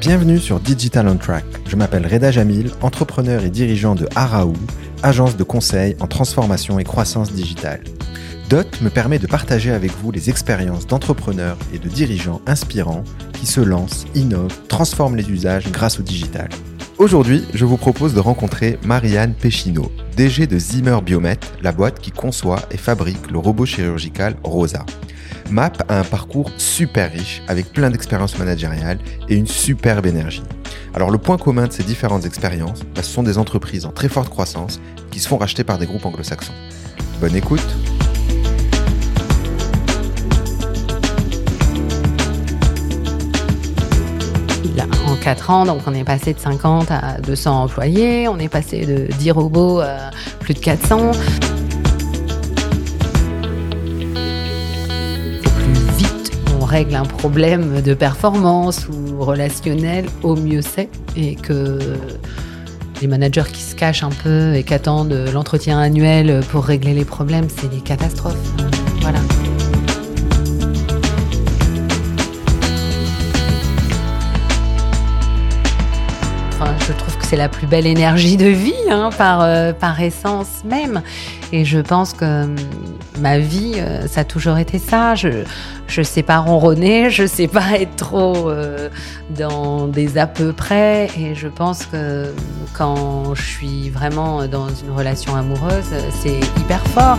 Bienvenue sur Digital on Track. Je m'appelle Reda Jamil, entrepreneur et dirigeant de Araou, agence de conseil en transformation et croissance digitale. DOT me permet de partager avec vous les expériences d'entrepreneurs et de dirigeants inspirants qui se lancent, innovent, transforment les usages grâce au digital. Aujourd'hui, je vous propose de rencontrer Marianne Péchineau, DG de Zimmer Biomet, la boîte qui conçoit et fabrique le robot chirurgical Rosa. MAP a un parcours super riche avec plein d'expériences managériales et une superbe énergie. Alors le point commun de ces différentes expériences, bah, ce sont des entreprises en très forte croissance qui se font racheter par des groupes anglo-saxons. Bonne écoute en 4 ans, donc on est passé de 50 à 200 employés, on est passé de 10 robots à plus de 400. Règle un problème de performance ou relationnel, au mieux c'est. Et que les managers qui se cachent un peu et qui attendent l'entretien annuel pour régler les problèmes, c'est des catastrophes. Voilà. C'est la plus belle énergie de vie, hein, par, euh, par essence même. Et je pense que hum, ma vie, euh, ça a toujours été ça. Je ne sais pas ronronner, je ne sais pas être trop euh, dans des à peu près. Et je pense que quand je suis vraiment dans une relation amoureuse, c'est hyper fort.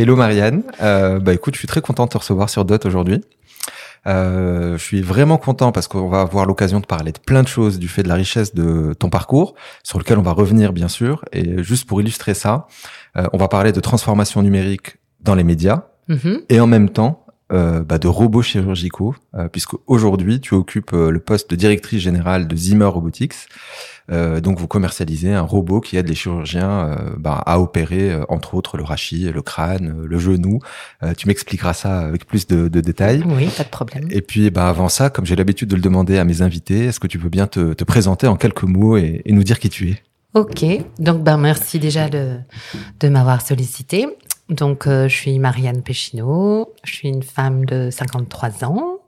Hello Marianne, euh, bah écoute, je suis très content de te recevoir sur Dot aujourd'hui. Euh, je suis vraiment content parce qu'on va avoir l'occasion de parler de plein de choses du fait de la richesse de ton parcours, sur lequel on va revenir bien sûr. Et juste pour illustrer ça, euh, on va parler de transformation numérique dans les médias mm-hmm. et en même temps euh, bah, de robots chirurgicaux, euh, puisque aujourd'hui tu occupes le poste de directrice générale de Zimmer Robotics. Euh, donc vous commercialisez un robot qui aide les chirurgiens bah, à opérer entre autres le rachis, le crâne, le genou. tu m'expliqueras ça avec plus de, de, détails. Oui, pas de problème. Et puis bah, avant ça, comme j'ai l'habitude de le demander à mes invités, est-ce que tu peux bien te, te présenter en quelques mots et, et, nous dire qui tu es? Ok, donc ben merci déjà de, de m'avoir sollicité. Donc, euh, je suis Marianne Péchineau, je suis une femme de 53 ans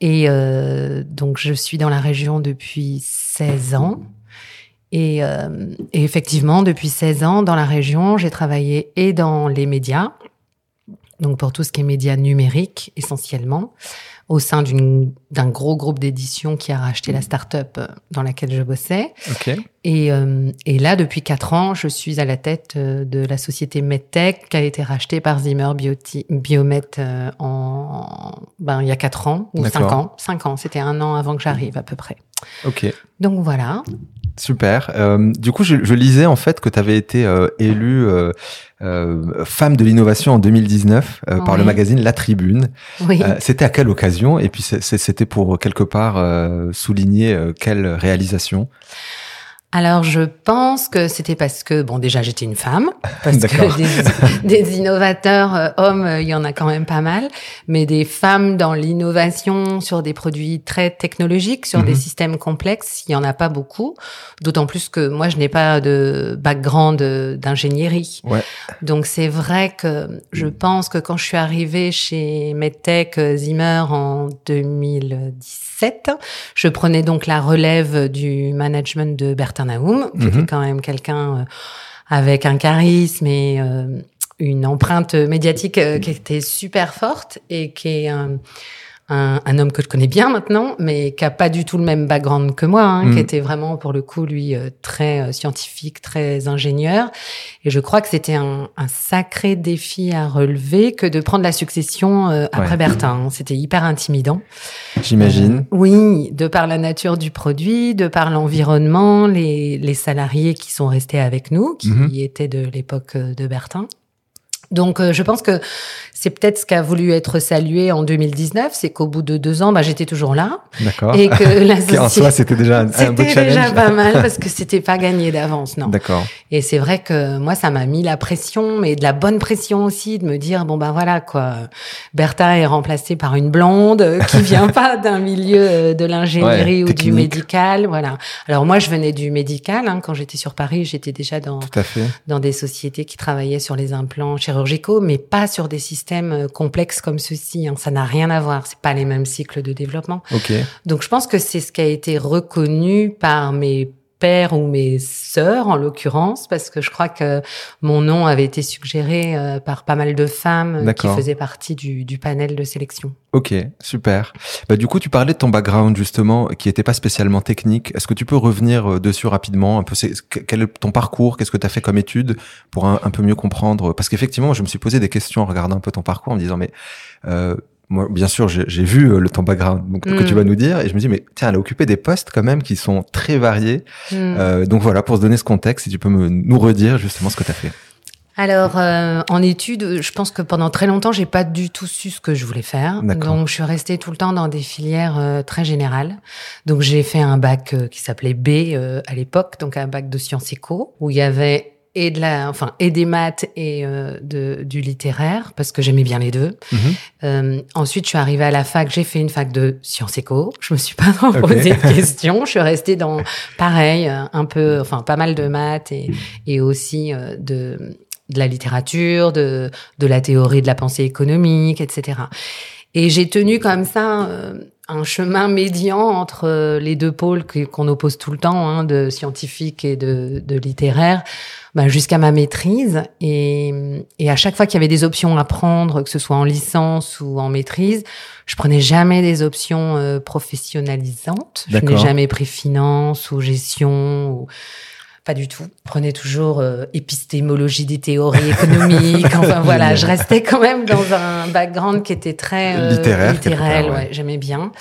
et euh, donc je suis dans la région depuis 16 ans. Et, euh, et, effectivement, depuis 16 ans, dans la région, j'ai travaillé et dans les médias, donc pour tout ce qui est médias numériques essentiellement, au sein d'un gros groupe d'édition qui a racheté la start-up euh, dans laquelle je bossais. Et, euh, et, là, depuis quatre ans, je suis à la tête euh, de la société MedTech qui a été rachetée par Zimmer Biomet en, ben, il y a quatre ans ou cinq ans. Cinq ans, c'était un an avant que j'arrive à peu près. Ok. Donc voilà. Super. Euh, du coup, je, je, lisais en fait que tu avais été euh, élue euh, euh, femme de l'innovation en 2019 euh, par le magazine La Tribune. Oui. c'était à quelle occasion? Et puis c'était pour quelque part souligner quelle réalisation? Alors je pense que c'était parce que bon déjà j'étais une femme parce que des, innovateurs euh, hommes euh, il y en a quand même pas mal. Mais des femmes dans l'innovation sur des produits très technologiques sur des mhm. systèmes complexes il y en a pas beaucoup. D'autant plus que moi je n'ai pas de background d'ingénierie. Ouais. donc c'est vrai que je pense que quand je suis arrivée chez MedTech euh, Zimmer en 2017 je prenais donc la relève du management de Bertrand Naoum, qui était mhm. quand même quelqu'un euh, avec un charisme et euh, une empreinte médiatique euh, qui était super forte et qui est un, un, homme que je connais bien maintenant, mais qui a pas du tout le même background que moi, hein, qui mm. était vraiment pour le coup lui euh, très euh, scientifique, très ingénieur. Et je crois que c'était un, un, sacré défi à relever que de prendre la succession euh, après Bertin. Hein. C'était hyper intimidant. J'imagine. oui, de par la nature du produit, de par l'environnement, les, les salariés qui sont restés avec nous, qui mm-hmm. étaient de l'époque de Bertin. Donc, euh, je pense que c'est peut-être ce qui a voulu être salué en 2019, c'est qu'au bout de deux ans, bah, j'étais toujours là. D'accord. Et que la société... en soi, c'était déjà un, beau challenge. C'était déjà pas mal parce que c'était pas gagné d'avance, non. D'accord. Et c'est vrai que moi, ça m'a mis la pression, mais de la bonne pression aussi, de me dire bon ben voilà quoi, Bertha est remplacée par une blonde qui vient pas d'un milieu euh, de l'ingénierie ou du médical, voilà. Alors moi, je venais du médical hein, quand j'étais sur Paris, j'étais déjà dans dans des sociétés qui travaillaient sur les implants chirurgicaux, mais pas sur des systèmes euh, complexes comme ceci. Hein. Ça n'a rien à voir. C'est pas les mêmes cycles de développement. Okay. Donc je pense que c'est ce qui a été reconnu par mes pères ou mes sœurs en l'occurrence parce que je crois que mon nom avait été suggéré euh, par pas mal de femmes qui faisaient partie du, du, panel de sélection. Ok, super. Bah, du coup, tu parlais de ton background justement qui était pas spécialement technique. Est-ce que tu peux revenir euh, dessus rapidement un peu Quel est ton parcours Qu'est-ce que tu as fait comme étude pour un, un peu mieux comprendre? Parce qu'effectivement, je me suis posé des questions en regardant un peu ton parcours en me disant mais euh, moi, bien sûr, j'ai vu euh, le ton background donc, que tu mm. vas nous dire, et je me dis, mais tiens, elle a occupé des postes quand même qui sont très variés. Mm. Euh, donc voilà, pour se donner ce contexte, si tu peux me, nous redire justement ce que tu as fait. Alors, euh, en études, je pense que pendant très longtemps, j'ai pas du tout su ce que je voulais faire. Donc, je suis restée tout le temps dans des filières euh, très générales. Donc, j'ai fait un bac qui s'appelait B à l'époque, donc un bac de sciences éco, où il y avait et de la, enfin, et des maths et euh, de, du littéraire parce que j'aimais bien les deux. Mhm. Euh, ensuite, je suis arrivée à la fac. J'ai fait une fac de sciences éco. Je me suis pas posé de questions. Je suis restée dans pareil, un peu, enfin, pas mal de maths et, et aussi euh, de de la littérature, de de la théorie de la pensée économique, etc. Et j'ai tenu comme ça un chemin médian entre les deux pôles qu'on oppose tout le temps, hein, de scientifique et de, de littéraire, bah, jusqu'à ma maîtrise. Et, et à chaque fois qu'il y avait des options à prendre, que ce soit en licence ou en maîtrise, je prenais jamais des options euh, professionnalisantes. Je n'ai jamais pris finance ou gestion. Ou... Pas du tout. Prenais toujours euh, épistémologie des théories économiques. enfin voilà, je restais quand même dans un background qui était très euh, littéraire. littéraire ouais, j'aimais bien.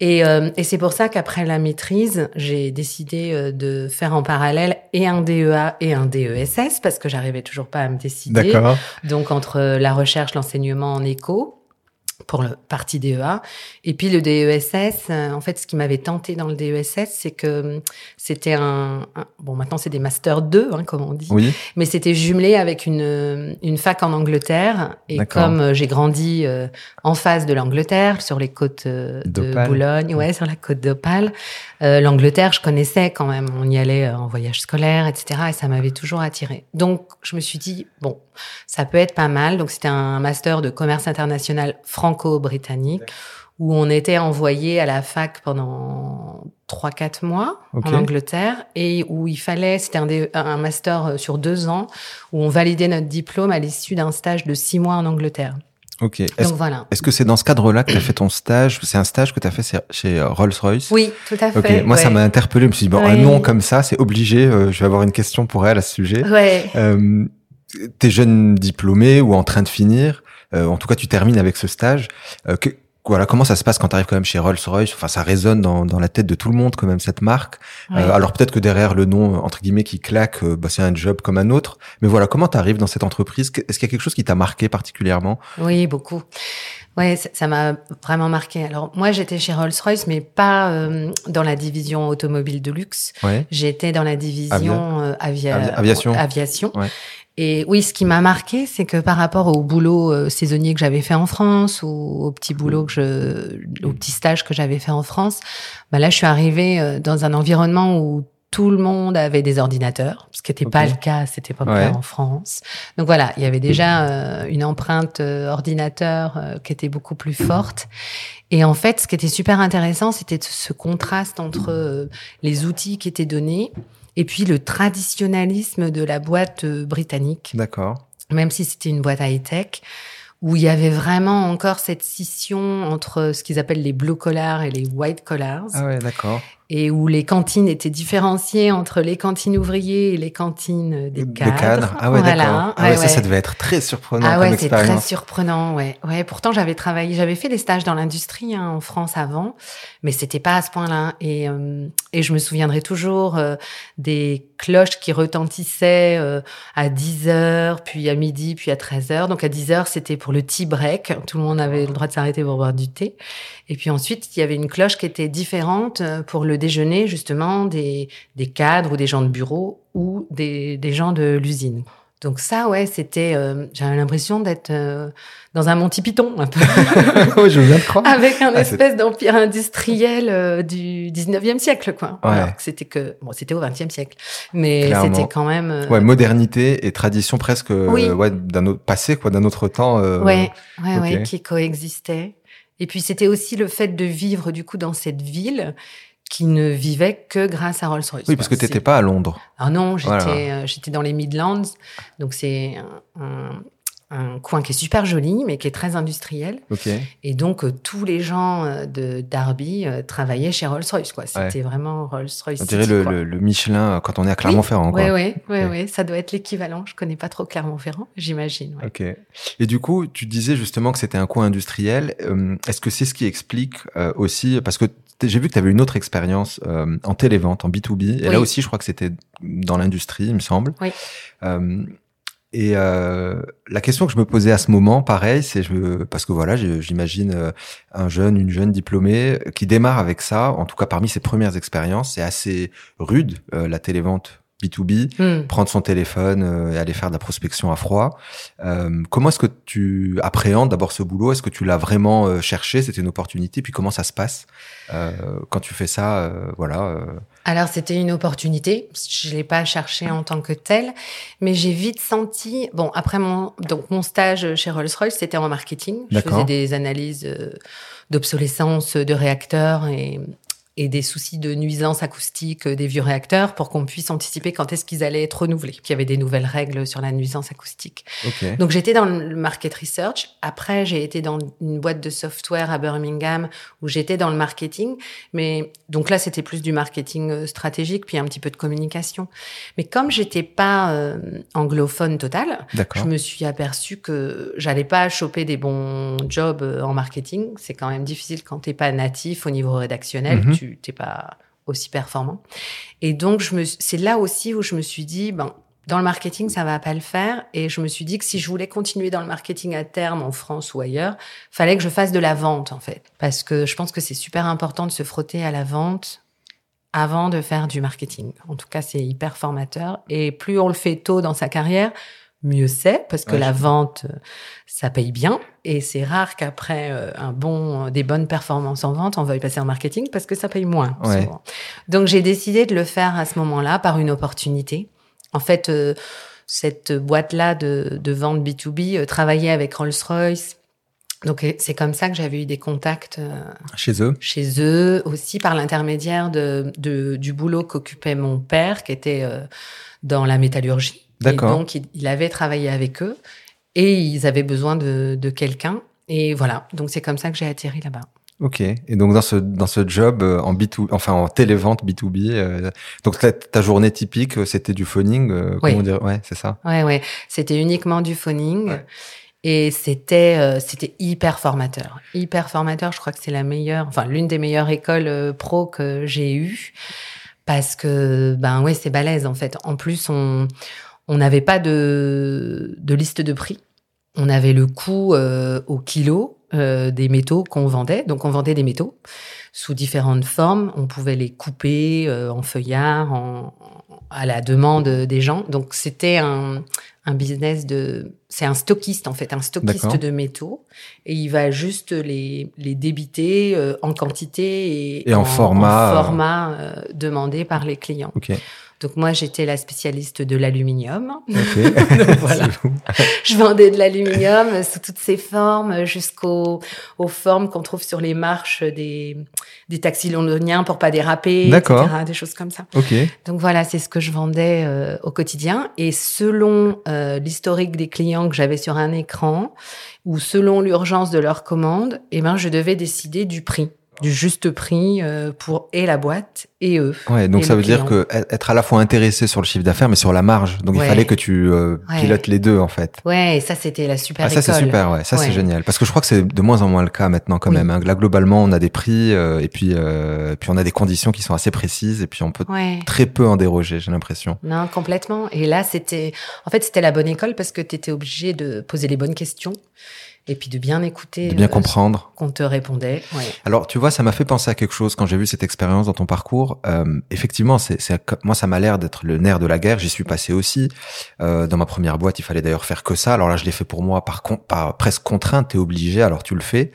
Et, euh, et c'est pour ça qu'après la maîtrise, j'ai décidé euh, de faire en parallèle et un DEA et un DESS parce que j'arrivais toujours pas à me décider. Donc entre la recherche, l'enseignement en éco, pour le parti DEA. Et puis le DESS, euh, en fait, ce qui m'avait tenté dans le DESS, c'est que hum, c'était un, bon, maintenant c'est des master 2, hein, comme on dit, oui. mais c'était jumelé avec une une fac en Angleterre. Et comme euh, j'ai grandi euh, en face de l'Angleterre, sur les côtes de Boulogne, ouais, sur la côte d'Opale, l'Angleterre, je connaissais quand même. On y allait en voyage scolaire, etc. Et ça m'avait toujours attiré. Donc je me suis dit bon, ça peut être pas mal. Donc c'était un master de commerce international franco-britannique où on était envoyé à la fac pendant 3-4 mois en Angleterre et où il fallait, c'était un, un, master euh, sur deux ans, où on validait notre diplôme à l'issue d'un stage de six mois en Angleterre. Ok. Est-ce, voilà. Est-ce que c'est dans ce cadre-là que tu as fait ton stage? C'est un stage que tu as fait chez euh, Rolls-Royce? Oui, tout à fait. Ok. Moi, ça m'a interpellé. Je me suis dit, bon, un nom comme ça, c'est obligé. Euh, je vais avoir une question pour elle à ce sujet. Ouais. Euh, t'es jeune diplômé ou en train de finir, euh, en tout cas tu termines avec ce stage. Que, voilà, comment ça se passe quand tu arrives quand même chez Rolls-Royce? Enfin, ça résonne dans, dans la tête de tout le monde quand même cette marque. Euh, alors peut-être que derrière le nom entre guillemets qui claque, bah, c'est un job comme un autre. Mais voilà, comment tu arrives dans cette entreprise? Est-ce qu'il y a quelque chose qui t'a marqué particulièrement? Oui, beaucoup. Ouais, ça m'a vraiment marqué. Alors moi, j'étais chez Rolls-Royce, mais pas dans la division automobile de luxe. Ouais. J'étais dans la division avia aviation. aviation. Ouais. Et oui, ce qui m'a marqué, c'est que par rapport au boulot euh, saisonnier que j'avais fait en France ou au petit boulot que je, au petit stage que j'avais fait en France, bah là, je suis arrivée euh, dans un environnement où tout le monde avait des ordinateurs, ce qui n'était pas le cas à cette époque-là en France. Donc voilà, il y avait déjà euh, une empreinte ordinateur qui était beaucoup plus forte. Et en fait, ce qui était super intéressant, c'était ce contraste entre les outils qui étaient donnés et puis le traditionnalisme de la boîte euh, britannique. D'accord. Même si c'était une boîte high-tech, où il y avait vraiment encore cette scission entre ce qu'ils appellent les blue collars et les white collars. Ah ouais, d'accord. Et où les cantines étaient différenciées entre les cantines ouvriers et les cantines des cadres. De cadres. Ah ouais, d'accord. Ah ouais, ça, ça devait être très surprenant ah ouais, c'est très surprenant, ouais. Ouais, pourtant j'avais travaillé, j'avais fait des stages dans l'industrie hein, en France avant, mais c'était pas à ce point-là. Et euh, et je me souviendrai toujours euh, des cloches qui retentissaient euh, à 10 heures, puis à midi, puis à 13 heures. Donc à 10 heures, c'était pour le tea break. Tout le monde avait le droit de s'arrêter pour boire du thé. Et puis ensuite, il y avait une cloche qui était différente pour le déjeuner, justement, des, des cadres ou des gens de bureau ou des, des gens de l'usine. Donc ça, ouais, c'était, euh, j'avais l'impression d'être euh, dans un Monty Python un peu. oui, je viens de croire. Avec un ah, espèce d'empire industriel euh, du 19e siècle, quoi. Ouais. Alors que c'était que, bon, c'était au 20e siècle. Mais c'était quand même... Euh, ouais, modernité et tradition presque, oui. ouais, d'un autre passé, quoi, d'un autre temps. ouais, ouais, ouais, qui coexistaient. Et puis c'était aussi le fait de vivre, du coup, dans cette ville qui ne vivait que grâce à Rolls-Royce. Oui, parce que tu n'étais pas à Londres. Ah non, j'étais euh, j'étais dans les Midlands, donc c'est un, un, coin qui est super joli, mais qui est très industriel. Okay. Et donc euh, tous les gens euh, de Derby travaillaient chez Rolls-Royce, quoi. C'était vraiment Rolls-Royce. On dirait le, le, le, Michelin quand on est à Clermont-Ferrand. Oui, oui, oui, oui, ça doit être l'équivalent. Je connais pas trop Clermont-Ferrand, j'imagine. Ouais. Ok. Et du coup, tu disais justement que c'était un coin industriel. Est-ce que c'est ce qui explique aussi, parce que j'ai vu que tu avais une autre expérience euh, en télévente, en B2B. Et là aussi, je crois que c'était dans l'industrie, il me semble. Oui. Euh, et euh, la question que je me posais à ce moment, pareil, c'est je, parce que voilà, j'imagine euh, un jeune, une jeune diplômée qui démarre avec ça. En tout cas, parmi ses premières expériences, c'est assez rude euh, la télévente B2B, hmm. prendre son téléphone euh, et aller faire de la prospection à froid. Euh, comment est-ce que tu appréhendes d'abord ce boulot? Est-ce que tu l'as vraiment euh, cherché? C'était une opportunité. Puis comment ça se passe? Euh, quand tu fais ça euh, Voilà. Alors c'était une opportunité. Je l'ai pas cherché en tant que tel, mais j'ai vite senti. Bon, après mon donc mon stage chez Rolls-Royce, c'était en marketing. Je faisais des analyses d'obsolescence de réacteurs et et des soucis de nuisance acoustique euh, des vieux réacteurs pour qu'on puisse anticiper quand est-ce qu'ils allaient être renouvelés. Puis il y avait des nouvelles règles sur la nuisance acoustique. Okay. Donc j'étais dans le market research. Après, j'ai été dans une boîte de software à Birmingham où j'étais dans le marketing. Mais donc là, c'était plus du marketing euh, stratégique puis un petit peu de communication. Mais comme j'étais pas euh, anglophone total, je me suis aperçu que j'allais pas choper des bons jobs en marketing. C'est quand même difficile quand t'es pas natif au niveau rédactionnel. Mm -hmm. Tu t'es pas aussi performant. Et donc, je me, c'est là aussi où je me suis dit, ben, dans le marketing, ça va pas le faire. Et je me suis dit que si je voulais continuer dans le marketing à terme en France ou ailleurs, fallait que je fasse de la vente, en fait. Parce que je pense que c'est super important de se frotter à la vente avant de faire du marketing. En tout cas, c'est hyper formateur. Et plus on le fait tôt dans sa carrière, mieux c'est parce que ouais, la vente ça paye bien et c'est rare qu'après euh, un bon des bonnes performances en vente on veuille passer en marketing parce que ça paye moins ouais. souvent. Donc j'ai décidé de le faire à ce moment-là par une opportunité. En fait euh, cette boîte là de, de vente B2B euh, travaillait avec Rolls-Royce donc c'est comme ça que j'avais eu des contacts euh, chez eux. Chez eux aussi par l'intermédiaire de, de, du boulot qu'occupait mon père qui était euh, dans la métallurgie. D'accord. Donc il, il, avait travaillé avec eux et ils avaient besoin de, de quelqu'un et voilà. Donc c'est comme ça que j'ai atterri là-bas. Ok. Et donc dans ce dans ce job euh, en B2, enfin en télévente B2B, euh, donc ta, ta, journée typique, c'était du phoning. Euh, oui. comment dire? Ouais, c'est ça. Ouais, ouais. C'était uniquement du phoning. Ouais. Et c'était euh, c'était hyper formateur, hyper formateur. Je crois que c'est la meilleure, enfin l'une des meilleures écoles euh, pro que j'ai eues parce que ben ouais c'est balèze en fait. En plus on on n'avait pas de de liste de prix. On avait le coût euh, au kilo euh, des métaux qu'on vendait. Donc on vendait des métaux sous différentes formes. On pouvait les couper euh, en feuillard, en, à la demande des gens. Donc c'était un, un business de, c'est un stockiste en fait, un stockiste de métaux, et il va juste les les débiter euh, en quantité et, et en, en, format, en format euh, demandé par les clients. Okay. Donc moi j'étais la spécialiste de l'aluminium. Okay. voilà. je vendais de l'aluminium sous toutes ses formes, jusqu'aux aux formes qu'on trouve sur les marches des des taxis londoniens pour pas déraper, etc. Des choses comme ça. Okay. Donc voilà, c'est ce que je vendais euh, au quotidien. Et selon euh, l'historique des clients que j'avais sur un écran ou selon l'urgence de leur commande, eh ben je devais décider du prix du juste prix euh, pour et la boîte et eux. Ouais, donc ça veut dire que être à la fois intéressé sur le chiffre d'affaires, mais sur la marge. Donc il fallait que tu euh, Ouais. pilotes les deux en fait. Ouais, et ça c'était la super Ah, ça c'est super, ouais. Ça c'est génial. Parce que je crois que c'est de moins en moins le cas maintenant quand Oui. même. hein. Là globalement, on a des prix euh, et puis euh, puis on a des conditions qui sont assez précises et puis on peut très peu en déroger. J'ai l'impression. Non, complètement. Et là, c'était, en fait, c'était la bonne école parce que tu étais obligé de poser les bonnes questions et puis de bien écouter De bien euh, comprendre. qu'on te répondait. Ouais. Alors, tu vois, ça m'a fait penser à quelque chose quand j'ai vu cette expérience dans ton parcours. Euh, effectivement, c'est, c'est, moi, ça m'a l'air d'être le nerf de la guerre. J'y suis passé aussi. Euh, dans ma première boîte, il fallait d'ailleurs faire que ça. Alors là, je l'ai fait pour moi par, con- par presque contrainte. T'es obligé, alors tu le fais.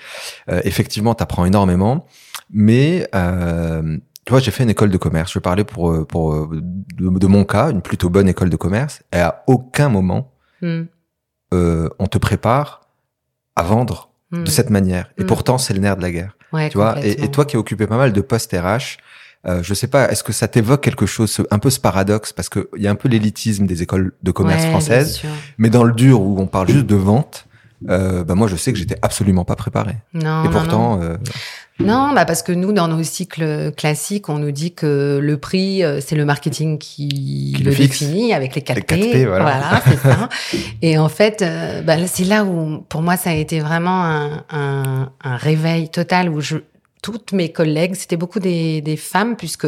Euh, effectivement, t'apprends énormément. Mais euh, tu vois, j'ai fait une école de commerce. Je vais parler pour euh, pour de, de mon cas, une plutôt bonne école de commerce. Et à aucun moment, euh, on te prépare à vendre Hmm. de cette manière. Et Mm. pourtant, c'est le nerf de la guerre. Ouais, Tu vois, et, et toi qui as occupé pas mal de postes RH, euh, je sais pas, est-ce que ça t'évoque quelque chose, ce- un peu ce paradoxe, parce qu'il y a un peu l'élitisme des écoles de commerce Ouais, françaises, mais dans le dur où on parle juste de vente, euh, bah moi je sais que j'étais absolument pas préparé. Non, et non, pourtant, euh, Non, bah parce que nous, dans nos cycles classiques, on nous dit que le prix, euh, c'est le marketing qui, Qui le, fixe. définit avec les 4 Les 4P, voilà. c'est ça. Et en fait, euh, bah, c'est là où, pour moi, ça a été vraiment un, un, un réveil total où je toutes mes collègues, c'était beaucoup des, des femmes puisque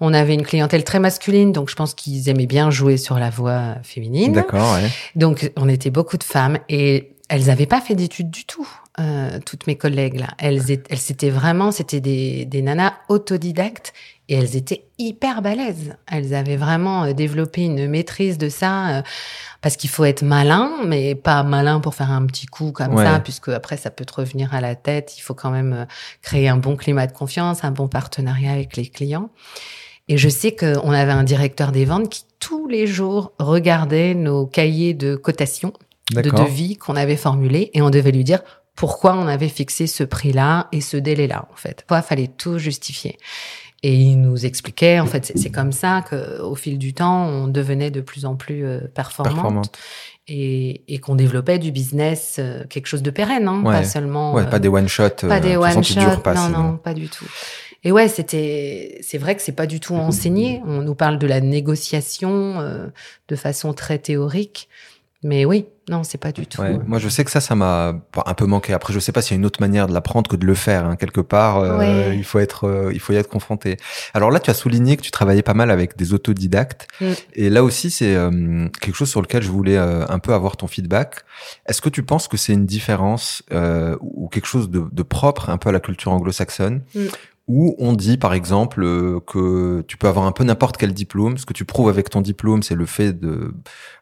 on avait une clientèle très masculine, donc je pense qu'ils aimaient bien jouer sur la voix féminine. d'accord, ouais. Donc, on était beaucoup de femmes et elles n'avaient pas fait d'études du tout, euh, toutes mes collègues là. Elles, étaient- elles c'était vraiment, c'était des, des nanas autodidactes et elles étaient hyper balèzes. Elles avaient vraiment euh, développé une maîtrise de ça euh, parce qu'il faut être malin, mais pas malin pour faire un petit coup comme Ouais. ça, puisque après ça peut te revenir à la tête. Il faut quand même créer un bon climat de confiance, un bon partenariat avec les clients. Et je sais qu'on avait un directeur des ventes qui tous les jours regardait nos cahiers de cotation de devis qu'on avait formulés et on devait lui dire pourquoi on avait fixé ce prix-là et ce délai-là, en fait. Il fallait tout justifier. Et il nous expliquait, en fait, c'est- comme ça qu'au fil du temps, on devenait de plus en plus euh, performante, Performante. et, et qu'on développait du business, euh, quelque chose de pérenne, hein, Ouais. pas seulement... Ouais, euh, pas des one shot. pas des one shot, pas, non, non, pas du tout. Et ouais, c'était, c'est vrai que c'est pas du tout enseigné. On nous parle de la négociation euh, de façon très théorique, mais oui, non, c'est pas du tout. Ouais, moi je sais que ça, ça m'a un peu manqué. Après, je sais pas s'il y a une autre manière de l'apprendre que de le faire. hein. Quelque part, euh, Ouais. il faut être, euh, il faut y être confronté. Alors là, tu as souligné que tu travaillais pas mal avec des autodidactes. Mm. Et là aussi, c'est euh, quelque chose sur lequel je voulais euh, un peu avoir ton feedback. Est-ce que tu penses que c'est une différence euh, ou quelque chose de, de propre un peu à la culture anglo-saxonne Mm. Où on dit par exemple euh, que tu peux avoir un peu n'importe quel diplôme, ce que tu prouves avec ton diplôme, c'est le fait de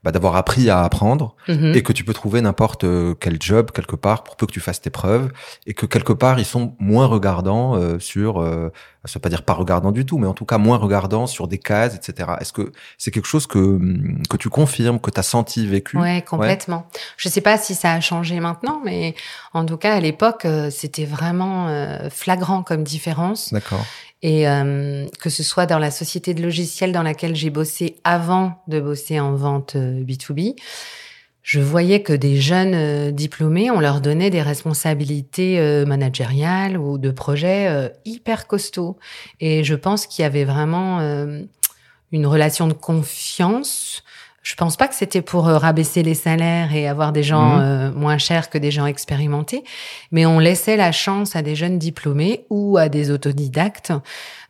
bah, d'avoir appris à apprendre, Mhm. et que tu peux trouver n'importe euh, quel job quelque part pour peu que tu fasses tes preuves, et que quelque part ils sont moins regardants euh, sur, euh, ça veut pas dire pas regardants du tout, mais en tout cas moins regardants sur des cases, etc. Est-ce que c'est quelque chose que hum, que tu confirmes, que tu as senti, vécu? Ouais, complètement. Je sais pas si ça a changé maintenant, mais en tout cas, à l'époque, euh, c'était vraiment euh, flagrant comme différence. D'accord. Et euh, que ce soit dans la société de logiciels dans laquelle j'ai bossé avant de bosser en vente euh, B2B, je voyais que des jeunes euh, diplômés, on leur donnait des responsabilités euh, managériales ou de projets euh, hyper costauds. Et je pense qu'il y avait vraiment une relation de confiance. Je pense pas que c'était pour rabaisser les salaires et avoir des gens euh, moins chers que des gens expérimentés, mais on laissait la chance à des jeunes diplômés ou à des autodidactes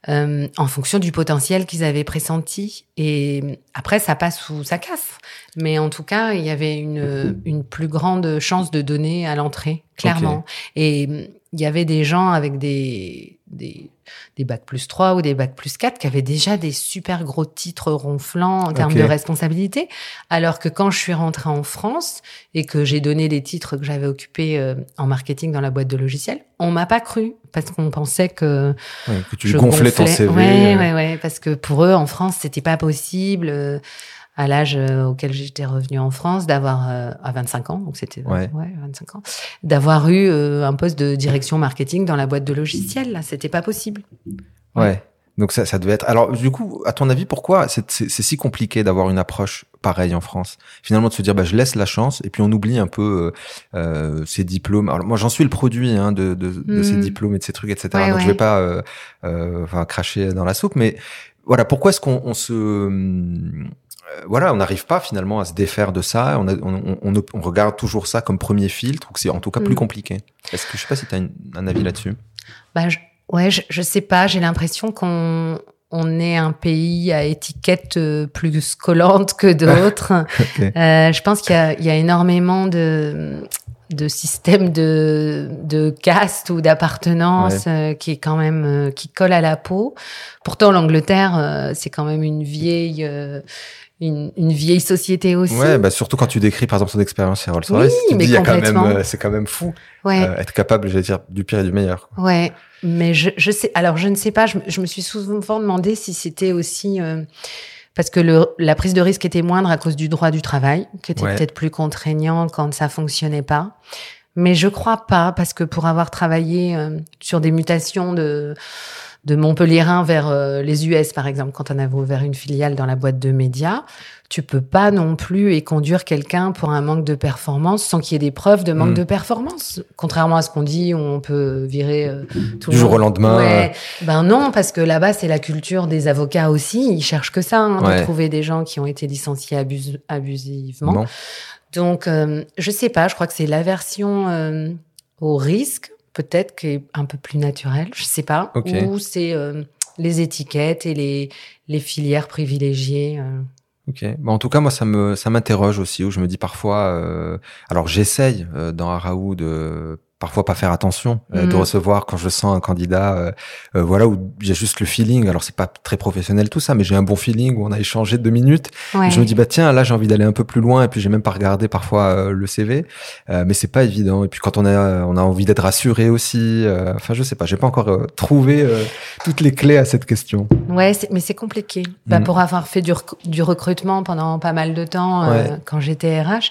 euh, en fonction du potentiel qu'ils avaient pressenti. Et après, ça passe ou ça casse. Mais en tout cas, il y avait une, une plus grande chance de donner à l'entrée, clairement. Et hum, il y avait des gens avec des, des, des bacs plus 3 ou des bacs plus 4 qui avaient déjà des super gros titres ronflants en termes de responsabilité. Alors que quand je suis rentrée en France et que j'ai donné les titres que j'avais occupés euh, en marketing dans la boîte de logiciels, on m'a pas cru parce qu'on pensait que Ouais, que tu je gonflais ton gonflais. CV. Ouais, euh, ouais, ouais, parce que pour eux, en France, c'était pas possible. Euh, à l'âge euh, auquel j'étais revenue en France, d'avoir euh, à 25 ans, donc c'était Ouais. ouais. 25 ans, d'avoir eu euh, un poste de direction marketing dans la boîte de logiciels. Là, c'était pas possible. Ouais. Donc ça, ça devait être. Alors du coup, à ton avis, pourquoi c'est si compliqué d'avoir une approche pareil en France? Finalement, de se dire, bah, je laisse la chance, et puis on oublie un peu euh, euh ces diplômes. Alors moi, j'en suis le produit hein, de, de, de ces hmm. diplômes et de ces trucs, etc. Donc je vais pas euh, euh, enfin, cracher dans la soupe, mais voilà, pourquoi est-ce qu'on on se hum, voilà, on n'arrive pas finalement à se défaire de ça. On, on, on, on, regarde toujours ça comme premier filtre, ou que c'est en tout cas plus hmm. compliqué. Est-ce que je sais pas si tu as un avis là-dessus? Bah, je, Ouais, je, je sais pas. J'ai l'impression qu'on on est un pays à étiquette euh, plus collante que d'autres. euh, je pense qu'il y, y a, énormément de de systèmes de de caste ou d'appartenance euh, qui est quand même euh, qui colle à la peau. Pourtant l'Angleterre c'est quand même une vieille une, une, vieille société aussi. Ouais, bah surtout quand tu décris par exemple son expérience chez Rolls-Royce, oui, mais quand même, c'est quand même fou. Ouais. être capable, j'allais dire, du pire et du meilleur. Quoi. Ouais. Mais je, je sais, alors je ne sais pas, je, je me suis souvent demandé si c'était aussi euh, parce que le, la prise de risque était moindre à cause du droit du travail, qui était peut-être plus contraignant quand ça fonctionnait pas. Mais je crois pas, parce que pour avoir travaillé euh, sur des mutations de de Montpellierin vers euh, les US, par exemple, quand on avait ouvert une filiale dans la boîte de médias, tu peux pas non plus et conduire quelqu'un pour un manque de performance sans qu'il y ait des preuves de manque hmm. de performance. Contrairement à ce qu'on dit, où on peut virer euh, tout du jour au lendemain. Ouais. Ben non, parce que là-bas c'est la culture des avocats aussi. Ils cherchent que ça, hein, de trouver des gens qui ont été licenciés abusivement. Donc euh, je sais pas. Je crois que c'est l'aversion euh, au risque, peut-être qui est un peu plus naturelle. Je sais pas. Ou c'est euh, les étiquettes et les les filières privilégiées. Ok. Bah, en tout cas, moi, ça me ça m'interroge aussi. Où je me dis parfois, euh, alors j'essaye euh, dans Araou de parfois pas faire attention euh, de mm. recevoir quand je sens un candidat euh, euh, voilà où j'ai juste le feeling. Alors c'est pas très professionnel tout ça mais j'ai un bon feeling où on a échangé deux minutes. Je me dis bah tiens là j'ai envie d'aller un peu plus loin et puis j'ai même pas regardé parfois le CV mais c'est pas évident. Et puis quand on a on a envie d'être rassuré aussi enfin je sais pas j'ai pas encore trouvé toutes les clés à cette question. Ouais mais c'est compliqué. Bah, mm. pour avoir fait du, du recrutement pendant pas mal de temps quand j'étais RH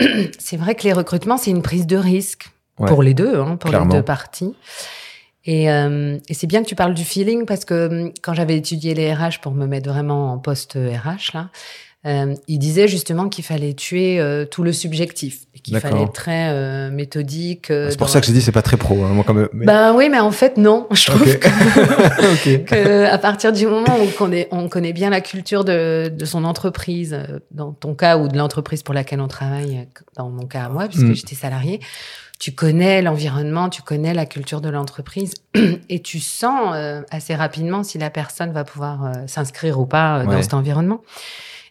c'est vrai que les recrutements c'est une prise de risque pour les deux, hein, pour les deux parties. Et, euh, et c'est bien que tu parles du feeling parce que hum, quand j'avais étudié les RH pour me mettre vraiment en poste RH là, euh, il disait justement qu'il fallait tuer euh, tout le subjectif, qu'il fallait être très euh, méthodique. Euh, c'est pour ça que j'ai dit c'est pas très pro, hein, moi quand même. Mais... Ben oui, mais en fait non, je trouve que, que, à partir du moment où on connaît, on connaît bien la culture de, de son entreprise, dans ton cas ou de l'entreprise pour laquelle on travaille, dans mon cas à moi puisque mm. j'étais salarié, tu connais l'environnement, tu connais la culture de l'entreprise et tu sens euh, assez rapidement si la personne va pouvoir euh, s'inscrire ou pas euh, dans cet environnement.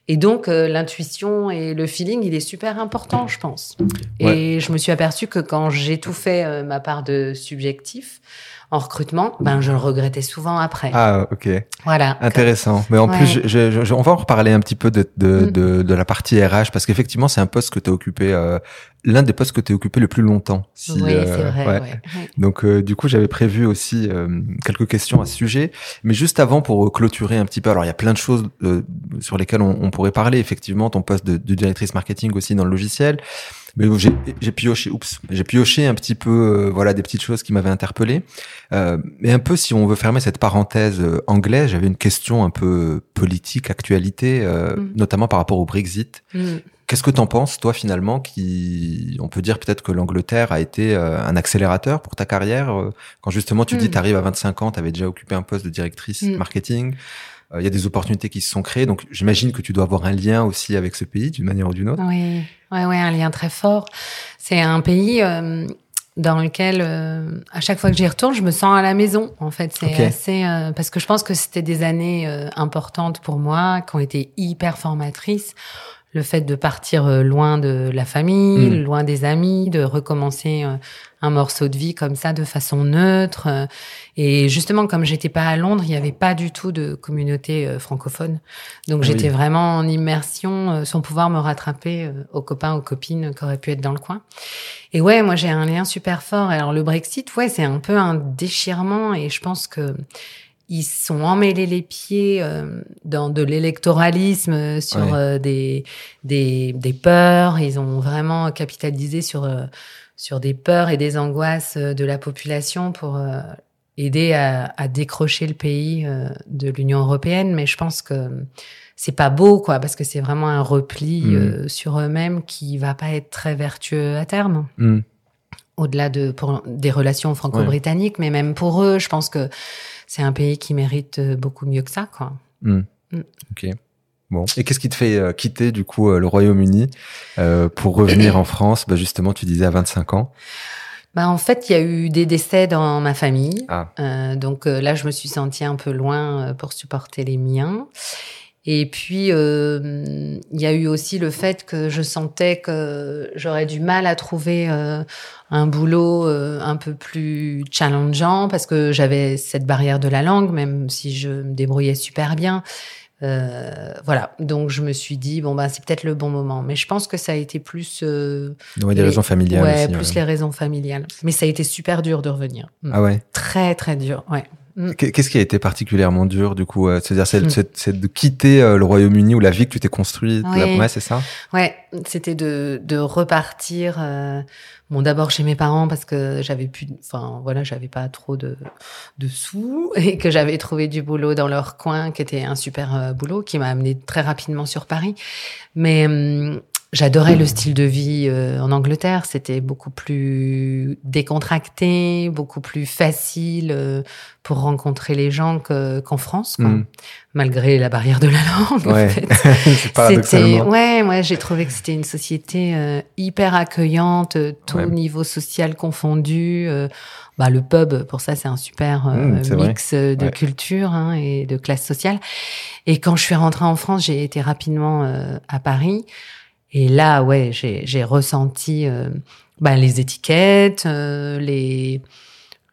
Et donc l'intuition et le feeling, il est super important, je pense. Et je me suis aperçue que quand j'ai tout fait ma part de subjectif, en recrutement, ben je le regrettais souvent après. Ah ok. Voilà. Intéressant. Mais en plus, je, je, on va en reparler un petit peu de, de, mm. de, de la partie RH parce qu'effectivement c'est un poste que tu as occupé, euh, l'un des postes que tu as occupé le plus longtemps. Si, oui, euh, c'est vrai. Ouais. Donc euh, du coup j'avais prévu aussi quelques questions à ce sujet, mais juste avant pour clôturer un petit peu. Alors il y a plein de choses sur lesquelles on, on, pourrait parler. Effectivement, ton poste de, de directrice marketing aussi dans le logiciel. Mais j'ai pioché, oups, j'ai pioché un petit peu, euh, voilà, des petites choses qui m'avaient interpellé. Euh, mais un peu, si on veut fermer cette parenthèse euh, anglaise, j'avais une question un peu politique, actualité, euh, mm. notamment par rapport au Brexit. Mm. Qu'est-ce que t'en penses, toi, finalement, qui, on peut dire peut-être que l'Angleterre a été un accélérateur pour ta carrière, quand justement tu dis, mm. tu arrives à 25 ans, tu avais déjà occupé un poste de directrice marketing. Il y a des opportunités qui se sont créées, donc j'imagine que tu dois avoir un lien aussi avec ce pays d'une manière ou d'une autre. Oui, ouais, ouais, un lien très fort. C'est un pays euh, dans lequel, euh, à chaque fois que j'y retourne, je me sens à la maison. En fait, c'est assez euh, parce que je pense que c'était des années importantes pour moi, qui ont été hyper formatrices le fait de partir euh, loin de la famille, mm. loin des amis, de recommencer euh, un morceau de vie comme ça de façon neutre. Euh, et justement, comme j'étais pas à Londres, il n'y avait pas du tout de communauté francophone. Donc ah j'étais vraiment en immersion sans pouvoir me rattraper aux copains, aux copines qui auraient pu être dans le coin. Et ouais, moi j'ai un lien super fort. Alors le Brexit, ouais, c'est un peu un déchirement et je pense que ils sont emmêlés les pieds euh, dans de l'électoralisme euh, sur euh, des, des, des peurs. Ils ont vraiment capitalisé sur sur des peurs et des angoisses de la population pour aider à, à, décrocher le pays de l'Union européenne. Mais je pense que c'est pas beau, quoi, parce que c'est vraiment un repli Mm. euh, sur eux-mêmes qui va pas être très vertueux à terme. Hmm. Au-delà de pour des relations franco-britanniques, mais même pour eux, je pense que c'est un pays qui mérite euh, beaucoup mieux que ça, quoi. Mm. Ok. Bon. Et qu'est-ce qui te fait euh, quitter du coup euh, le Royaume-Uni euh, pour revenir en France? Bah, Justement, tu disais à 25 ans. Bah, en fait, il y a eu des décès dans ma famille. Ah. Euh, donc là, je me suis sentie un peu loin pour supporter les miens. Et puis, euh, il y a eu aussi le fait que je sentais que j'aurais du mal à trouver un boulot un peu plus challengeant parce que j'avais cette barrière de la langue, même si je me débrouillais super bien. Euh, voilà, donc je me suis dit bon bah c'est peut-être le bon moment, mais je pense que ça a été plus euh, Ouais, des les- raisons familiales ouais, aussi. plus ouais. les raisons familiales. Mais ça a été super dur de revenir. Mm. Ah ouais? Très très dur, ouais. Qu- Qu'est-ce qui a été particulièrement dur du coup euh, C'est-à-dire, c'est Hmm. c'est- de quitter euh, le Royaume-Uni ou la vie que tu t'es construite. La- Ouais, c'est ça? Ouais, c'était de, de repartir. euh, bon, d'abord chez mes parents parce que j'avais plus, enfin voilà, j'avais pas trop de, de sous et que j'avais trouvé du boulot dans leur coin qui était un super euh, boulot qui m'a amené très rapidement sur Paris. Mais hum, j'adorais le style de vie euh, en Angleterre. C'était beaucoup plus décontracté, beaucoup plus facile euh, pour rencontrer les gens que- qu'en France, quoi. Hmm. malgré la barrière de la langue. en fait. C'était, ouais, ouais, j'ai trouvé que c'était une société euh, hyper accueillante, euh, tout Ouais. niveau social confondu. euh, bah, le pub, pour ça, c'est un super euh, vrai. mix de culture hein, et de classe sociale. Et quand je suis rentrée en France, j'ai été rapidement euh, à Paris. Et là, ouais, j'ai, ressenti euh, bah, les étiquettes, euh, les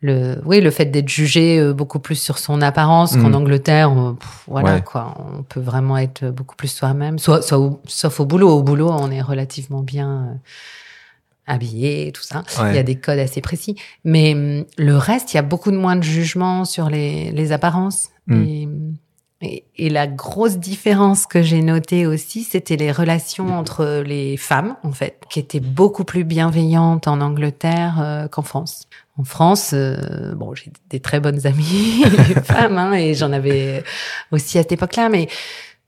le oui le fait d'être jugé euh, beaucoup plus sur son apparence qu'en Angleterre euh, pff, voilà Ouais. quoi. On peut vraiment être beaucoup plus soi-même. Soit, soit au- sauf au boulot. Au boulot on est relativement bien euh, habillé tout ça. Ouais. il y a des codes assez précis. Mais hum, le reste il y a beaucoup de moins de jugement sur les les apparences. Et, et, la grosse différence que j'ai notée aussi, c'était les relations entre les femmes, en fait, qui étaient beaucoup plus bienveillantes en Angleterre euh, qu'en France. En France, euh, bon, j'ai des très bonnes amies femmes, hein, et j'en avais aussi à cette époque-là, mais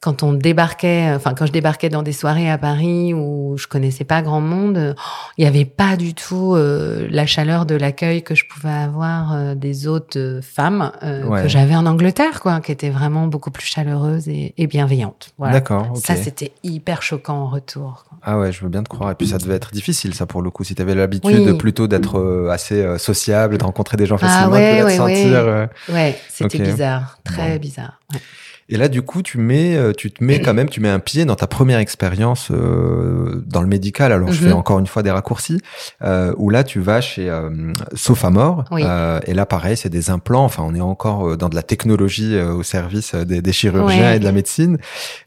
quand on débarquait, enfin quand je débarquais dans des soirées à Paris où je connaissais pas grand monde, euh, il y avait pas du tout euh, la chaleur de l'accueil que je pouvais avoir euh, des autres euh, femmes euh, Ouais. que j'avais en Angleterre, quoi, qui étaient vraiment beaucoup plus chaleureuses et, et bienveillantes. Voilà. D'accord. Ça, c'était hyper choquant en retour. quoi. Ah ouais, je veux bien te croire. Et puis ça devait être difficile, ça, pour le coup. Si tu avais l'habitude Oui. plutôt d'être euh, assez euh, sociable, de rencontrer des gens Ah facilement, ouais, de ouais, sentir. ouais. euh, c'était bizarre, très Bon. bizarre. ouais. Et là, du coup, tu mets, euh, tu te mets quand même, tu mets un pied dans ta première expérience euh, dans le médical. Alors, je Mhm. fais encore une fois des raccourcis. Euh, où là, tu vas chez euh, Sofamor. Oui. Euh, et là, pareil, c'est des implants. Enfin, on est encore euh, dans de la technologie euh, au service des, des chirurgiens Ouais. et de la médecine.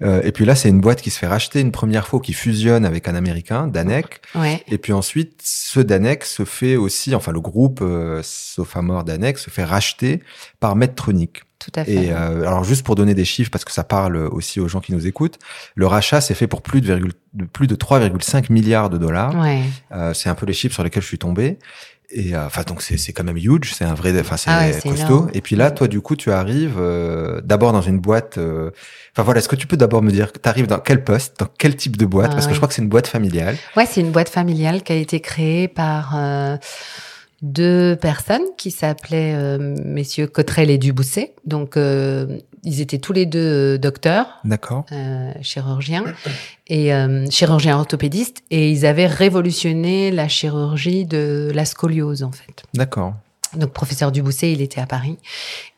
Euh, et puis là, c'est une boîte qui se fait racheter une première fois, qui fusionne avec un Américain, Danek. Ouais. Et puis ensuite, ce Danek se fait aussi, enfin le groupe euh, Sofamor Danek se fait racheter par Medtronic. Tout à fait. Et euh, alors juste pour donner des chiffres parce que ça parle aussi aux gens qui nous écoutent, le rachat s'est fait pour plus de, virgule- de plus de 3,5 milliards de dollars. ouais. Euh, c'est un peu les chiffres sur lesquels je suis tombé. Et euh, enfin donc c'est c'est quand même huge, c'est un vrai, enfin c'est Ah ouais, costaud. énorme. Et puis là, toi du coup, tu arrives euh, d'abord dans une boîte. euh, Enfin voilà, est-ce que tu peux d'abord me dire, tu arrives dans quel poste, dans quel type de boîte? Ah Parce que je crois que c'est une boîte familiale. Ouais, c'est une boîte familiale qui a été créée par euh, deux personnes qui s'appelaient euh, messieurs Cotrel et Dubousset. Donc, euh, ils étaient tous les deux euh, docteurs, D'accord. euh, chirurgiens et euh, chirurgiens orthopédistes, et ils avaient révolutionné la chirurgie de la scoliose en fait. D'accord. Donc professeur Dubousset, il était à Paris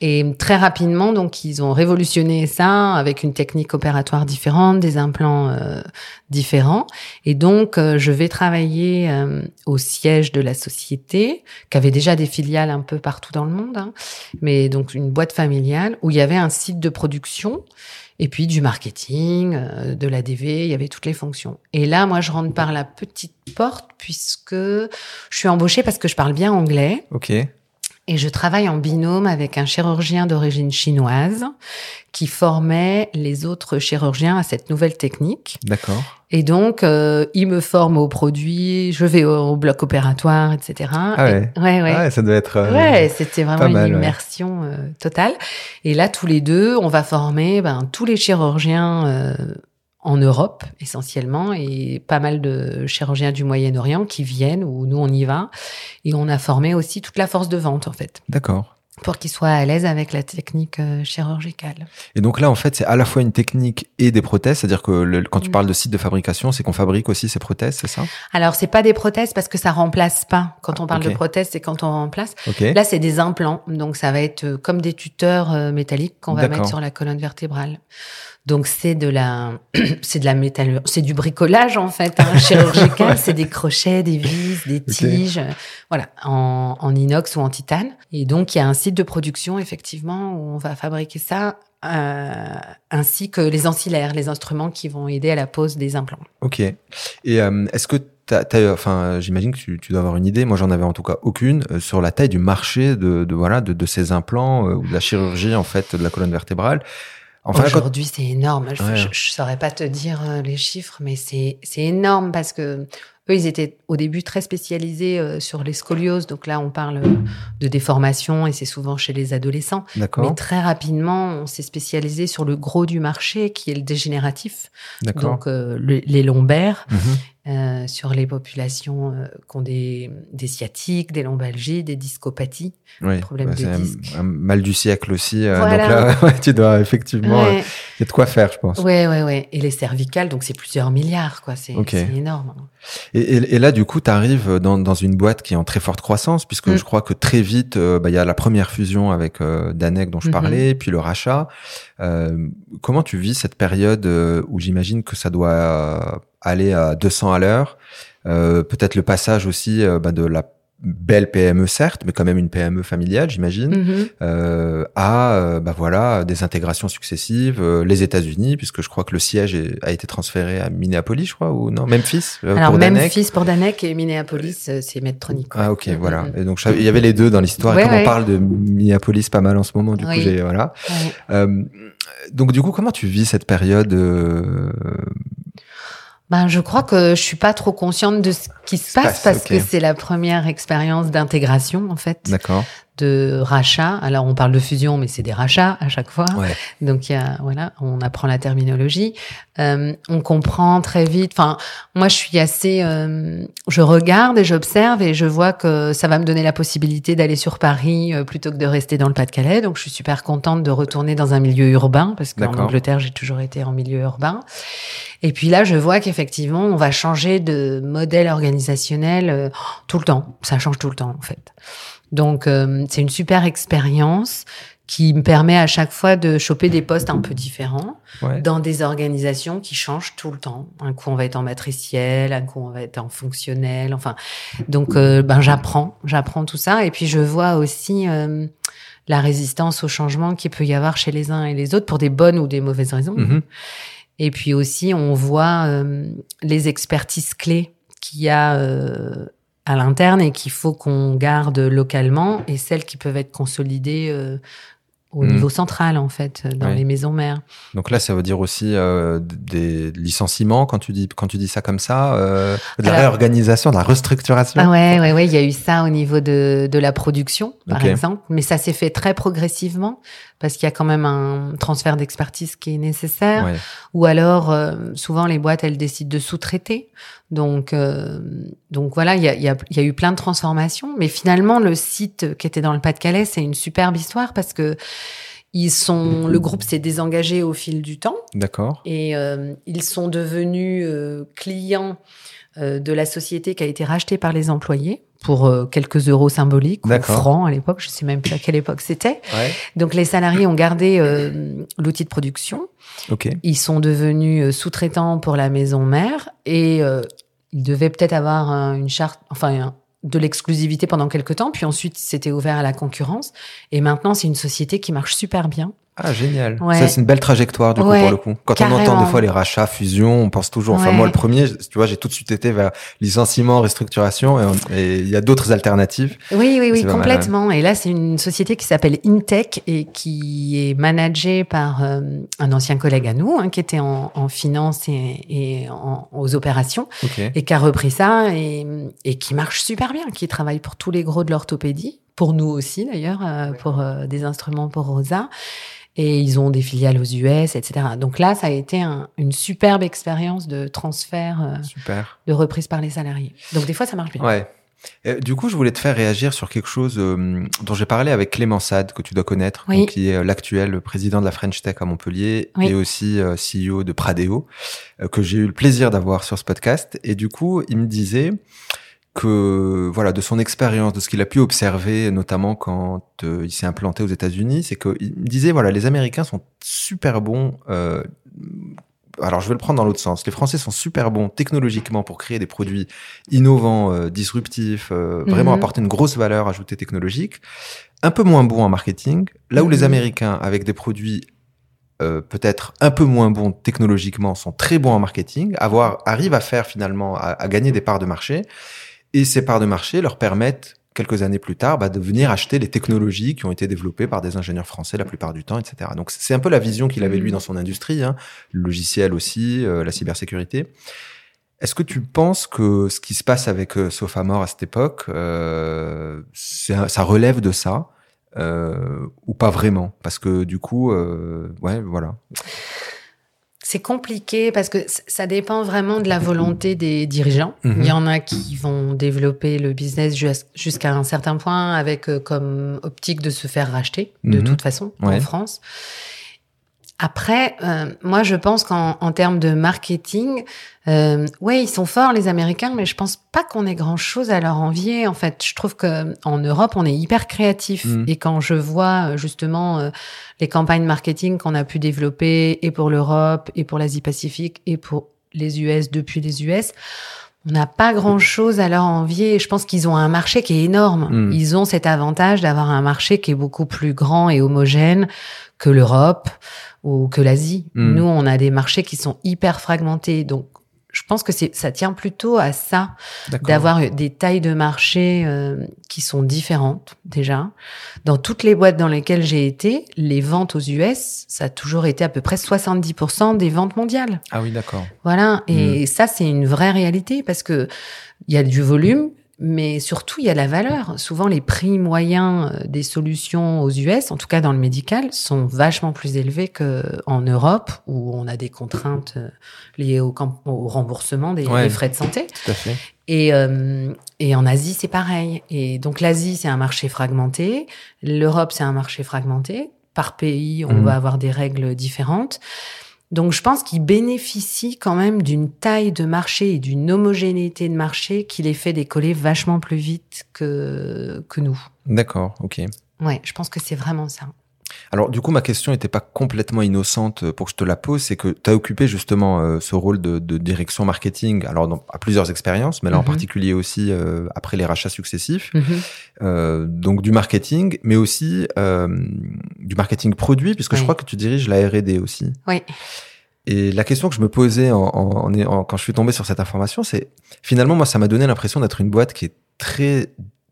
et très rapidement donc ils ont révolutionné ça avec une technique opératoire différente, des implants euh, différents et donc euh, je vais travailler euh, au siège de la société qui avait déjà des filiales un peu partout dans le monde, hein, mais donc une boîte familiale où il y avait un site de production et puis du marketing, euh, de l'ADV, il y avait toutes les fonctions. Et là, moi, je rentre par la petite porte puisque je suis embauchée parce que je parle bien anglais. Ok. Et je travaille en binôme avec un chirurgien d'origine chinoise qui formait les autres chirurgiens à cette nouvelle technique. D'accord. Et donc, euh, il me forme aux produits, je vais au, bloc opératoire, etc. Ah ouais. Et, ouais, ouais. Ah ouais, ça doit être. euh, Ouais, c'était vraiment mal, une ouais. immersion euh, totale. Et là, tous les deux, on va former ben, tous les chirurgiens euh, en Europe essentiellement et pas mal de chirurgiens du Moyen-Orient qui viennent où nous on y va. Et on a formé aussi toute la force de vente en fait D'accord. pour qu'ils soient à l'aise avec la technique euh, chirurgicale. Et donc là, en fait, c'est à la fois une technique et des prothèses. C'est-à-dire que le- quand tu Mm. parles de site de fabrication, c'est qu'on fabrique aussi ces prothèses, c'est ça? Alors c'est pas des prothèses parce que ça remplace pas. Quand on parle de prothèses, c'est quand on remplace. Là, c'est des implants, donc ça va être euh, comme des tuteurs euh, métalliques qu'on va mettre sur la colonne vertébrale. Donc c'est de la, c'est de la métal, c'est du bricolage en fait, hein, chirurgical. c'est des crochets, des vis, des tiges, voilà, en, en inox ou en titane. Et donc il y a un site de production effectivement où on va fabriquer ça, euh, ainsi que les ancillaires, les instruments qui vont aider à la pose des implants. Ok. Et euh, est-ce que t'as, t'as- enfin, j'imagine que tu, tu dois avoir une idée. Moi, j'en avais en tout cas aucune euh, sur la taille du marché de, de voilà de, de ces implants euh, ou de la chirurgie en fait de la colonne vertébrale. Enfin, Aujourd'hui, c'est énorme. Je, Ouais. je, je saurais pas te dire euh, les chiffres, mais c'est c'est énorme parce que eux, ils étaient au début très spécialisés euh, sur les scolioses. Donc là, on parle euh, de déformation et c'est souvent chez les adolescents. Mais très rapidement, on s'est spécialisé sur le gros du marché, qui est le dégénératif. Donc euh, le- les lombaires, Mhm. Euh, sur les populations euh, qui ont des, des sciatiques, des lombalgies, des discopathies. Oui. problème de c'est un- disque. un, mal du siècle aussi. euh, Voilà. Donc là, tu dois effectivement. euh, Ouais. Il y a de quoi faire, je pense. Ouais, ouais, ouais. Et les cervicales, donc c'est plusieurs milliards, quoi. C'est énorme. Et, et- et là, du coup, tu arrives dans, dans une boîte qui est en très forte croissance, puisque Mm. je crois que très vite, euh, bah, il y a la première fusion avec euh, Danec dont je Mhm. parlais, puis le rachat. Euh, comment tu vis cette période euh, où j'imagine que ça doit euh, aller à 200 à l'heure euh, Peut-être le passage aussi euh, bah, de la belle PME certes, mais quand même une PME familiale, j'imagine, Mhm. euh, à euh, bah voilà des intégrations successives, euh, les États-Unis, puisque je crois que le siège est- a été transféré à Minneapolis, je crois, ou non, Memphis. Alors, pour fils pour Danec et Minneapolis, c'est Medtronic. Ah ok Mm, voilà mm, mm. et donc il y avait les deux dans l'histoire et Ouais, comme ouais. on parle de Minneapolis pas mal en ce moment du coup j'ai voilà Ouais. Donc du coup comment tu vis cette période euh, Ben, je crois que je suis pas trop consciente de ce qui se Se passe passe, parce que c'est la première expérience d'intégration, en fait, d'accord de rachat. Alors, on parle de fusion, mais c'est des rachats à chaque fois. ouais Donc, il y a, voilà, on apprend la terminologie. Euh, on comprend très vite. Enfin, moi, je suis assez, euh, je regarde et j'observe et je vois que ça va me donner la possibilité d'aller sur Paris euh, plutôt que de rester dans le Pas-de-Calais. Donc, je suis super contente de retourner dans un milieu urbain parce qu'en. Angleterre, j'ai toujours été en milieu urbain. Et puis là, je vois qu'effectivement, on va changer de modèle organisationnel euh, tout le temps. Ça change tout le temps, en fait. Donc, euh, c'est une super expérience qui me permet à chaque fois de choper des postes un peu différents ouais dans des organisations qui changent tout le temps. Un coup, on va être en matriciel, un coup, on va être en fonctionnel. Enfin, donc, euh, ben, j'apprends, j'apprends tout ça. Et puis, je vois aussi euh, la résistance au changement qu'il peut y avoir chez les uns et les autres pour des bonnes ou des mauvaises raisons. Mhm. Et puis aussi, on voit euh, les expertises clés qu'il y a euh, à l'interne et qu'il faut qu'on garde localement et celles qui peuvent être consolidées euh, au Mhm. niveau central, en fait, dans Oui. les maisons mères. donc là ça veut dire aussi euh, des licenciements quand tu dis quand tu dis ça comme ça euh, de la Alors- réorganisation de la restructuration Ah ouais, ouais, ouais, il y a eu ça au niveau de, de la production, par exemple, mais ça s'est fait très progressivement parce qu'il y a quand même un transfert d'expertise qui est nécessaire. ouais Ou alors, euh, souvent, les boîtes, elles décident de sous-traiter. Donc, euh, donc voilà, il y a, y, a, y a eu plein de transformations. Mais finalement, le site qui était dans le Pas-de-Calais, c'est une superbe histoire parce que ils sont, le groupe s'est désengagé au fil du temps d'accord et euh, ils sont devenus euh, clients euh, de la société qui a été rachetée par les employés pour euh, quelques euros symboliques ou francs à l'époque. Je sais même plus à quelle époque c'était. ouais Donc les salariés ont gardé euh, l'outil de production. ok Ils sont devenus euh, sous-traitants pour la maison mère et euh, ils devaient peut-être avoir un- une charte, enfin de l'exclusivité pendant quelques temps, puis ensuite c'était ouvert à la concurrence. Et maintenant c'est une société qui marche super bien Ah, génial. Ouais. Ça, c'est une belle trajectoire, du coup, Ouais, pour le coup. Quand on entend des fois les rachats, fusions, on pense toujours, enfin, Ouais. moi, le premier, tu vois, j'ai tout de suite été vers licenciement, restructuration, et il y a d'autres alternatives. Oui, oui, oui, mal, complètement. Et là, c'est une société qui s'appelle Intech et qui est managée par euh, un ancien collègue à nous, hein, qui était en, en finance et, et en- aux opérations, et qui a repris ça et, et qui marche super bien, qui travaille pour tous les gros de l'orthopédie, pour nous aussi d'ailleurs, euh, pour euh, des instruments pour Rosa. Et ils ont des filiales aux US, etc. Donc là, ça a été un- une superbe expérience de transfert, euh, Super. de reprise par les salariés. Donc des fois, ça marche bien. Ouais. Euh, du coup, je voulais te faire réagir sur quelque chose euh, dont j'ai parlé avec Clément Sade, que tu dois connaître, Oui. donc, qui est euh, l'actuel président de la French Tech à Montpellier Oui. et aussi euh, CEO de Pradeo, euh, que j'ai eu le plaisir d'avoir sur ce podcast. Et du coup, il me disait que, voilà, de son expérience, de ce qu'il a pu observer, notamment quand euh, il s'est implanté aux États-Unis, c'est qu'il me disait, voilà, les Américains sont super bons. euh, alors, je vais le prendre dans l'autre sens. Les Français sont super bons technologiquement pour créer des produits innovants, euh, disruptifs, euh, vraiment Mhm. apporter une grosse valeur ajoutée technologique. Un peu moins bons en marketing. Là où les Mhm. Américains, avec des produits euh, peut-être un peu moins bons technologiquement, sont très bons en marketing, avoir, arrivent à faire finalement, à, à gagner des parts de marché. Et ces parts de marché leur permettent, quelques années plus tard, bah, de venir acheter les technologies qui ont été développées par des ingénieurs français la plupart du temps, etc. Donc c'est un peu la vision qu'il avait lui Mhm. dans son industrie, hein, le logiciel aussi, euh, la cybersécurité. Est-ce que tu penses que ce qui se passe avec euh, à cette époque, euh, ça relève de ça euh, ou pas vraiment? Parce que du coup, euh, ouais, voilà. C'est compliqué parce que ça dépend vraiment de la volonté des dirigeants. Mhm. Il y en a qui vont développer le business jus- jusqu'à un certain point avec euh, comme optique de se faire racheter de Mhm. toute façon Ouais. en France. Après, euh, moi je pense qu'en en termes de marketing, euh, ouais ils sont forts les Américains, mais je pense pas qu'on ait grand chose à leur envier. En fait, je trouve que en Europe on est hyper créatif Mhm. et quand je vois euh, justement euh, les campagnes marketing qu'on a pu développer et pour l'Europe et pour l'Asie Pacifique et pour les US depuis les US, on n'a pas grand chose à leur envier. Je pense qu'ils ont un marché qui est énorme. Mm. Ils ont cet avantage d'avoir un marché qui est beaucoup plus grand et homogène que l'Europe ou que l'Asie. Mm. Nous, on a des marchés qui sont hyper fragmentés. Donc, je pense que c'est, ça tient plutôt à ça d'avoir des tailles de marché euh, qui sont différentes déjà. Dans toutes les boîtes dans lesquelles j'ai été, les ventes aux US, ça a toujours été à peu près 70% des ventes mondiales. Ah oui, d'accord. Voilà, et ça c'est une vraie réalité parce que il y a du volume, mais surtout il y a la valeur. Souvent les prix moyens euh, des solutions aux US, en tout cas dans le médical, sont vachement plus élevés qu'en Europe où on a des contraintes euh, liées au, remboursement des, Ouais. des frais de santé. Tout à fait. Et, euh, et en Asie, c'est pareil. Et donc l'Asie, c'est un marché fragmenté. L'Europe, c'est un marché fragmenté. Par pays, on Mhm. va avoir des règles différentes. Donc je pense qu'ils bénéficient quand même d'une taille de marché et d'une homogénéité de marché qui les fait décoller vachement plus vite que, que nous. D'accord, ok. Ouais, je pense que c'est vraiment ça. Alors du coup, ma question n'était pas complètement innocente euh, pour que je te la pose, c'est que tu as occupé justement euh, ce rôle de, de direction marketing, alors dans- à plusieurs expériences, mais là en Mhm. particulier aussi euh, après les rachats successifs, Mhm. euh, donc du marketing, mais aussi euh, du marketing produit, puisque je crois que tu diriges la R&D aussi. Oui. Et la question que je me posais en, en- en- en- quand je suis tombé sur cette information, c'est finalement moi ça m'a donné l'impression d'être une boîte qui est très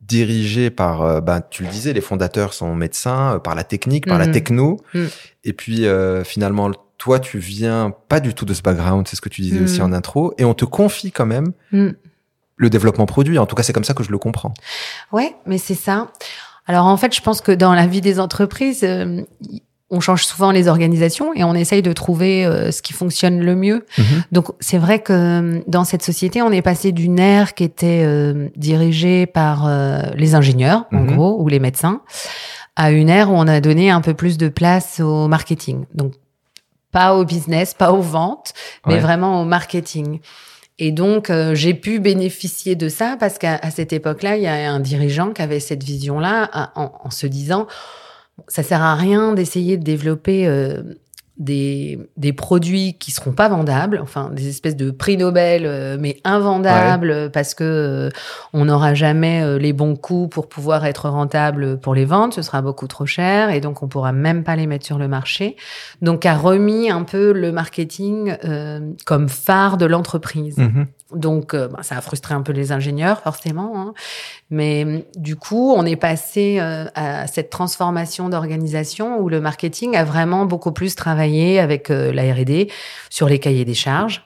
dirigée par, ben, tu le disais, les fondateurs sont médecins, euh, par la technique, par la Mhm. techno, Mhm. et puis euh, finalement toi tu viens pas du tout de ce background, c'est ce que tu disais Mhm. aussi en intro, et on te confie quand même le développement produit. En tout cas c'est comme ça que je le comprends. Ouais, mais c'est ça. Alors en fait, je pense que dans la vie des entreprises, euh, on change souvent les organisations et on essaye de trouver euh, ce qui fonctionne le mieux. Donc c'est vrai que euh, dans cette société, on est passé d'une ère qui était euh, dirigée par euh, les ingénieurs, en Mhm. gros, ou les médecins, à une ère où on a donné un peu plus de place au marketing. Donc pas au business, pas aux ventes, mais Ouais. vraiment au marketing. Et donc, euh, j'ai pu bénéficier de ça parce qu'à cette époque-là, il y a un dirigeant qui avait cette vision-là en, en se disant, ça sert à rien d'essayer de développer euh, des, des produits qui seront pas vendables, enfin des espèces de prix Nobel euh, mais invendables parce que euh, on n'aura jamais euh, les bons coûts pour pouvoir être rentable pour les ventes, ce sera beaucoup trop cher et donc on pourra même pas les mettre sur le marché. Donc a remis un peu le marketing comme phare de l'entreprise. Mhm. Donc, euh, bah, ça a frustré un peu les ingénieurs, forcément. Hein. Mais du coup, on est passé euh, à cette transformation d'organisation où le marketing a vraiment beaucoup plus travaillé avec euh, la R&D sur les cahiers des charges,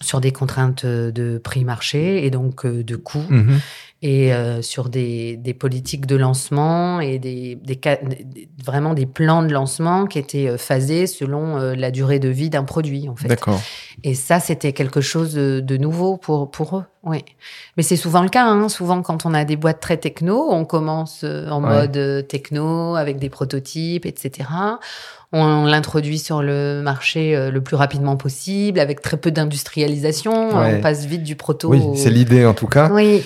sur des contraintes de prix marché et donc de coûts. Mhm et euh, sur des, des, politiques de lancement et des, des, vraiment des plans de lancement qui étaient euh, phasés selon euh, la durée de vie d'un produit en fait. D'accord. Et ça c'était quelque chose de, de, nouveau pour pour eux. Oui. Mais c'est souvent le cas. Hein. Souvent quand on a des boîtes très techno, on commence en mode techno avec des prototypes, etc on l'introduit sur le marché le plus rapidement possible, avec très peu d'industrialisation. On passe vite du proto. Oui, c'est l'idée en tout cas. Oui.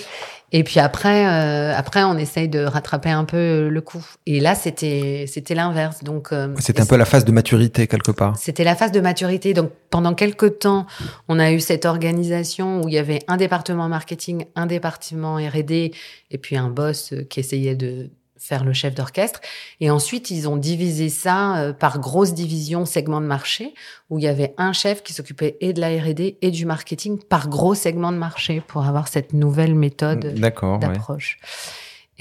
Et puis après, euh, après, on essaye de rattraper un peu le coup. Et là, c'était, c'était l'inverse. Donc, euh, c'était un peu la phase de maturité quelque part. C'était la phase de maturité. Donc, pendant quelques temps, on a eu cette organisation où il y avait un département marketing, un département R&D, et puis un boss qui essayait de faire le chef d'orchestre. Et ensuite, ils ont divisé ça euh, par grosses divisions, segments de marché, où il y avait un chef qui s'occupait et de la R&D et du marketing par gros segments de marché pour avoir cette nouvelle méthode d'approche.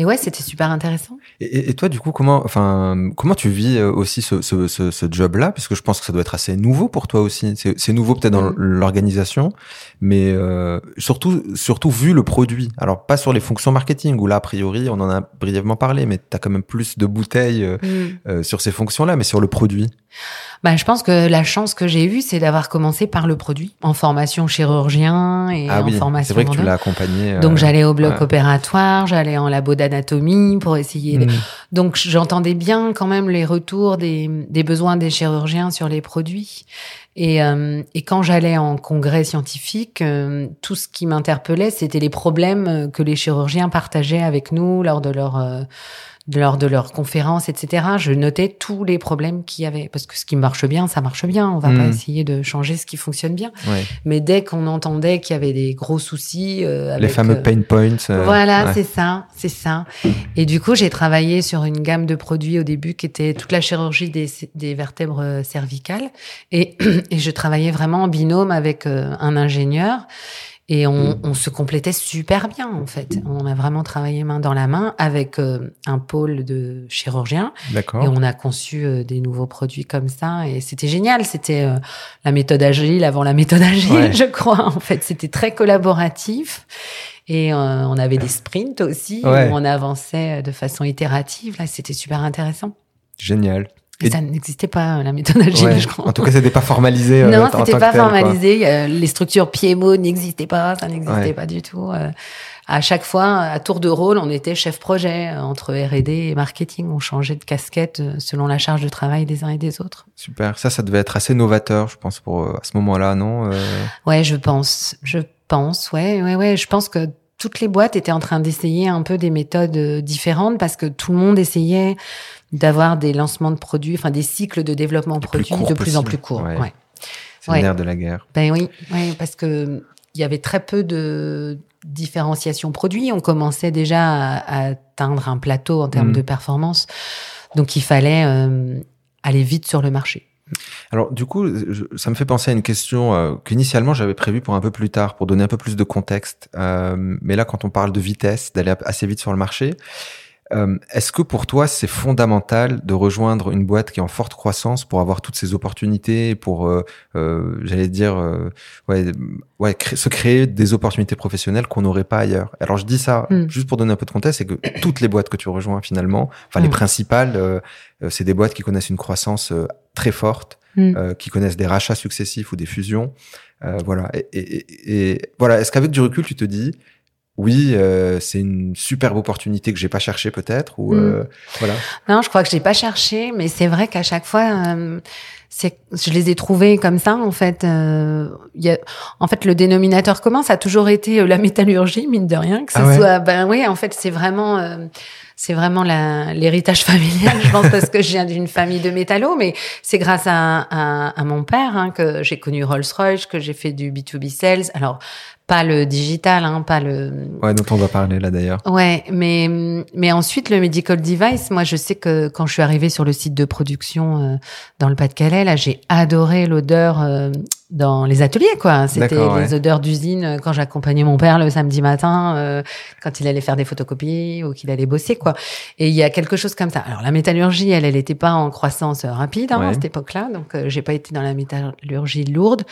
Et ouais, c'était super intéressant. Et, et, toi, du coup, comment, enfin, comment tu vis euh, aussi ce, ce, ce, ce job-là? Puisque je pense que ça doit être assez nouveau pour toi aussi. C'est nouveau peut-être dans l'organisation, mais euh, surtout, surtout vu le produit. Alors pas sur les fonctions marketing où là, a priori, on en a brièvement parlé, mais tu as quand même plus de bouteilles euh, mm. euh, sur ces fonctions-là, mais sur le produit. Bah, je pense que la chance que j'ai eue, c'est d'avoir commencé par le produit, en formation chirurgien et ah en formation. C'est vrai que tu l'as accompagné. Euh, Donc j'allais au bloc opératoire, j'allais en labo d'anatomie pour essayer. Hmm. Donc j'entendais bien quand même les retours des, des besoins des chirurgiens sur les produits. Et, euh, et quand j'allais en congrès scientifique, euh, tout ce qui m'interpellait, c'était les problèmes que les chirurgiens partageaient avec nous lors de leur lors de leurs conférences, etc., je notais tous les problèmes qu'il y avait. Parce que ce qui marche bien, ça marche bien. On va pas hmm. essayer de changer ce qui fonctionne bien. Mais dès qu'on entendait qu'il y avait des gros soucis... Euh, avec, les fameux euh, pain points. Euh, voilà, c'est ça, c'est ça. Et du coup, j'ai travaillé sur une gamme de produits au début qui était toute la chirurgie des, des vertèbres cervicales. Et, et je travaillais vraiment en binôme avec un ingénieur. Et on, mm. on, se complétait super bien, en fait. On a vraiment travaillé main dans la main avec euh, un pôle de chirurgiens. D'accord. Et on a conçu euh, des nouveaux produits comme ça. Et c'était génial. C'était euh, la méthode agile avant la méthode agile, je crois. En fait, c'était très collaboratif. Et on avait des sprints aussi, où on avançait de façon itérative. Là, c'était super intéressant. Génial. Et ça n'existait pas, la méthode agile, je crois. En tout cas, c'était pas formalisé. Euh, non, c'était pas formalisé. Euh, les structures PMO n'existaient pas, ça n'existait pas du tout. Euh, à chaque fois, à tour de rôle, on était chef projet entre R&D et marketing. On changeait de casquette selon la charge de travail des uns et des autres. Super. Ça, ça devait être assez novateur, je pense, pour à ce moment-là, non Ouais, je pense. Je pense. Ouais, ouais, ouais. Je pense que toutes les boîtes étaient en train d'essayer un peu des méthodes différentes parce que tout le monde essayait d'avoir des lancements de produits, enfin des cycles de développement de produits de plus en plus courts. Ouais. C'est le nerf de la guerre. Ben oui, oui parce que il y avait très peu de différenciation produit. On commençait déjà à, atteindre un plateau en termes mm. de performance. Donc il fallait euh, aller vite sur le marché. Alors du coup, ça me fait penser à une question euh, qu'initialement j'avais prévue pour un peu plus tard, pour donner un peu plus de contexte. Euh, mais là, quand on parle de vitesse, d'aller assez vite sur le marché, euh, est-ce que pour toi, c'est fondamental de rejoindre une boîte qui est en forte croissance pour avoir toutes ces opportunités, pour, euh, euh, j'allais dire, ouais, ouais, se créer des opportunités professionnelles qu'on n'aurait pas ailleurs? Alors je dis ça hmm. juste pour donner un peu de contexte, c'est que toutes les boîtes que tu rejoins finalement, enfin les hmm. principales, c'est des boîtes qui connaissent une croissance très forte, hmm. qui connaissent des rachats successifs ou des fusions. voilà. Et, et, et voilà. Est-ce qu'avec du recul, tu te dis oui, euh, c'est une superbe opportunité que j'ai pas cherché peut-être ou mm. euh, voilà. Non, je crois que j'ai pas cherché, mais c'est vrai qu'à chaque fois, euh, c'est, je les ai trouvés comme ça en fait. Euh, y a, en fait, le dénominateur commun, ça a toujours été la métallurgie, mine de rien, que ce ah soit. Ben oui, en fait, c'est vraiment c'est vraiment l'héritage familial, je pense, parce que je viens d'une famille de métallos, mais c'est grâce à, à, à, mon père hein, que j'ai connu Rolls-Royce, que j'ai fait du B2B sales. Alors, pas le digital, hein, pas le. Ouais, dont on va parler là d'ailleurs. Ouais, mais mais ensuite le medical device, moi je sais que quand je suis arrivée sur le site de production euh, dans le Pas-de-Calais, là j'ai adoré l'odeur euh, dans les ateliers quoi. C'était les odeurs d'usine euh, quand j'accompagnais mon père le samedi matin quand il allait faire des photocopies ou qu'il allait bosser quoi. Et il y a quelque chose comme ça. Alors la métallurgie, elle, elle était pas en croissance rapide hein, à cette époque-là, donc j'ai pas été dans la métallurgie lourde.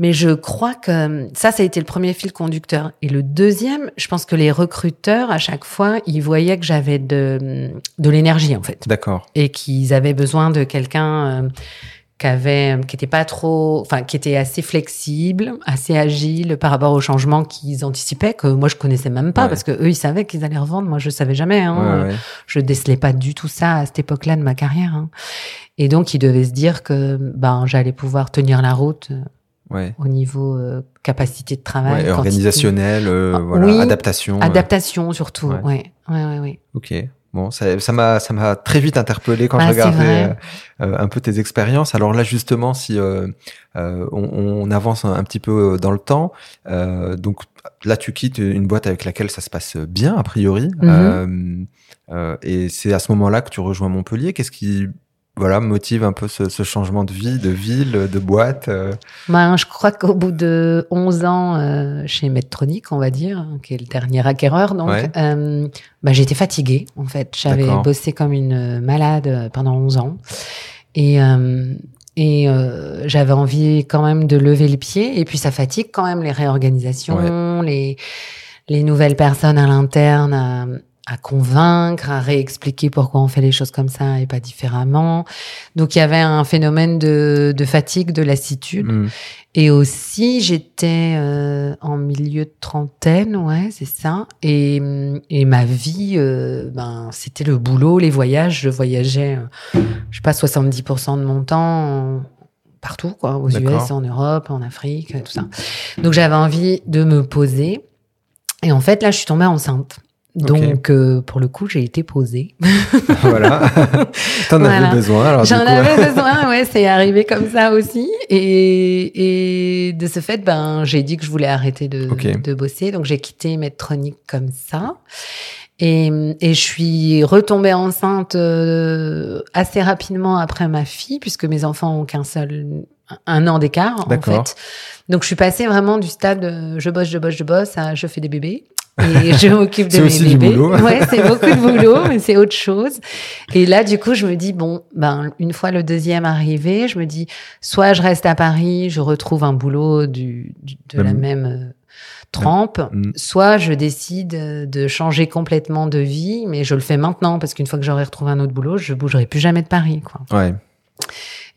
Mais je crois que ça, ça a été le premier fil conducteur. Et le deuxième, je pense que les recruteurs, à chaque fois, ils voyaient que j'avais de, de l'énergie, en fait. D'accord. Et qu'ils avaient besoin de quelqu'un euh, qui avait, qui était pas trop, enfin, qui était assez flexible, assez agile par rapport aux changements qu'ils anticipaient, que moi, je connaissais même pas, parce que eux, ils savaient qu'ils allaient revendre. Moi, je savais jamais, hein. Je décelais pas du tout ça à cette époque-là de ma carrière, hein. Et donc, ils devaient se dire que, ben, j'allais pouvoir tenir la route euh, au niveau euh, capacité de travail. Ouais, organisationnel, euh, ah, voilà, adaptation. Euh. Adaptation surtout, ouais. Ouais, ouais, ouais, Ok. Bon, ça, ça m'a, ça m'a très vite interpellé quand je regardais un peu tes expériences. Alors là, justement, si on, on, avance un, petit peu dans le temps, donc là, tu quittes une boîte avec laquelle ça se passe bien a priori, mm-hmm. et c'est à ce moment-là que tu rejoins Montpellier. Qu'est-ce qui voilà, motive un peu ce, changement de vie, de ville, de boîte euh. ben, Je crois qu'au bout de 11 ans euh, chez Medtronic, on va dire, hein, qui est le dernier acquéreur, donc, euh, ben, j'étais fatiguée, en fait. J'avais bossé comme une malade pendant 11 ans. Et, et j'avais envie quand même de lever le pied. Et puis, ça fatigue quand même les réorganisations, les, les nouvelles personnes à l'interne à convaincre, à réexpliquer pourquoi on fait les choses comme ça et pas différemment. Donc il y avait un phénomène de, de fatigue, de lassitude. Mm. Et aussi, j'étais euh, en milieu de trentaine, ouais, c'est ça. Et, et ma vie, euh, ben, c'était le boulot, les voyages. Je voyageais, euh, je sais pas, 70% de mon temps partout, quoi, aux US, en Europe, en Afrique, tout ça. Donc j'avais envie de me poser. Et en fait, là, je suis tombée enceinte. Donc, euh, pour le coup, j'ai été posée. voilà. T'en avais besoin. J'en avais besoin, ouais, c'est arrivé comme ça aussi. Et, et de ce fait, ben, j'ai dit que je voulais arrêter de, de bosser. Donc, j'ai quitté Medtronic comme ça. Et, et je suis retombée enceinte euh, assez rapidement après ma fille, puisque mes enfants ont qu'un seul, un an d'écart, en fait. Donc, je suis passée vraiment du stade je bosse, je bosse, je bosse à je fais des bébés et je m'occupe de mes aussi bébés. Du boulot. ouais, c'est beaucoup de boulot, mais c'est autre chose. Et là, du coup, je me dis bon, ben une fois le deuxième arrivé, je me dis soit je reste à Paris, je retrouve un boulot du, de la même euh, trempe, mm. soit je décide de changer complètement de vie, mais je le fais maintenant parce qu'une fois que j'aurai retrouvé un autre boulot, je bougerai plus jamais de Paris, quoi. Ouais.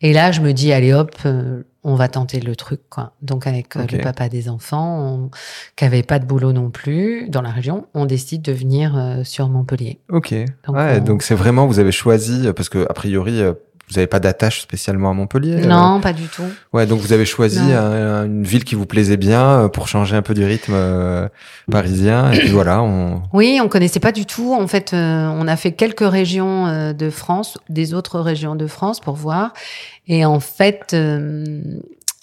Et là, je me dis allez hop, euh, on va tenter le truc, quoi. Donc avec euh, le papa des enfants, qui avait pas de boulot non plus dans la région, on décide de venir euh, sur Montpellier. Ok. Donc, ouais, donc c'est vraiment vous avez choisi parce que a priori vous n'avez pas d'attache spécialement à Montpellier Non, pas du tout. Ouais, donc vous avez choisi une ville qui vous plaisait bien pour changer un peu du rythme parisien. Et puis voilà, on... Oui, on connaissait pas du tout. En fait, on a fait quelques régions de France, des autres régions de France pour voir. Et en fait, euh,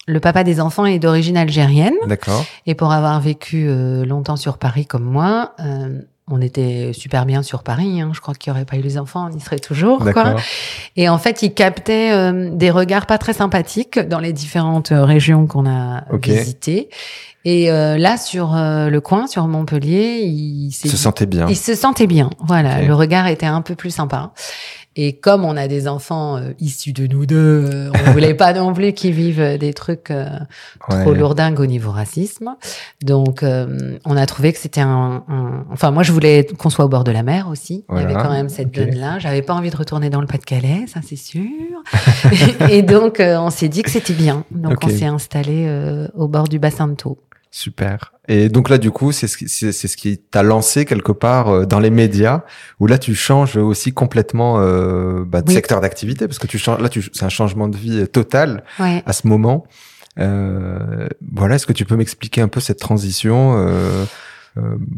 le papa des enfants est d'origine algérienne. D'accord. Et pour avoir vécu euh, longtemps sur Paris comme moi, euh, on était super bien sur Paris. Hein. Je crois qu'il n'y aurait pas eu les enfants, on y serait toujours. Quoi. Et en fait, il captait des regards pas très sympathiques dans les différentes régions qu'on a visitées. Et là, sur le coin, sur Montpellier, il, se sentait bien. Il se sentait bien. Voilà, le regard était un peu plus sympa. Et comme on a des enfants euh, issus de nous deux, euh, on voulait pas non plus qu'ils vivent des trucs euh, trop lourdingues au niveau racisme. Donc, on a trouvé que c'était un, Enfin, moi, je voulais qu'on soit au bord de la mer aussi. Il y avait quand même cette zone-là. J'avais pas envie de retourner dans le Pas-de-Calais, ça c'est sûr. et donc, on s'est dit que c'était bien. Donc, on s'est installé au bord du bassin de Thau. Super. Et donc là, du coup, c'est ce qui, c'est, ce qui t'a lancé quelque part euh, dans les médias, où là, tu changes aussi complètement euh, bah, de secteur d'activité, parce que tu changes. Là, tu, c'est un changement de vie total à ce moment. Euh, voilà. Est-ce que tu peux m'expliquer un peu cette transition euh,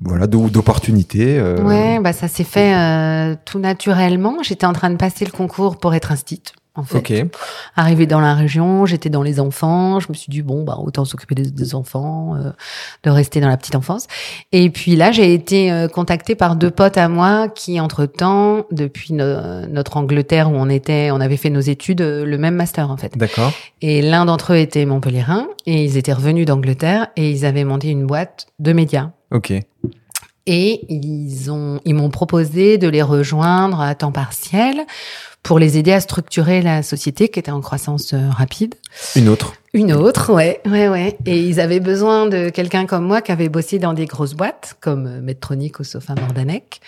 voilà, d'opportunités. Ouais, bah ça s'est fait tout naturellement. J'étais en train de passer le concours pour être instite en fait. Okay. Arrivé dans la région, j'étais dans les enfants. Je me suis dit bon, bah autant s'occuper des, enfants, euh, de rester dans la petite enfance. Et puis là, j'ai été euh, contactée par deux potes à moi qui, entre temps, depuis notre Angleterre où on était, on avait fait nos études, euh, le même master en fait. D'accord. Et l'un d'entre eux était Montpellierin et ils étaient revenus d'Angleterre et ils avaient monté une boîte de médias. Ok. Et ils ont, ils m'ont proposé de les rejoindre à temps partiel pour les aider à structurer la société qui était en croissance euh, rapide. Une autre. Une autre, ouais, ouais, ouais. Et ils avaient besoin de quelqu'un comme moi qui avait bossé dans des grosses boîtes comme euh, Medtronic ou Sofa Mordanek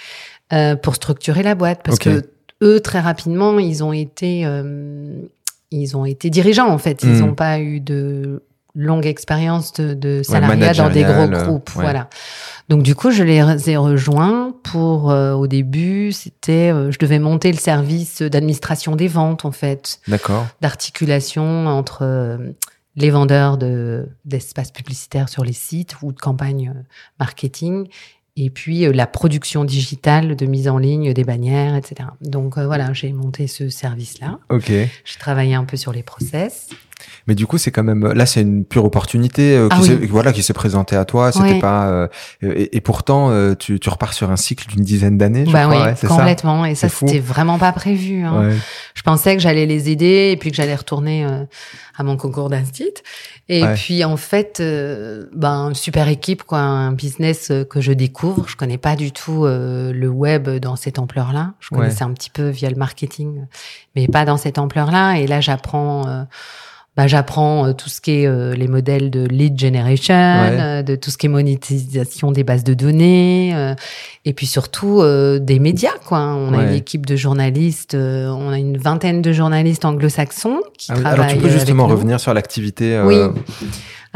euh, pour structurer la boîte parce que eux très rapidement ils ont été euh, ils ont été dirigeants en fait. Ils n'ont hmm. pas eu de longue expérience de, de salariat dans des gros groupes, voilà. Donc du coup, je les ai rejoints pour euh, au début, c'était euh, je devais monter le service d'administration des ventes en fait. D'accord. D'articulation entre euh, les vendeurs de d'espaces publicitaires sur les sites ou de campagnes marketing et puis la production digitale de mise en ligne des bannières, etc. Donc voilà, j'ai monté ce service-là. Ok. J'ai travaillé un peu sur les process. Mais du coup, c'est quand même là, c'est une pure opportunité euh, qui ah voilà qui s'est présentée à toi. C'était pas euh, et, pourtant euh, tu, tu repars sur un cycle d'une dizaine d'années. Je bah crois, oui, complètement. et ça, c'était vraiment pas prévu. Hein. Je pensais que j'allais les aider et puis que j'allais retourner à mon concours d'instit. Et puis en fait, ben super équipe quoi, un business que je découvre. Je connais pas du tout le web dans cette ampleur-là. Je connaissais un petit peu via le marketing, mais pas dans cette ampleur-là. Et là, j'apprends bah, j'apprends euh, tout ce qui est euh, les modèles de lead generation, euh, de tout ce qui est monétisation des bases de données, et puis surtout des médias. Quoi. On a une équipe de journalistes, on a une vingtaine de journalistes anglo-saxons qui travaillent. Ah alors tu peux justement revenir sur l'activité. Oui.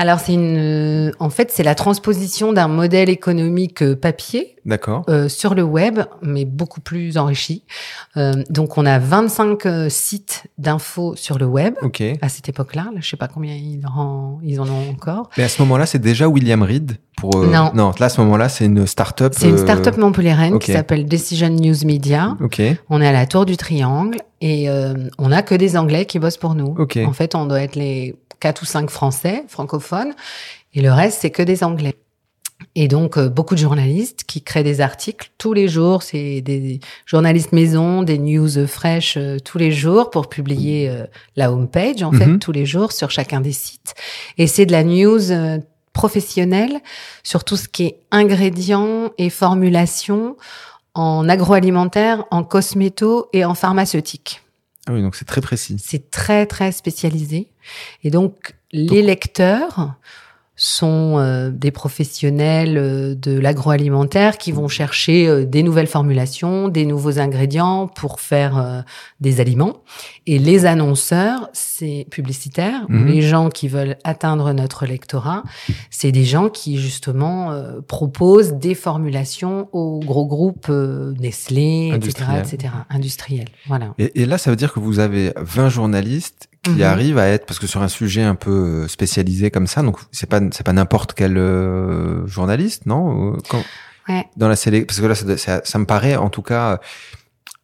Alors c'est une, euh, en fait c'est la transposition d'un modèle économique euh, papier, d'accord, euh, sur le web, mais beaucoup plus enrichi. donc on a 25 sites d'infos sur le web. Ok. À cette époque-là, là, je sais pas combien ils, en, ils en ont encore. Mais à ce moment-là, c'est déjà William Reed pour. non. Non, là à ce moment-là, c'est une start-up. C'est une start-up montpelliéraine qui s'appelle Decision News Media. Ok. On est à la Tour du Triangle et on a que des Anglais qui bossent pour nous. Ok. En fait, on doit être les quatre ou cinq Français francophones, et le reste, c'est que des Anglais. Et donc, euh, beaucoup de journalistes qui créent des articles tous les jours. C'est des journalistes maison, des news fraîches euh, tous les jours pour publier euh, la homepage, en fait, mhm. tous les jours sur chacun des sites. Et c'est de la news professionnelle sur tout ce qui est ingrédients et formulations en agroalimentaire, en cosméto et en pharmaceutique. Ah oui, donc c'est très précis. C'est très, très spécialisé. Et donc, les lecteurs sont euh, des professionnels euh, de l'agroalimentaire qui vont chercher euh, des nouvelles formulations, des nouveaux ingrédients pour faire des aliments. Et les annonceurs, c'est publicitaires, mhm. les gens qui veulent atteindre notre lectorat, c'est des gens qui justement proposent des formulations aux gros groupes Nestlé, etc., etc., industriels. Voilà. Et, et là, ça veut dire que vous avez 20 journalistes qui mhm. arrive à être parce que sur un sujet un peu euh, spécialisé comme ça donc c'est pas c'est pas n'importe quel euh, journaliste non Quand, ouais. dans la sélection parce que là ça, ça, me paraît en tout cas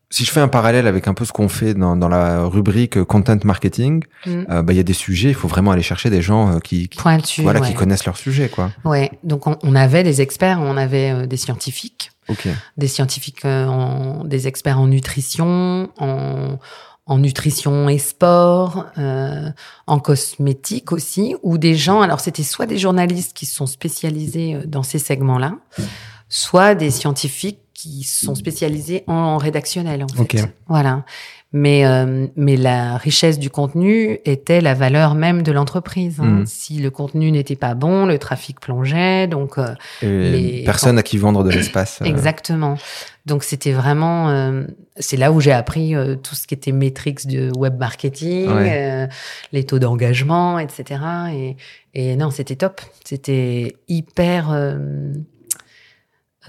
si je fais un parallèle avec un peu ce qu'on fait dans, dans la rubrique content marketing, mhm. euh, bah il y a des sujets, il faut vraiment aller chercher des gens qui, qui voilà, qui connaissent leur sujet, quoi. Ouais, donc on, on avait des experts, on avait des scientifiques, okay. des scientifiques, en, des experts en nutrition, en, en nutrition et sport, euh, en cosmétique aussi, ou des gens, alors c'était soit des journalistes qui sont spécialisés euh, dans ces segments-là, soit des scientifiques qui sont spécialisés en rédactionnel en fait. Voilà. Mais euh, mais la richesse du contenu était la valeur même de l'entreprise. Hein. Hmm. Si le contenu n'était pas bon, le trafic plongeait, donc euh, les personnes à qui vendre de l'espace. Exactement. Donc c'était vraiment, euh, c'est là où j'ai appris euh, tout ce qui était métriques de web marketing, euh, les taux d'engagement, etc. Et, et non, c'était top. C'était hyper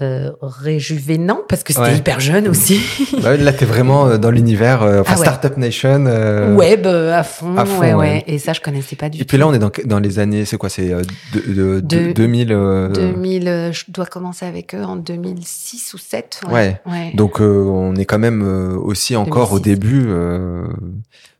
euh, réjuvénant parce que c'était Ouais. hyper jeune aussi. Bah, là, t'es vraiment euh, dans l'univers, euh, enfin, Ah ouais. Startup Nation. euh, Web euh, à fond, à fond, ouais, ouais. Et ça, je connaissais pas du Et tout. puis là, on est dans, dans les années, c'est quoi, c'est euh, de, de, de- De- 2000. euh, 2000, euh, je dois commencer avec eux en 2006 ou 7. Ouais. ouais. Donc, euh, on est quand même euh, aussi encore au 2006. début euh,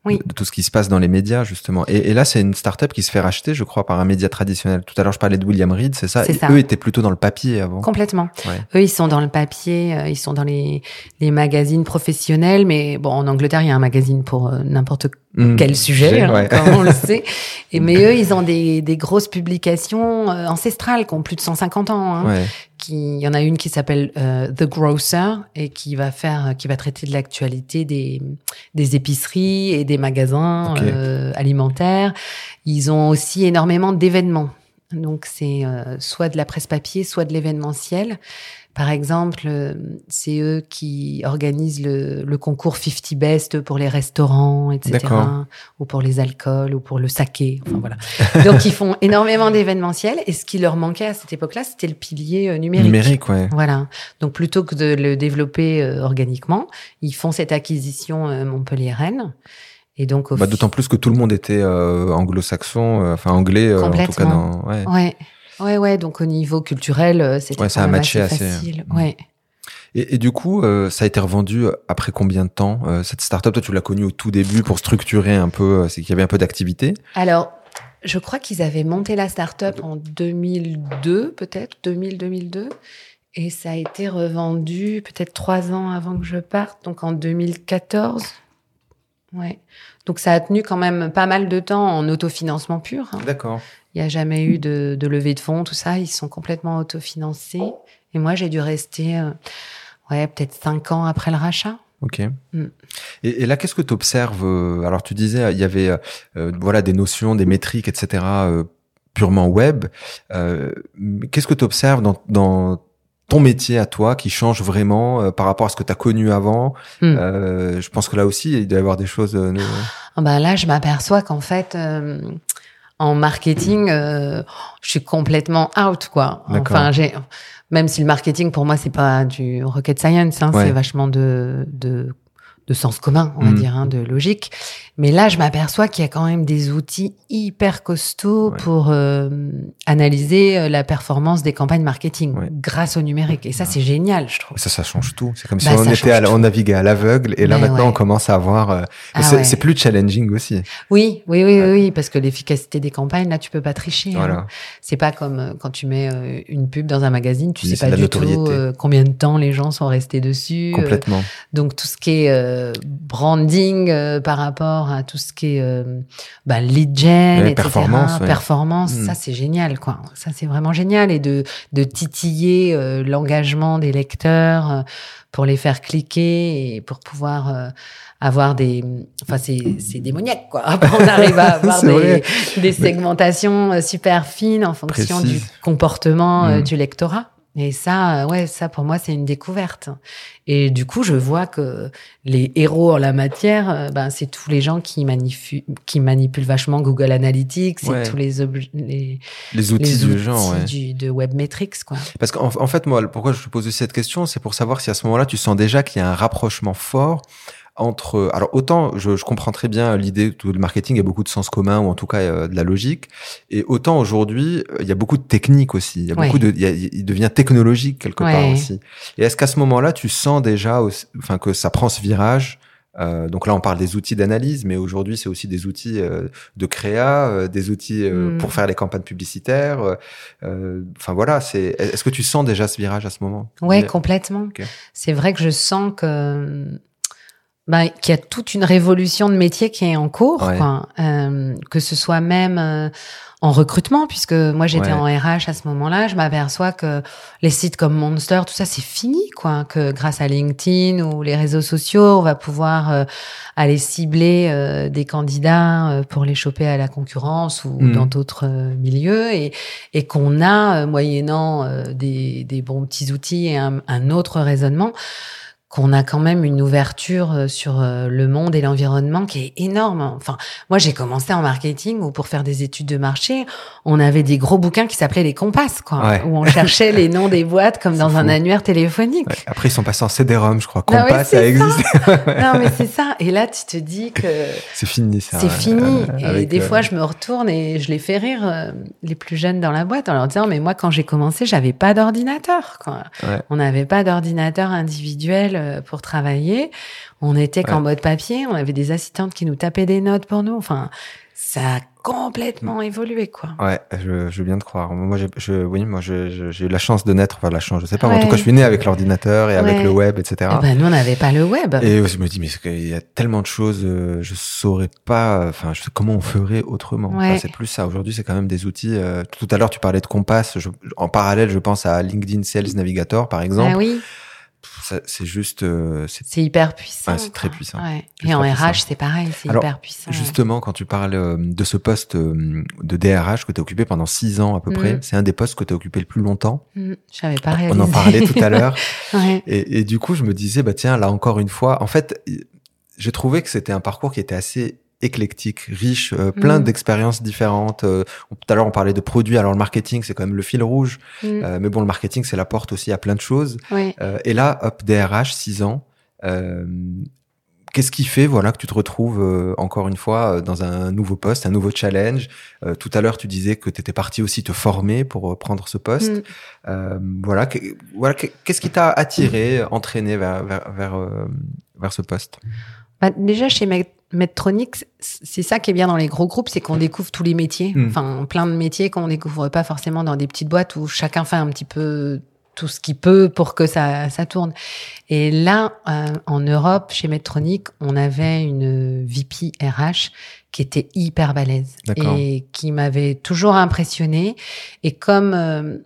Oui. de tout ce qui se passe dans les médias, justement. Et, et là, c'est une startup qui se fait racheter, je crois, par un média traditionnel. Tout à l'heure, je parlais de William Reed, c'est ça? Ça. Eux étaient plutôt dans le papier avant. Complètement. Ouais. Eux, ils sont dans le papier, euh, ils sont dans les, les magazines professionnels, mais bon, en Angleterre, il y a un magazine pour euh, n'importe Hmm. quel sujet, Sujet, hein, ouais. comme on le sait. Et mais eux, ils ont des, des grosses publications euh, ancestrales qui ont plus de 150 ans. Hein, Ouais. Qui, il y en a une qui s'appelle euh, The Grocer et qui va faire, qui va traiter de l'actualité des, des épiceries et des magasins euh, alimentaires. Ils ont aussi énormément d'événements. Donc c'est euh, soit de la presse papier, soit de l'événementiel. Par exemple, euh, c'est eux qui organisent le, le concours 50 Best pour les restaurants, etc. Ou pour les alcools, ou pour le saké. Enfin voilà. Donc ils font énormément d'événementiel. Et ce qui leur manquait à cette époque-là, c'était le pilier euh, numérique. Numérique, ouais. Voilà. Donc plutôt que de le développer euh, organiquement, ils font cette acquisition euh, Montpellier-Rennes. Et donc Bah, D'autant plus que tout le monde était euh, anglo-saxon, euh, enfin anglais, euh, en tout cas. Dans, ouais. Ouais. Ouais, ouais. Donc au niveau culturel, euh, c'était Ouais, ça a matché assez assez, euh, facile. mm. Ouais. Et, et du coup, euh, ça a été revendu après combien de temps euh, Cette startup, toi, tu l'as connue au tout début pour structurer un peu, euh, c'est qu'il y avait un peu d'activité? Alors, je crois qu'ils avaient monté la start-up en 2002, peut-être, 2000-2002. Et ça a été revendu peut-être trois ans avant que je parte, donc en 2014. Ouais. Donc ça a tenu quand même pas mal de temps en autofinancement pur. hein. D'accord. Il n'y a jamais eu de, de levée de fonds, tout ça. Ils sont complètement autofinancés. Et moi, j'ai dû rester, euh, ouais, peut-être cinq ans après le rachat. Ok. Mm. Et, et là, qu'est-ce que tu observes Alors, tu disais, il y avait euh, euh, voilà des notions, des métriques, etc. euh, purement web. Euh, qu'est-ce que tu observes dans, dans ton métier à toi qui change vraiment euh, par rapport à ce que tu as connu avant Mm. Euh, Je pense que là aussi, il doit y avoir des choses. euh, Ah bah là, je m'aperçois qu'en fait, euh, en marketing, euh, je suis complètement out, quoi. Enfin, j'ai, même si le marketing pour moi c'est pas du rocket science, hein, Ouais. c'est vachement de, de de sens commun, on va Mm. dire, hein, de logique. Mais là, je m'aperçois qu'il y a quand même des outils hyper costauds Ouais. pour euh, analyser euh, la performance des campagnes marketing Ouais. grâce au numérique. Et ça, c'est génial, je trouve. Ça, ça change tout. C'est comme Bah, si on ça était, à, on naviguait à l'aveugle, et là Mais maintenant on commence à avoir. euh, Ah c'est plus challenging aussi. Oui, oui, oui, oui, oui, parce que l'efficacité des campagnes, là, tu peux pas tricher. hein. Voilà. C'est pas comme euh, quand tu mets euh, une pub dans un magazine, tu sais pas du tout notoriété. combien de temps les gens sont restés dessus. Complètement. donc tout ce qui est euh, branding euh, par rapport à tout ce qui est euh, bah, lead gen, Ouais, etc. performance, ouais. Performance, Mm. ça c'est génial, quoi. Ça c'est vraiment génial et de de titiller l'engagement des lecteurs pour les faire cliquer et pour pouvoir avoir des, enfin c'est c'est démoniaque, quoi. On arrive à avoir des, segmentations super fines en fonction du comportement euh, Mm. du lectorat. Et ça, euh, ouais, ça pour moi c'est une découverte. Et du coup, je vois que les héros en la matière, euh, ben c'est tous les gens qui manipulent, qui manipulent vachement Google Analytics, c'est Ouais. tous les, les, Les outils les du genre, ouais. du- de Webmetrics, quoi. Parce qu'en en fait, moi, pourquoi je te pose aussi cette question, c'est pour savoir si à ce moment-là, tu sens déjà qu'il y a un rapprochement fort entre. Alors, autant je, je comprends très bien l'idée que le marketing a beaucoup de sens commun, ou en tout cas euh, de la logique, et autant aujourd'hui, euh, il y a beaucoup de technique aussi. Il y a Ouais. beaucoup de. il y a- il devient technologique quelque part aussi. Et est-ce qu'à ce moment-là, tu sens déjà, aussi- enfin, que ça prend ce virage euh, donc là, on parle des outils d'analyse, mais aujourd'hui, c'est aussi des outils euh, de créa, euh, des outils euh, Mm. pour faire les campagnes publicitaires. Enfin voilà, c'est. Est-ce que tu sens déjà ce virage à ce moment? Ouais, Mais- complètement. C'est vrai que je sens que ben, qu'il y a toute une révolution de métier qui est en cours, Ouais. quoi. Euh, que ce soit même euh, en recrutement, puisque moi j'étais Ouais. en RH à ce moment-là, je m'aperçois que les sites comme Monster, tout ça, c'est fini, quoi. Que grâce à LinkedIn ou les réseaux sociaux, on va pouvoir euh, aller cibler des candidats pour les choper à la concurrence ou Mhm. dans d'autres milieux, et, et qu'on a, moyennant des, des bons petits outils et un, un autre raisonnement, qu'on a quand même une ouverture euh, sur euh, le monde et l'environnement qui est énorme. Enfin, moi, j'ai commencé en marketing ou pour faire des études de marché, on avait des gros bouquins qui s'appelaient les compasses, quoi, où on cherchait les noms des boîtes comme dans un annuaire téléphonique. Après, ils sont passés en CD-ROM, je crois. Ah Compass, ça existe. non, mais c'est ça. Et là, tu te dis que c'est fini, ça. C'est fini. et des fois, je me retourne et je les fais rire les plus jeunes dans la boîte en leur disant, mais moi, quand j'ai commencé, j'avais pas d'ordinateur. On n'avait pas d'ordinateur individuel euh, pour travailler. On était qu'en mode papier. On avait des assistantes qui nous tapaient des notes pour nous. Enfin, ça a complètement évolué, quoi. Ouais, je, je viens de croire. Moi, je, oui, moi, j'ai eu la chance de naître, enfin, la chance, je sais pas. En tout cas, je suis né avec l'ordinateur et avec le web, etc. Eh ben, nous, on n'avait pas le web. Et je me dis, mais il y a tellement de choses, euh, je saurais pas, enfin, je sais comment on ferait autrement. c'est plus ça. Aujourd'hui, c'est quand même des outils. Euh, tout à l'heure, tu parlais de Compass. en parallèle, je pense à LinkedIn Sales Navigator, par exemple. Ah oui c'est juste. Euh, c'est hyper puissant. c'est très puissant. Et en RH, c'est pareil, c'est hyper puissant. Justement, quand tu parles euh, de ce poste euh, de DRH que tu as occupé pendant six ans à peu près, mm. c'est un des postes que tu as occupé le plus longtemps. Mm. J'avais pas réalisé. On en parlait tout à l'heure. et, et, du coup, je me disais, bah tiens, là encore une fois, en fait, j'ai trouvé que c'était un parcours qui était assez éclectique, riche, euh, plein mm. d'expériences différentes. Euh, tout à l'heure, on parlait de produits. Alors, le marketing, c'est quand même le fil rouge. Mm. Euh, mais bon, le marketing, c'est la porte aussi à plein de choses. et là, hop, DRH, 6 ans. Qu'est-ce qui fait, voilà, que tu te retrouves encore une fois dans un nouveau poste, un nouveau challenge? Tout à l'heure, tu disais que tu étais parti aussi te former pour prendre ce poste. Mm. voilà, voilà, qu'est-ce qui t'a attiré, entraîné vers vers vers, vers ce poste? Bah, Déjà, chez Medtronic, c'est ça qui est bien dans les gros groupes, c'est qu'on découvre tous les métiers, mm. enfin plein de métiers qu'on découvre pas forcément dans des petites boîtes où chacun fait un petit peu tout ce qu'il peut pour que ça, ça tourne. Et là, euh, en Europe, chez Medtronic, on avait une VP RH qui était hyper balèze et qui m'avait toujours impressionné. Et comme euh,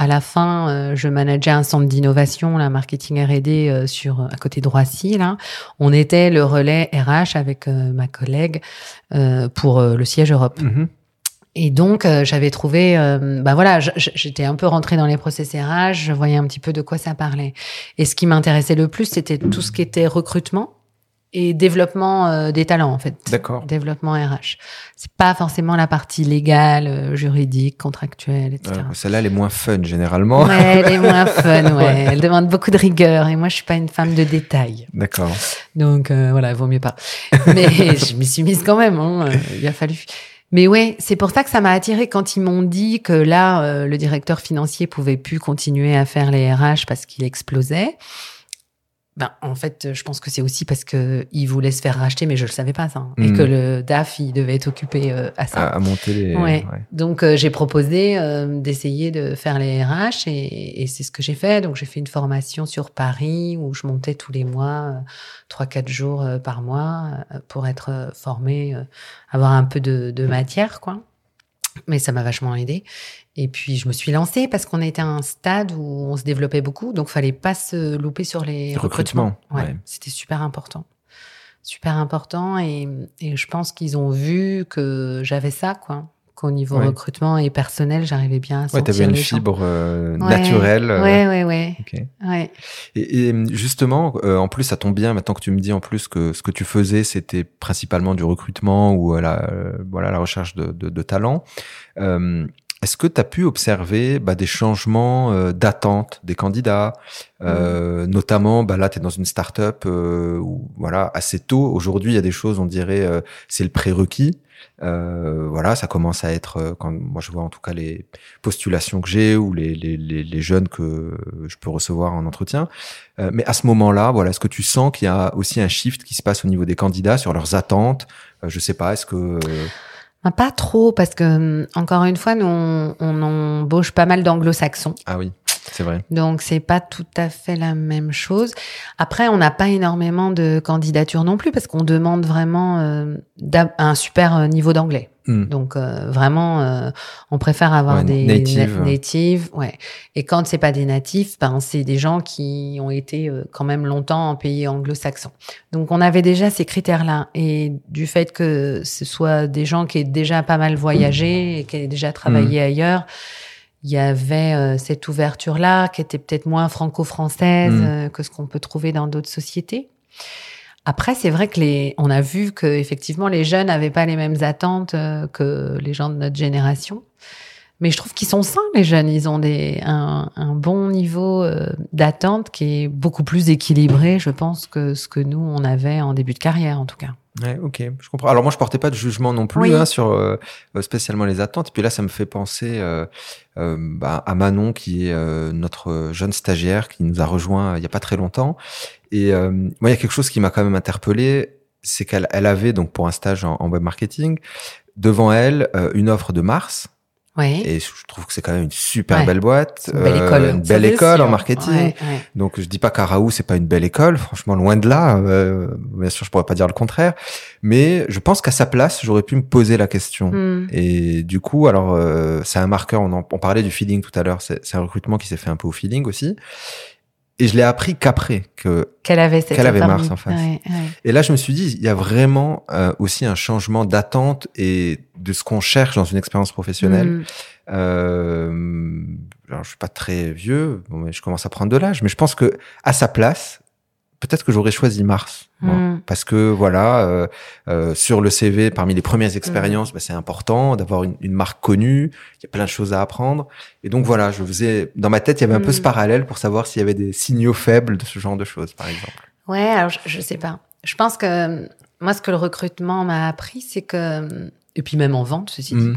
à la fin, euh, je manageais un centre d'innovation, la marketing R&D euh, sur à côté de Roissy. Là, on était le relais RH avec euh, ma collègue pour le siège Europe. Mm-hmm. Et donc, j'avais trouvé, bah voilà, j'étais un peu rentrée dans les process RH, je voyais un petit peu de quoi ça parlait. Et ce qui m'intéressait le plus, c'était tout ce qui était recrutement et développement euh, des talents en fait. D'accord. Développement RH. C'est pas forcément la partie légale, euh, juridique, contractuelle, etc. Celle-là, elle est moins fun généralement. Ouais, elle est moins fun. Ouais. Elle demande beaucoup de rigueur et moi, je suis pas une femme de détail. D'accord. Donc euh, voilà, vaut mieux pas. Mais je m'y suis mise quand même. Hein, il a fallu. Mais ouais, c'est pour ça que ça m'a attiré quand ils m'ont dit que là, le directeur financier pouvait plus continuer à faire les RH parce qu'il explosait. Ben, en fait, je pense que c'est aussi parce que il voulait se faire racheter, mais je le savais pas ça, hein. et que hmm. le DAF il devait être occupé euh, à ça. À, monter les. Ouais. Donc euh, j'ai proposé euh, d'essayer de faire les RH et, et c'est ce que j'ai fait. Donc j'ai fait une formation sur Paris où je montais tous les mois, trois quatre jours par mois pour être formé, avoir un peu de, de matière quoi. Mais ça m'a vachement aidé. Et puis je me suis lancée parce qu'on était à un stade où on se développait beaucoup, donc fallait pas se louper sur les recrutements. Ouais, C'était super important, super important, et, et je pense qu'ils ont vu que j'avais ça, quoi. Qu'au niveau recrutement et personnel, j'arrivais bien à sentir. Ouais, t'avais une fibre euh, naturelle. Euh, ouais, ouais, ouais. ouais. Et, et, justement, euh, en plus, ça tombe bien maintenant que tu me dis en plus que ce que tu faisais, c'était principalement du recrutement ou la, voilà, la recherche de, de, de talent. Est-ce que tu as pu observer bah, des changements euh, d'attente des candidats, euh, mmh. notamment bah, là tu es dans une start-up euh, où voilà assez tôt aujourd'hui il y a des choses on dirait euh, c'est le prérequis. Euh, voilà, ça commence à être quand moi je vois en tout cas les postulations que j'ai ou les, les, les, les, jeunes que je peux recevoir en entretien. mais à ce moment-là, voilà, est-ce que tu sens qu'il y a aussi un shift qui se passe au niveau des candidats sur leurs attentes? Je sais pas, est-ce que ah, pas trop, parce que, hum, encore une fois, nous, on, on embauche pas mal d'anglo-saxons. Ah oui. C'est vrai. Donc c'est pas tout à fait la même chose. Après, on n'a pas énormément de candidatures non plus parce qu'on demande vraiment euh, un super euh, niveau d'anglais. Hmm. Donc euh, vraiment, euh, on préfère avoir des natives. ouais. Et quand c'est pas des natifs, ben c'est des gens qui ont été euh, quand même longtemps en pays anglo-saxon. Donc on avait déjà ces critères-là. Et du fait que ce soit des gens qui aient déjà pas mal voyagé et qui aient déjà travaillé hmm. ailleurs, il y avait euh, cette ouverture-là qui était peut-être moins franco-française euh, que ce qu'on peut trouver dans d'autres sociétés. Après, c'est vrai que les, on a vu que effectivement les jeunes n'avaient pas les mêmes attentes euh, que les gens de notre génération. Mais je trouve qu'ils sont sains, les jeunes. Ils ont des, un, un bon niveau euh, d'attente qui est beaucoup plus équilibré, je pense, que ce que nous, on avait en début de carrière, en tout cas. Ouais, ok, je comprends. Alors moi, je portais pas de jugement non plus Oui. hein, sur euh, spécialement les attentes. Et puis là, ça me fait penser euh, euh, bah, à Manon, qui est notre jeune stagiaire, qui nous a rejoint il y a pas très longtemps. Et euh, moi, il y a quelque chose qui m'a quand même interpellé, c'est qu'elle elle avait donc pour un stage en, en web marketing devant elle euh, une offre de Mars. Oui. Et je trouve que c'est quand même une super Ouais. belle boîte, une belle euh, école. une Ça, belle école en marketing. Ouais, ouais. Donc je dis pas qu'Araou c'est pas une belle école, franchement loin de là. euh, bien sûr je pourrais pas dire le contraire, mais je pense qu'à sa place j'aurais pu me poser la question. Hmm. Et du coup alors euh, c'est un marqueur. On, en, on parlait du feeling tout à l'heure. C'est un recrutement qui s'est fait un peu au feeling aussi. Et je l'ai appris qu'après que. Qu'elle avait cette Qu'elle avait. Mars en face. Ouais, ouais. Et là je me suis dit il y a vraiment euh, aussi un changement d'attente et de ce qu'on cherche dans une expérience professionnelle. Hmm. Euh, alors, je suis pas très vieux, bon, mais je commence à prendre de l'âge, mais je pense que à sa place, peut-être que j'aurais choisi Mars, moi. Mm. parce que voilà, euh, euh, sur le CV, parmi les premières expériences, bah, c'est important d'avoir une, une marque connue. Il y a plein de choses à apprendre, et donc voilà, je faisais dans ma tête, il y avait un peu ce parallèle pour savoir s'il y avait des signaux faibles de ce genre de choses, par exemple. Ouais, alors je, je sais pas. Je pense que moi, ce que le recrutement m'a appris, c'est que, et puis même en vente, ceci dit,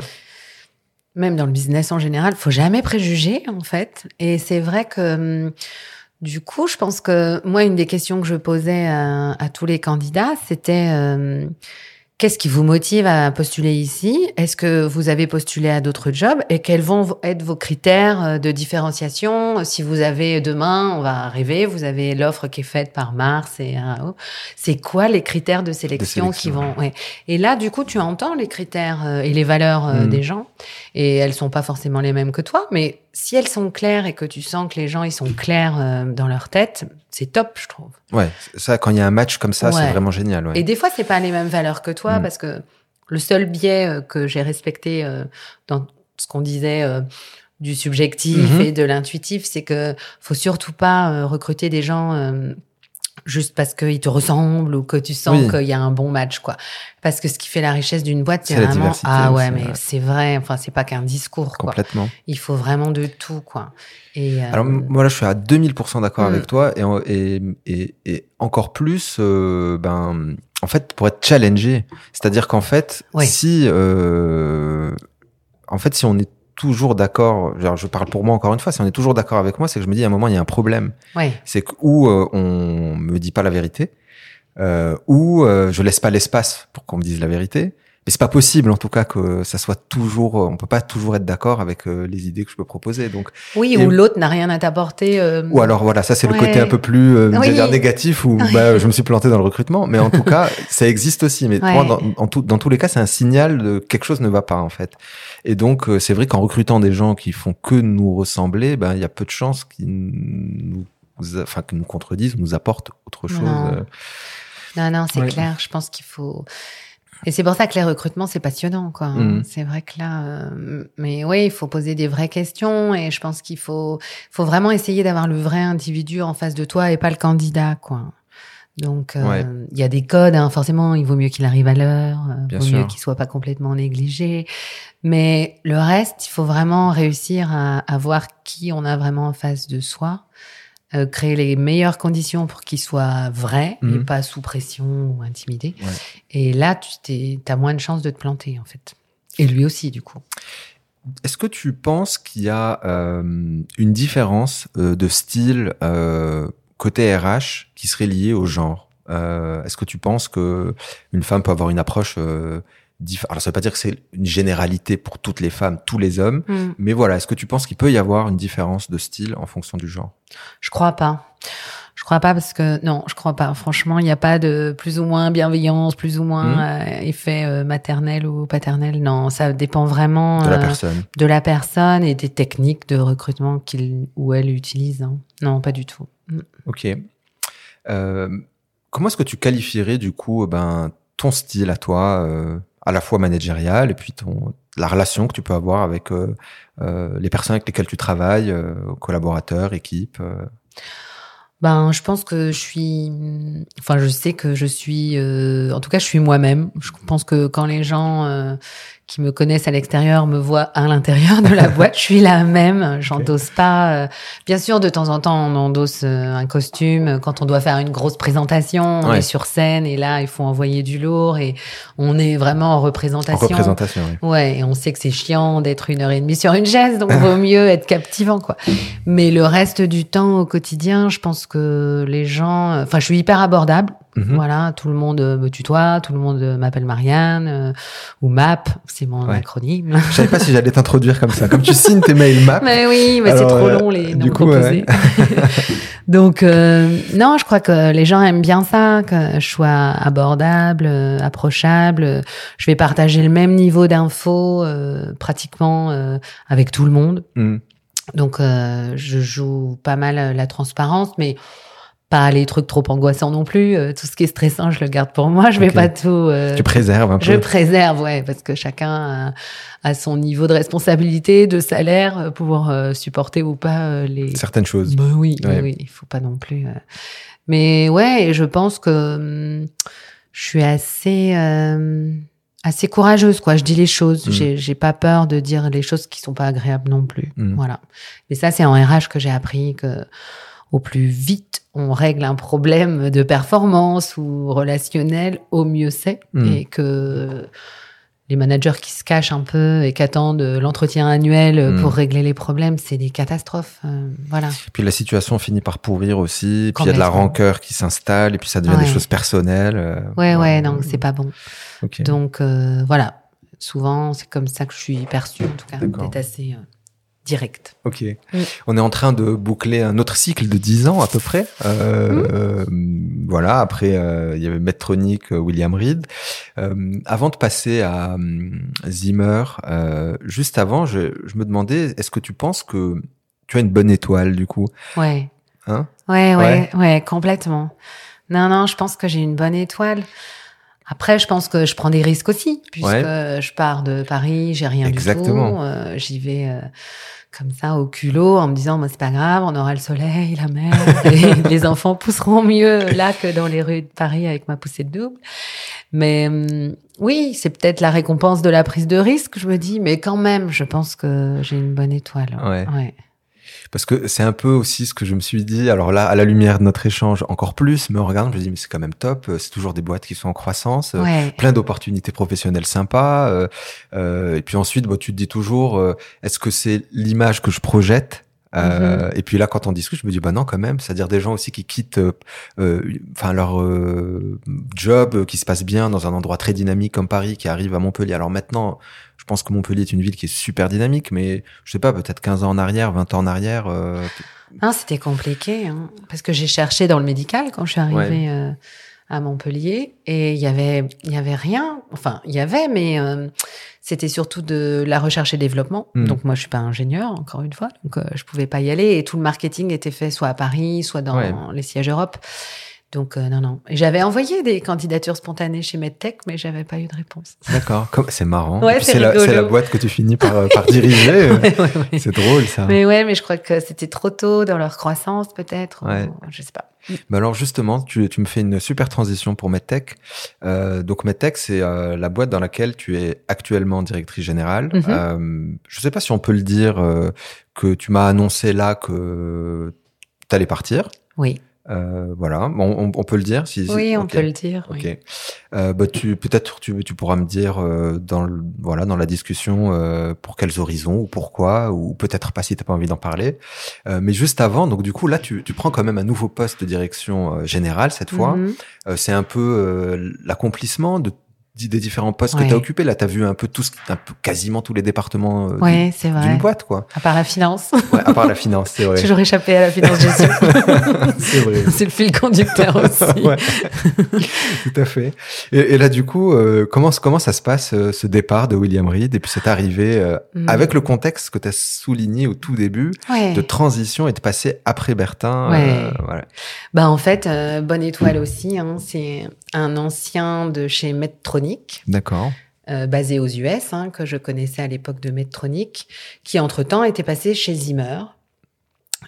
même dans le business en général, faut jamais préjuger en fait. Et c'est vrai que du coup, je pense que moi, une des questions que je posais à, à tous les candidats, c'était euh, qu'est-ce qui vous motive à postuler ici? Est-ce que vous avez postulé à d'autres jobs? Et quels vont être vos critères euh, de différenciation? Si vous avez demain, on va rêver, vous avez l'offre qui est faite par Mars et Arao. C'est quoi les critères de sélection, qui vont? ouais. Et là, du coup, tu entends les critères euh, et les valeurs euh, Mm. des gens, et elles sont pas forcément les mêmes que toi, mais si elles sont claires et que tu sens que les gens ils sont clairs euh, dans leur tête, c'est top, je trouve. Ouais, ça, quand il y a un match comme ça, c'est vraiment génial. Ouais. Et des fois, c'est pas les mêmes valeurs que toi, Mm. parce que le seul biais euh, que j'ai respecté euh, dans ce qu'on disait euh, du subjectif Mhm. et de l'intuitif, c'est que faut surtout pas recruter des gens juste parce qu'ils te ressemblent ou que tu sens Oui. qu'il y a un bon match, quoi. Parce que ce qui fait la richesse d'une boîte, c'est vraiment ah ouais, mais c'est vrai. Enfin, c'est pas qu'un discours, quoi. Complètement. Il faut vraiment de tout, quoi. Et euh, Alors moi là, je suis à 2000% d'accord Mm. avec toi et, et, et, et encore plus, euh, ben, en fait, pour être challengé, c'est-à-dire qu'en fait, Oui. si, euh, en fait, si on est toujours d'accord, je parle pour moi encore une fois, si on est toujours d'accord avec moi, c'est que je me dis à un moment il y a un problème, ouais, c'est que ou euh, on me dit pas la vérité, euh, ou euh, je laisse pas l'espace pour qu'on me dise la vérité. Mais c'est pas possible, en tout cas, que ça soit toujours. On peut pas toujours être d'accord avec euh, les idées que je peux proposer. Donc, oui, Et- ou l'autre n'a rien à t'apporter. euh, ou alors voilà, ça c'est le côté un peu plus euh, Oui. négatif où Oui. bah, je me suis planté dans le recrutement, mais en tout cas ça existe aussi. Mais pour Ouais. moi, dans, en tout- dans tous les cas, c'est un signal de quelque chose ne va pas en fait. Et donc euh, c'est vrai qu'en recrutant des gens qui font que nous ressembler, ben il y a peu de chances qu'ils nous, enfin qu'ils nous contredisent, nous apportent autre chose. Non. euh. Non, non, c'est Ouais. clair. Je pense qu'il faut. Et c'est pour ça que les recrutements, c'est passionnant, quoi. hein. Mhm. C'est vrai que là, euh, mais oui, il faut poser des vraies questions et je pense qu'il faut, faut vraiment essayer d'avoir le vrai individu en face de toi et pas le candidat, quoi. Donc, euh, Ouais. il y a des codes, hein, forcément, il vaut mieux qu'il arrive à l'heure, euh, Bien vaut sûr. mieux qu'il soit pas complètement négligé. Mais le reste, il faut vraiment réussir à, à voir qui on a vraiment en face de soi, euh, créer les meilleures conditions pour qu'il soit vrai et Mhm. pas sous pression ou intimidé. Ouais. Et là, tu as moins de chances de te planter, en fait. Et lui aussi, du coup. Est-ce que tu penses qu'il y a euh, une différence euh, de style côté RH qui serait liée au genre? Est-ce que tu penses que une femme peut avoir une approche Alors ça veut pas dire que c'est une généralité pour toutes les femmes, tous les hommes, mais voilà, est-ce que tu penses qu'il peut y avoir une différence de style en fonction du genre? Je crois pas. Je crois pas parce que non, je crois pas. Franchement, il n'y a pas de plus ou moins bienveillance, plus ou moins Mhm. euh, effet euh, maternel ou paternel. Non, ça dépend vraiment de la euh, personne de la personne et des techniques de recrutement qu'il ou elle utilise. hein. Non, pas du tout. Mm. Ok. Euh, comment est-ce que tu qualifierais du coup ben ton style à toi, euh, à la fois managérial et puis ton la relation que tu peux avoir avec les personnes avec lesquelles tu travailles, collaborateurs, équipes. Ben, je pense que je suis, enfin, je sais que je suis, en tout cas, je suis moi-même. Je pense que quand les gens qui me connaissent à l'extérieur me voient à l'intérieur de la boîte. je suis la même. J'endosse pas. Euh, bien sûr, de temps en temps, on endosse euh, un costume quand on doit faire une grosse présentation. On est sur scène et là, il faut envoyer du lourd et on est vraiment en représentation. En représentation, oui. Ouais, et on sait que c'est chiant d'être une heure et demie sur une chaise, donc vaut mieux être captivant, quoi. Mais le reste du temps au quotidien, je pense que les gens, enfin, je suis hyper abordable. Mhm. Voilà, tout le monde me tutoie, tout le monde m'appelle Marianne euh, ou MAP, c'est mon acronyme. Je savais pas si j'allais t'introduire comme ça. Comme tu signes tes mails MAP. Mais oui, mais c'est trop euh, long les noms composés. Donc euh, non, je crois que les gens aiment bien ça, que je sois abordable, approchable. Je vais partager le même niveau d'infos pratiquement avec tout le monde. Mhm. Donc je joue pas mal la transparence, mais pas les trucs trop angoissants non plus. Euh, tout ce qui est stressant, je le garde pour moi. Je vais pas tout. Euh, tu préserves un peu. Je préserve, ouais, parce que chacun a, son niveau de responsabilité, de salaire euh, pour supporter ou pas les certaines choses. Bah oui, oui, il faut pas non plus. Mais ouais, je pense que hum, je suis assez assez courageuse, quoi. Je dis les choses. Mm. J'ai pas peur de dire les choses qui sont pas agréables non plus. Mm. Voilà. Et ça, c'est en RH que j'ai appris que au plus vite on règle un problème de performance ou relationnel, au mieux c'est. Hmm. Et que les managers qui se cachent un peu et qui attendent l'entretien annuel hmm. pour régler les problèmes, c'est des catastrophes. Euh, voilà. Puis la situation finit par pourrir aussi. Puis il y a de la rancœur qui s'installe et puis ça devient des choses personnelles. Euh, ouais, ouais, non, c'est pas bon. Donc euh, voilà. Souvent, c'est comme ça que je suis perçue, en tout cas, d'être assez direct. Ok. Mm. On est en train de boucler un autre cycle de 10 ans à peu près. Euh, mm. Voilà, après euh, il y avait Medtronic, euh, William Reed. avant de passer à Zimmer, juste avant, je, me demandais, est-ce que tu penses que tu as une bonne étoile du coup? Ouais. Hein? Ouais, ouais, ouais, complètement. Non, non, je pense que j'ai une bonne étoile. Après, je pense que je prends des risques aussi, puisque je pars de Paris, j'ai rien Exactement. du tout. J'y vais comme ça au culot en me disant moi c'est pas grave on aura le soleil la mer et les enfants pousseront mieux là que dans les rues de Paris avec ma poussée de double mais hum, oui c'est peut-être la récompense de la prise de risque je me dis mais quand même je pense que j'ai une bonne étoile ouais. Parce que c'est un peu aussi ce que je me suis dit. Alors là, à la lumière de notre échange, encore plus. Mais en regardant, je me dis, mais c'est quand même top. C'est toujours des boîtes qui sont en croissance, euh, plein d'opportunités professionnelles sympas. Euh, euh, et puis ensuite, bah, tu te dis toujours, est-ce que c'est l'image que je projette euh, mhm. Et puis là, quand on discute, je me dis bah non, quand même. C'est-à-dire des gens aussi qui quittent, enfin leur job qui se passe bien dans un endroit très dynamique comme Paris, qui arrive à Montpellier. Alors maintenant, je pense que Montpellier est une ville qui est super dynamique, mais je sais pas, peut-être 15 ans en arrière, 20 ans en arrière. Euh... c'était compliqué, hein, parce que j'ai cherché dans le médical quand je suis arrivée euh, à Montpellier, et il y avait, il y avait rien. Enfin, il y avait, mais euh, c'était surtout de la recherche et développement. Hmm. Donc moi, je suis pas ingénieur, encore une fois, donc euh, je pouvais pas y aller, et tout le marketing était fait soit à Paris, soit dans les sièges Europe. Donc euh, non, non. J'avais envoyé des candidatures spontanées chez MedTech, mais j'avais pas eu de réponse. D'accord. C'est marrent. c'est la, boîte que tu finis par, euh, par diriger. C'est drôle ça. Mais ouais, mais je crois que c'était trop tôt dans leur croissance peut-être. Ouais. je sais pas. Mais alors justement, tu, tu, me fais une super transition pour MedTech. Euh, donc MedTech, c'est euh, la boîte dans laquelle tu es actuellement directrice générale. Mm -hmm. je sais pas si on peut le dire que tu m'as annoncé là que tu allais partir. Oui. Euh, voilà, on, on, peut le dire. Si, oui, on peut le dire. Ok. Euh, bah, tu peut-être tu, tu pourras me dire euh, dans le, voilà dans la discussion euh, pour quels horizons ou pourquoi ou peut-être pas si t'as pas envie d'en parler. Euh, mais juste avant, donc du coup là tu, tu prends quand même un nouveau poste de direction générale cette fois. Mhm. C'est un peu l'accomplissement de des différents postes que tu as occupés. Là, tu as vu un peu tout, un peu quasiment tous les départements euh, d'une boîte, quoi. À part la finance. Ouais, à part la finance, c'est vrai. Toujours échappé à la finance gestion. c'est vrai. C'est le fil conducteur aussi. ouais. Tout à fait. Et, et là, du coup, euh, comment, comment ça se passe, euh, ce départ de William Reed et puis cette arrivée euh, mm. avec le contexte que tu as souligné au tout début de transition et de passer après Bertin. voilà. Bah, en fait, bonne étoile aussi. Hein, c'est un ancien de chez Medtronic D'accord. euh, basé aux US, hein, que je connaissais à l'époque de Medtronic, qui entre-temps était passé chez Zimmer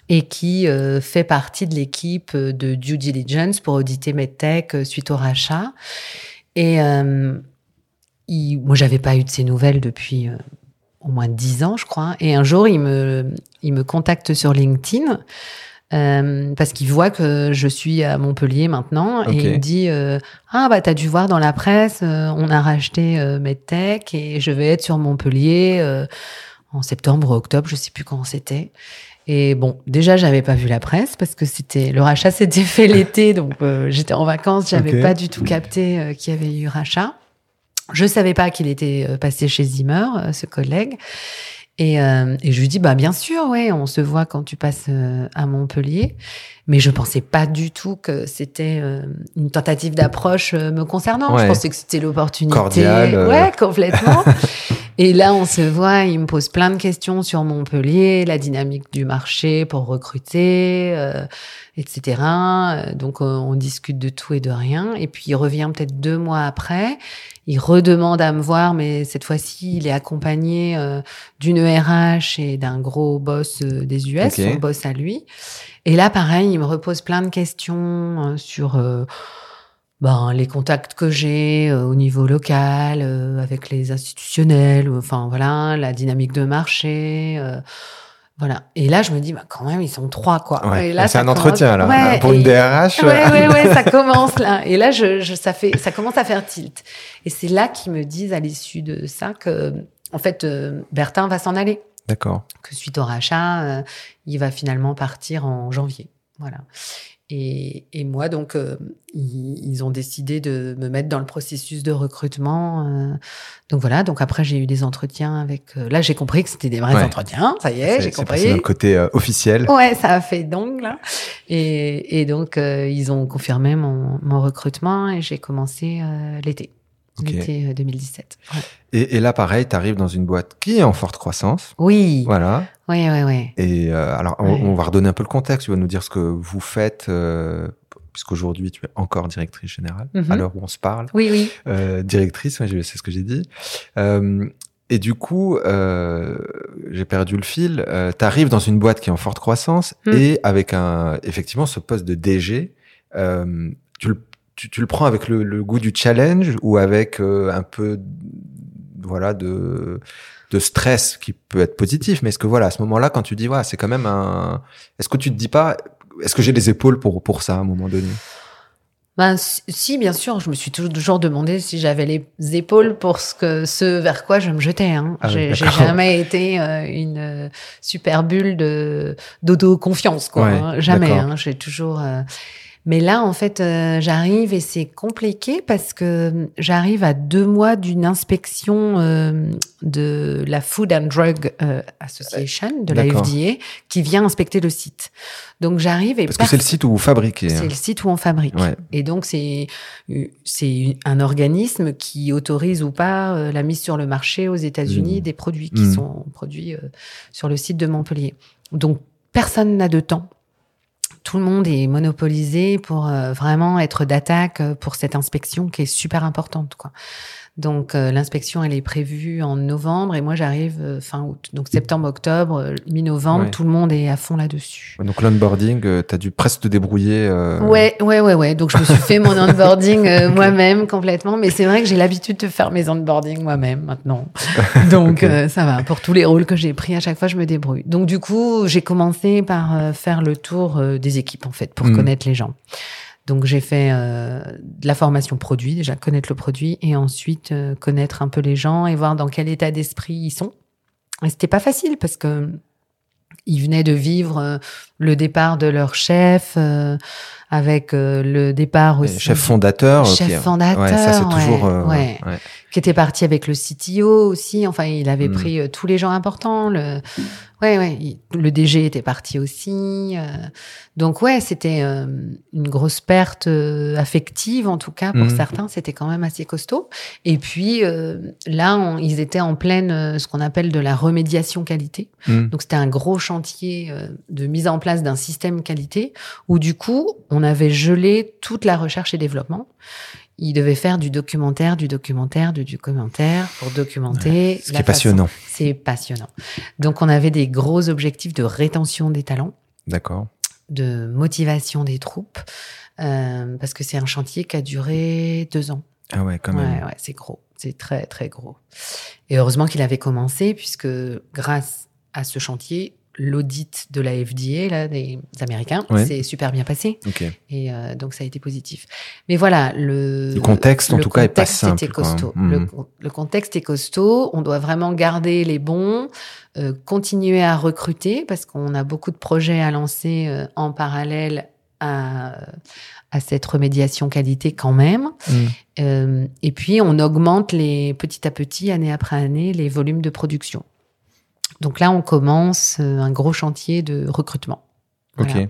et qui euh, fait partie de l'équipe de due diligence pour auditer MedTech euh, suite au rachat. Et euh, il, moi, j'avais pas eu de ses nouvelles depuis au moins dix ans, je crois. Et un jour, il me, il me contacte sur LinkedIn. Euh, parce qu'il voit que je suis à Montpellier maintenant et il me dit euh, ah bah t'as dû voir dans la presse euh, on a racheté euh, MedTech et je vais être sur Montpellier euh, en septembre octobre je sais plus quand c'était. Et bon déjà j'avais pas vu la presse parce que c'était le rachat s'était fait l'été donc euh, j'étais en vacances j'avais Ok. pas du tout capté qu'il y avait eu rachat. Je savais pas qu'il était passé chez Zimmer ce collègue et, euh, et je lui dis bah bien sûr ouais on se voit quand tu passes euh, à Montpellier. Mais je pensais pas du tout que c'était euh, une tentative d'approche euh, me concernant. Je pensais que c'était l'opportunité. Cordial, euh. ouais complètement et là on se voit il me pose plein de questions sur Montpellier la dynamique du marché pour recruter euh, etc Euh, donc euh, on discute de tout et de rien et puis il revient peut-être deux mois après il redemande à me voir, mais cette fois-ci, il est accompagné euh, d'une RH et d'un gros boss euh, des US, Ok. son boss à lui. Et là, pareil, il me repose plein de questions sur euh, ben, les contacts que j'ai euh, au niveau local, euh, avec les institutionnels, euh, enfin voilà, la dynamique de marché. euh, voilà. Et là, je me dis, bah, quand même, ils sont trois, quoi. Ouais. Et là, c'est un commence- entretien, là. Ouais, Pour une DRH. euh, Ouais, ouais, ouais, ça commence là. Et là, je, je, ça fait, ça commence à faire tilt. Et c'est là qu'ils me disent à l'issue de ça que, en fait, euh, Bertin va s'en aller. D'accord. Que suite au rachat, euh, il va finalement partir en janvier. Voilà. Et, et moi, donc, euh, ils, ils ont décidé de me mettre dans le processus de recrutement. euh. donc voilà. Donc après, j'ai eu des entretiens avec. euh, là, j'ai compris que c'était des vrais Ouais. entretiens. Ça y est, C'est- j'ai c'est compris. dans le côté euh, officiel. Ouais, ça a fait donc là. Et, et donc euh, ils ont confirmé mon, mon recrutement et j'ai commencé euh, l'été, Ok. l'été euh, 2017. Ouais. Et, et là, pareil, tu arrives dans une boîte qui est en forte croissance. Oui, Voilà. oui, oui, oui. Et euh, alors, on, Ouais. on va redonner un peu le contexte. Tu vas nous dire ce que vous faites, euh, puisqu'aujourd'hui, tu es encore directrice générale, Mhm. à l'heure où on se parle. Oui, oui. Euh, directrice, ouais, c'est ce que j'ai dit. Euh, et du coup, euh, j'ai perdu le fil. Euh, tu arrives dans une boîte qui est en forte croissance Mm. et avec un, effectivement ce poste de DG, euh, tu, le, tu, tu le prends avec le, le goût du challenge ou avec euh, un peu, voilà, de de stress qui peut être positif. Mais est-ce que voilà, à ce moment-là, quand tu dis, ouais, c'est quand même un, est-ce que tu te dis pas, est-ce que j'ai les épaules pour pour ça à un moment donné? Ben, si, bien sûr, je me suis toujours demandé si j'avais les épaules pour ce, que, ce vers quoi je me jetais. Hein. Ah j'ai jamais été euh, une super bulle de d'auto-confiance, quoi. Ouais, hein. Jamais. Hein. J'ai toujours. euh, Mais là, en fait, euh, j'arrive et c'est compliqué parce que j'arrive à deux mois d'une inspection euh, de la Food and Drug euh, Association, de la. FDA, qui vient inspecter le site. Donc j'arrive et Parce que c'est le site où vous fabriquez. hein. c'est le site où on fabrique. Ouais. Et donc, c'est c'est un organisme qui autorise ou pas euh, la mise sur le marché aux États-Unis Mm. des produits qui Mm. sont produits euh, sur le site de Montpellier. Donc, personne n'a de temps. Tout le monde est monopolisé pour euh, vraiment être d'attaque euh, pour cette inspection qui est super importante. Quoi. Donc, euh, l'inspection, elle est prévue en novembre et moi, j'arrive euh, fin août. Donc, septembre, octobre, euh, mi-novembre, Ouais. tout le monde est à fond là-dessus. Donc l'onboarding, euh, t'as dû presque te débrouiller. euh, Ouais, ouais, ouais, ouais. Donc je me suis fait mon onboarding moi-même complètement, mais c'est vrai que j'ai l'habitude de faire mes onboarding moi-même maintenant. Donc euh, ça va. Pour tous les rôles que j'ai pris, à chaque fois je me débrouille. Donc du coup, j'ai commencé par faire le tour des équipes en fait pour Mhm. connaître les gens. Donc j'ai fait euh, de la formation produit, déjà connaître le produit, et ensuite euh, connaître un peu les gens et voir dans quel état d'esprit ils sont. Et c'était pas facile parce que ils venaient de vivre euh, le départ de leur chef, euh, avec euh, le départ aussi. chef fondateur. Chef fondateur, Ouais, ça c'est toujours. euh, ouais. ouais. qui était parti avec le CTO aussi. Enfin, il avait Mm. pris tous les gens importants. Le, ouais, ouais. il- le DG était parti aussi. euh. donc ouais, c'était euh, une grosse perte euh, affective en tout cas pour Mm. certains. C'était quand même assez costaud. Et puis là, on- ils étaient en pleine ce qu'on appelle de la remédiation qualité. Hmm. Donc c'était un gros chantier de mise en place d'un système qualité où du coup on avait gelé toute la recherche et développement. Il devait faire du documentaire, du documentaire, du documentaire pour documenter. Ce qui est passionnant. C'est passionnant. Donc, on avait des gros objectifs de rétention des talents. D'accord. De motivation des troupes. Euh, parce que c'est un chantier qui a duré deux ans. Ah ouais, quand même. Ouais, ouais, c'est gros. C'est très, très gros. Et heureusement qu'il avait commencé, puisque grâce à ce chantier, l'audit de la FDA, là, des Américains, s'est super bien passé. Et euh, donc, ça a été positif. Mais voilà, le, le contexte, en tout cas, est pas simple. Était costaud. Le, hmm. le, contexte est costaud. On doit vraiment garder les bons, euh, continuer à recruter, parce qu'on a beaucoup de projets à lancer euh, en parallèle à, à cette remédiation qualité quand même. Hmm. Euh, et puis, on augmente les, petit à petit, année après année, les volumes de production. Donc là, on commence euh, un gros chantier de recrutement. Ok.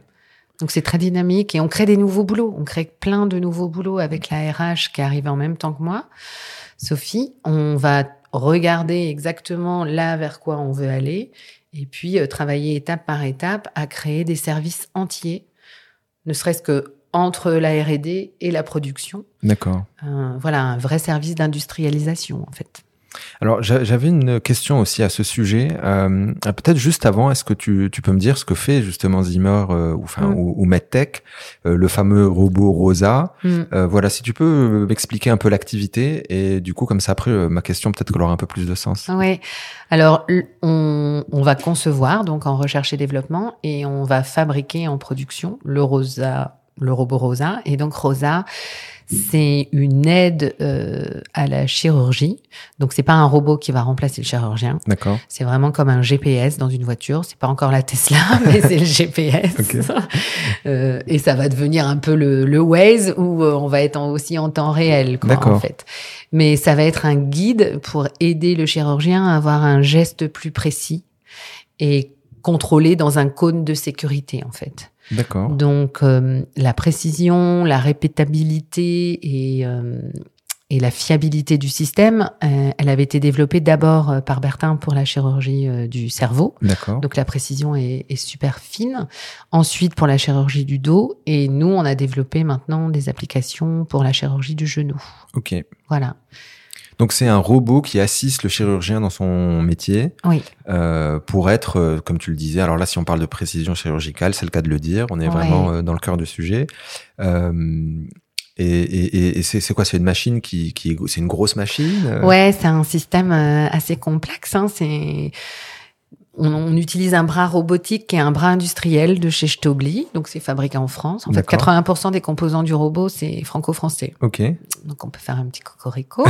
Donc c'est très dynamique et on crée des nouveaux boulots. On crée plein de nouveaux boulots avec la RH qui arrive en même temps que moi. Sophie, on va regarder exactement là vers quoi on veut aller et puis euh, travailler étape par étape à créer des services entiers, ne serait-ce que entre la R&D et la production. D'accord. voilà, un vrai service d'industrialisation en fait. Alors j'avais une question aussi à ce sujet. Euh, Peut-être juste avant, est-ce que tu, tu, peux me dire ce que fait justement Zimmer euh, ou, enfin, mm. ou, MedTech, euh, le fameux robot Rosa. Mm. Euh, voilà, si tu peux m'expliquer un peu l'activité et du coup comme ça après ma question peut-être qu'elle aura un peu plus de sens. Oui. Alors on, on va concevoir donc en recherche et développement et on va fabriquer en production le Rosa, le robot Rosa et donc Rosa c'est une aide euh, à la chirurgie. Donc c'est pas un robot qui va remplacer le chirurgien. D'accord. C'est vraiment comme un GPS dans une voiture. C'est pas encore la Tesla, mais c'est le GPS. euh, et ça va devenir un peu le, le Waze où euh, on va être aussi en temps réel, quoi, en fait. Mais ça va être un guide pour aider le chirurgien à avoir un geste plus précis et contrôlé dans un cône de sécurité, en fait. D'accord. Donc euh, la précision, la répétabilité et, euh, et la fiabilité du système, euh, elle avait été développée d'abord par Bertin pour la chirurgie du cerveau. D'accord. Donc la précision est, est, super fine. Ensuite pour la chirurgie du dos et nous on a développé maintenant des applications pour la chirurgie du genou. Ok. Voilà. Donc c'est un robot qui assiste le chirurgien dans son métier oui. euh, pour être, euh, comme tu le disais, alors là si on parle de précision chirurgicale, c'est le cas de le dire, on est vraiment euh, dans le cœur du sujet. Euh, et, et, et c'est quoi? C'est une machine qui, qui c'est une grosse machine Ouais, c'est un système assez complexe. Hein, c'est on, utilise un bras robotique qui est un bras industriel de chez Stobli, donc c'est fabriqué en France. En fait, 80% des composants du robot, c'est franco-français. Ok. Donc on peut faire un petit cocorico.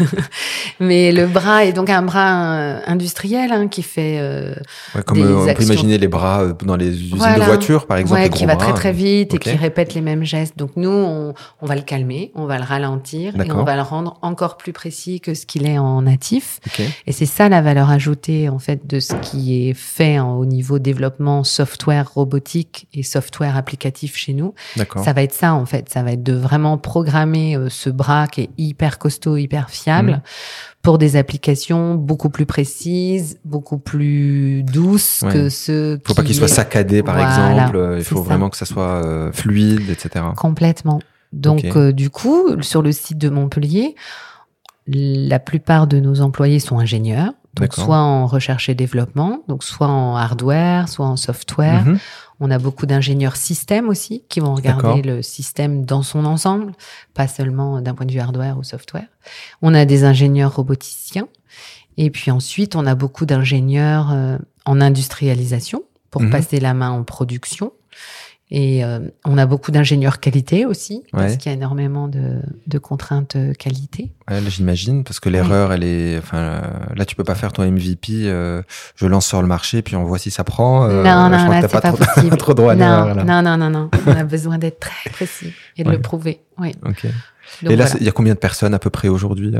Mais le bras est donc un bras industriel hein, qui fait euh, ouais, comme euh, on peut imaginer les bras euh, dans les usines de voitures, par exemple. Ouais, qui va très très vite et qui répète les mêmes gestes. Donc nous, on, on, va le calmer, on va le ralentir et on va le rendre encore plus précis que ce qu'il est en natif. Okay. Et c'est ça la valeur ajoutée en fait de ce qui est fait au niveau développement software robotique et software applicatif chez nous. Ça va être ça en fait, ça va être de vraiment programmer euh, ce bras qui est hyper costaud, hyper fiable mmh. pour des applications beaucoup plus précises, beaucoup plus douces que ce. Il faut pas qu'il soit saccadé par exemple. Il faut vraiment que ça soit euh, fluide, etc. Complètement. Donc euh, du coup, sur le site de Montpellier, la plupart de nos employés sont ingénieurs. Donc soit en recherche et développement, donc soit en hardware, soit en software. Mhm. On a beaucoup d'ingénieurs système aussi qui vont regarder le système dans son ensemble, pas seulement d'un point de vue hardware ou software. On a des ingénieurs roboticiens. Et puis ensuite, on a beaucoup d'ingénieurs euh, en industrialisation pour mhm. passer la main en production. Et euh, on a beaucoup d'ingénieurs qualité aussi, parce qu'il y a énormément de, de contraintes euh, qualité. Ouais, j'imagine, parce que l'erreur, elle est, enfin, là, tu peux pas faire ton MVP. Euh, je lance sur le marché, puis on voit si ça prend. non, non, là, c'est pas, pas, trop, possible. trop droit non, non, non, non, non. On a besoin d'être très précis et de le prouver. Oui. Ok. et là, il y a combien de personnes à peu près aujourd'hui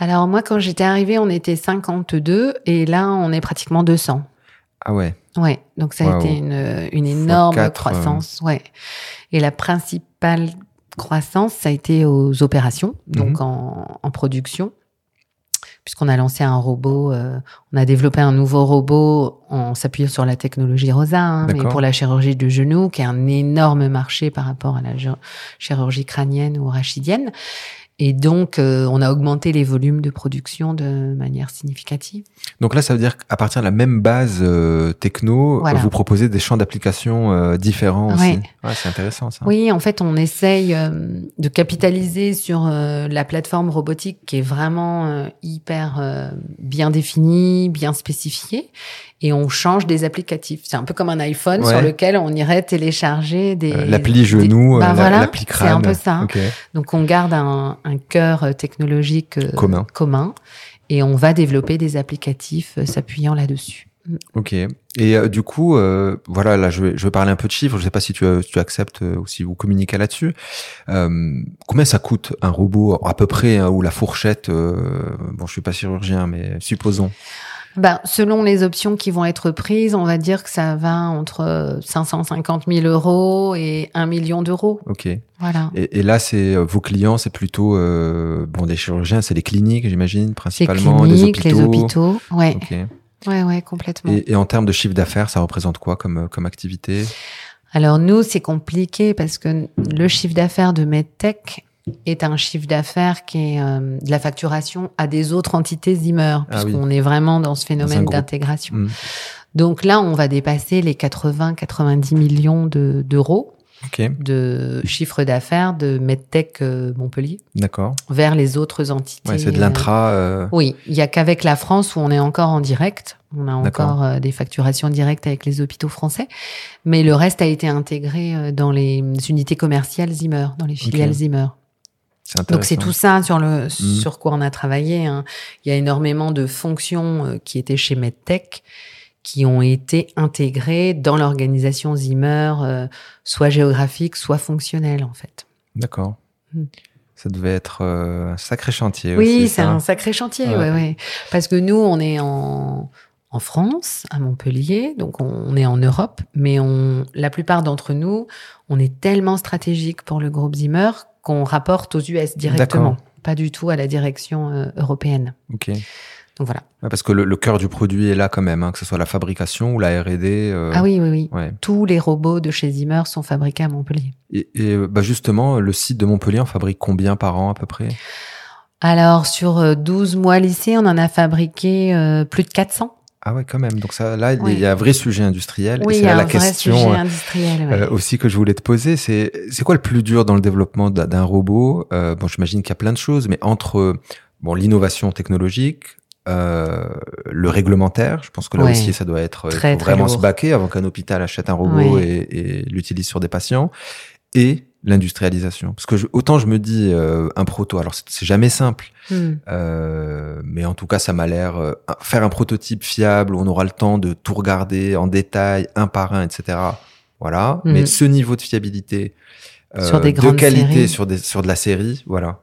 Alors moi, quand j'étais arrivée, on était 52, et là, on est pratiquement 200. Ah ouais. Ouais, donc ça a été une, une énorme euh. croissance. Ouais. Et la principale croissance, ça a été aux opérations, donc mhm. en, en, production, puisqu'on a lancé un robot, euh, on a développé un nouveau robot en s'appuyant sur la technologie Rosa, hein, mais pour la chirurgie du genou, qui est un énorme marché par rapport à la chirurgie crânienne ou rachidienne. Et donc, euh, on a augmenté les volumes de production de manière significative. Donc là, ça veut dire qu'à partir de la même base euh, techno, Voilà. vous proposez des champs d'application euh, différents aussi. Ouais. Ouais, c'est intéressant ça. Oui, en fait, on essaye euh, de capitaliser sur euh, la plateforme robotique qui est vraiment euh, hyper euh, bien définie, bien spécifiée, et on change des applicatifs. C'est un peu comme un iPhone Ouais. sur lequel on irait télécharger des Euh, L'appli des- genou, Bah euh, voilà, l'appli c'est crâne. un peu ça. Donc on garde un, un cœur euh, technologique euh, Commun. commun, et on va développer des applicatifs s'appuyant là-dessus. Ok. Et euh, du coup, euh, voilà, là, je vais, je vais parler un peu de chiffres. Je sais pas si tu, tu acceptes euh, ou si vous communiquez là-dessus. Combien ça coûte un robot? À peu près hein, ou la fourchette Bon, je suis pas chirurgien, mais supposons. Ben, selon les options qui vont être prises, on va dire que ça va entre 550 000 euros et 1 million d'euros. Ok. Voilà. et là, c'est euh, vos clients, c'est plutôt euh, bon des chirurgiens, c'est les cliniques, j'imagine, Les principalement cliniques, les hôpitaux. les hôpitaux. Ouais, Ok. ouais, ouais, complètement. Et, et en termes de chiffre d'affaires, ça représente quoi comme comme activité? Alors nous, c'est compliqué parce que le chiffre d'affaires de MedTech est un chiffre d'affaires qui est euh, de la facturation à des autres entités Zimmer, Ah oui. puisqu'on est vraiment dans ce phénomène d'intégration. Hmm. Donc là, on va dépasser les 80-90 millions de- d'euros Ok, de chiffre d'affaires de MedTech euh, Montpellier d'accord. vers les autres entités. Ouais, c'est de euh, l'intra. euh, Oui, il y a qu'avec la France où on est encore en direct. On a encore euh, des facturations directes avec les hôpitaux français, mais le reste a été intégré euh, dans les unités commerciales Zimmer, dans les filiales Ok. Zimmer. Donc c'est tout ça sur le Mhm. sur quoi on a travaillé. hein. Il y a énormément de fonctions euh, qui étaient chez MedTech qui ont été intégrées dans l'organisation Zimmer, euh, soit géographique, soit fonctionnelle en fait. D'accord. Hmm. Ça devait être euh, un sacré chantier. Oui, c'est un sacré chantier, Ouais. ouais. ouais, Parce que nous, on est en, en France, à Montpellier, donc on, on est en Europe, mais on, la plupart d'entre nous, on est tellement stratégique pour le groupe Zimmer qu'on rapporte aux US directement, pas du tout à la direction euh, européenne. Ok. Donc voilà. Ouais, parce que le, le cœur du produit est là quand même, hein, que ce soit la fabrication ou la R&D. euh, Ah oui, oui, oui. Ouais. Tous les robots de chez Zimmer sont fabriqués à Montpellier. Et, et, bah justement, le site de Montpellier en fabrique combien par an à peu près? Alors, sur euh, 12 mois lycée, on en a fabriqué euh, plus de 400. Ah ouais, quand même. Donc ça, là, il y a un vrai sujet industriel. Oui, et c'est la question sujet euh, industriel. ouais. euh, aussi que je voulais te poser. C'est c'est quoi le plus dur dans le développement d'un robot? Euh, Bon, j'imagine qu'il y a plein de choses, mais entre bon l'innovation technologique. Euh, le réglementaire, je pense que là Ouais. aussi ça doit être, il Très, faut très vraiment se lourd. baquer avant qu'un hôpital achète un robot Ouais. et, et l'utilise sur des patients, et l'industrialisation. Parce que je- autant je me dis euh, un proto, alors c'est jamais simple, Hmm. euh, mais en tout cas, ça m'a l'air euh, faire un prototype fiable où on aura le temps de tout regarder en détail, un par un, etc. Voilà. Mhm. Mais ce niveau de fiabilité, euh, Sur des de qualité séries. sur des sur de la série, voilà.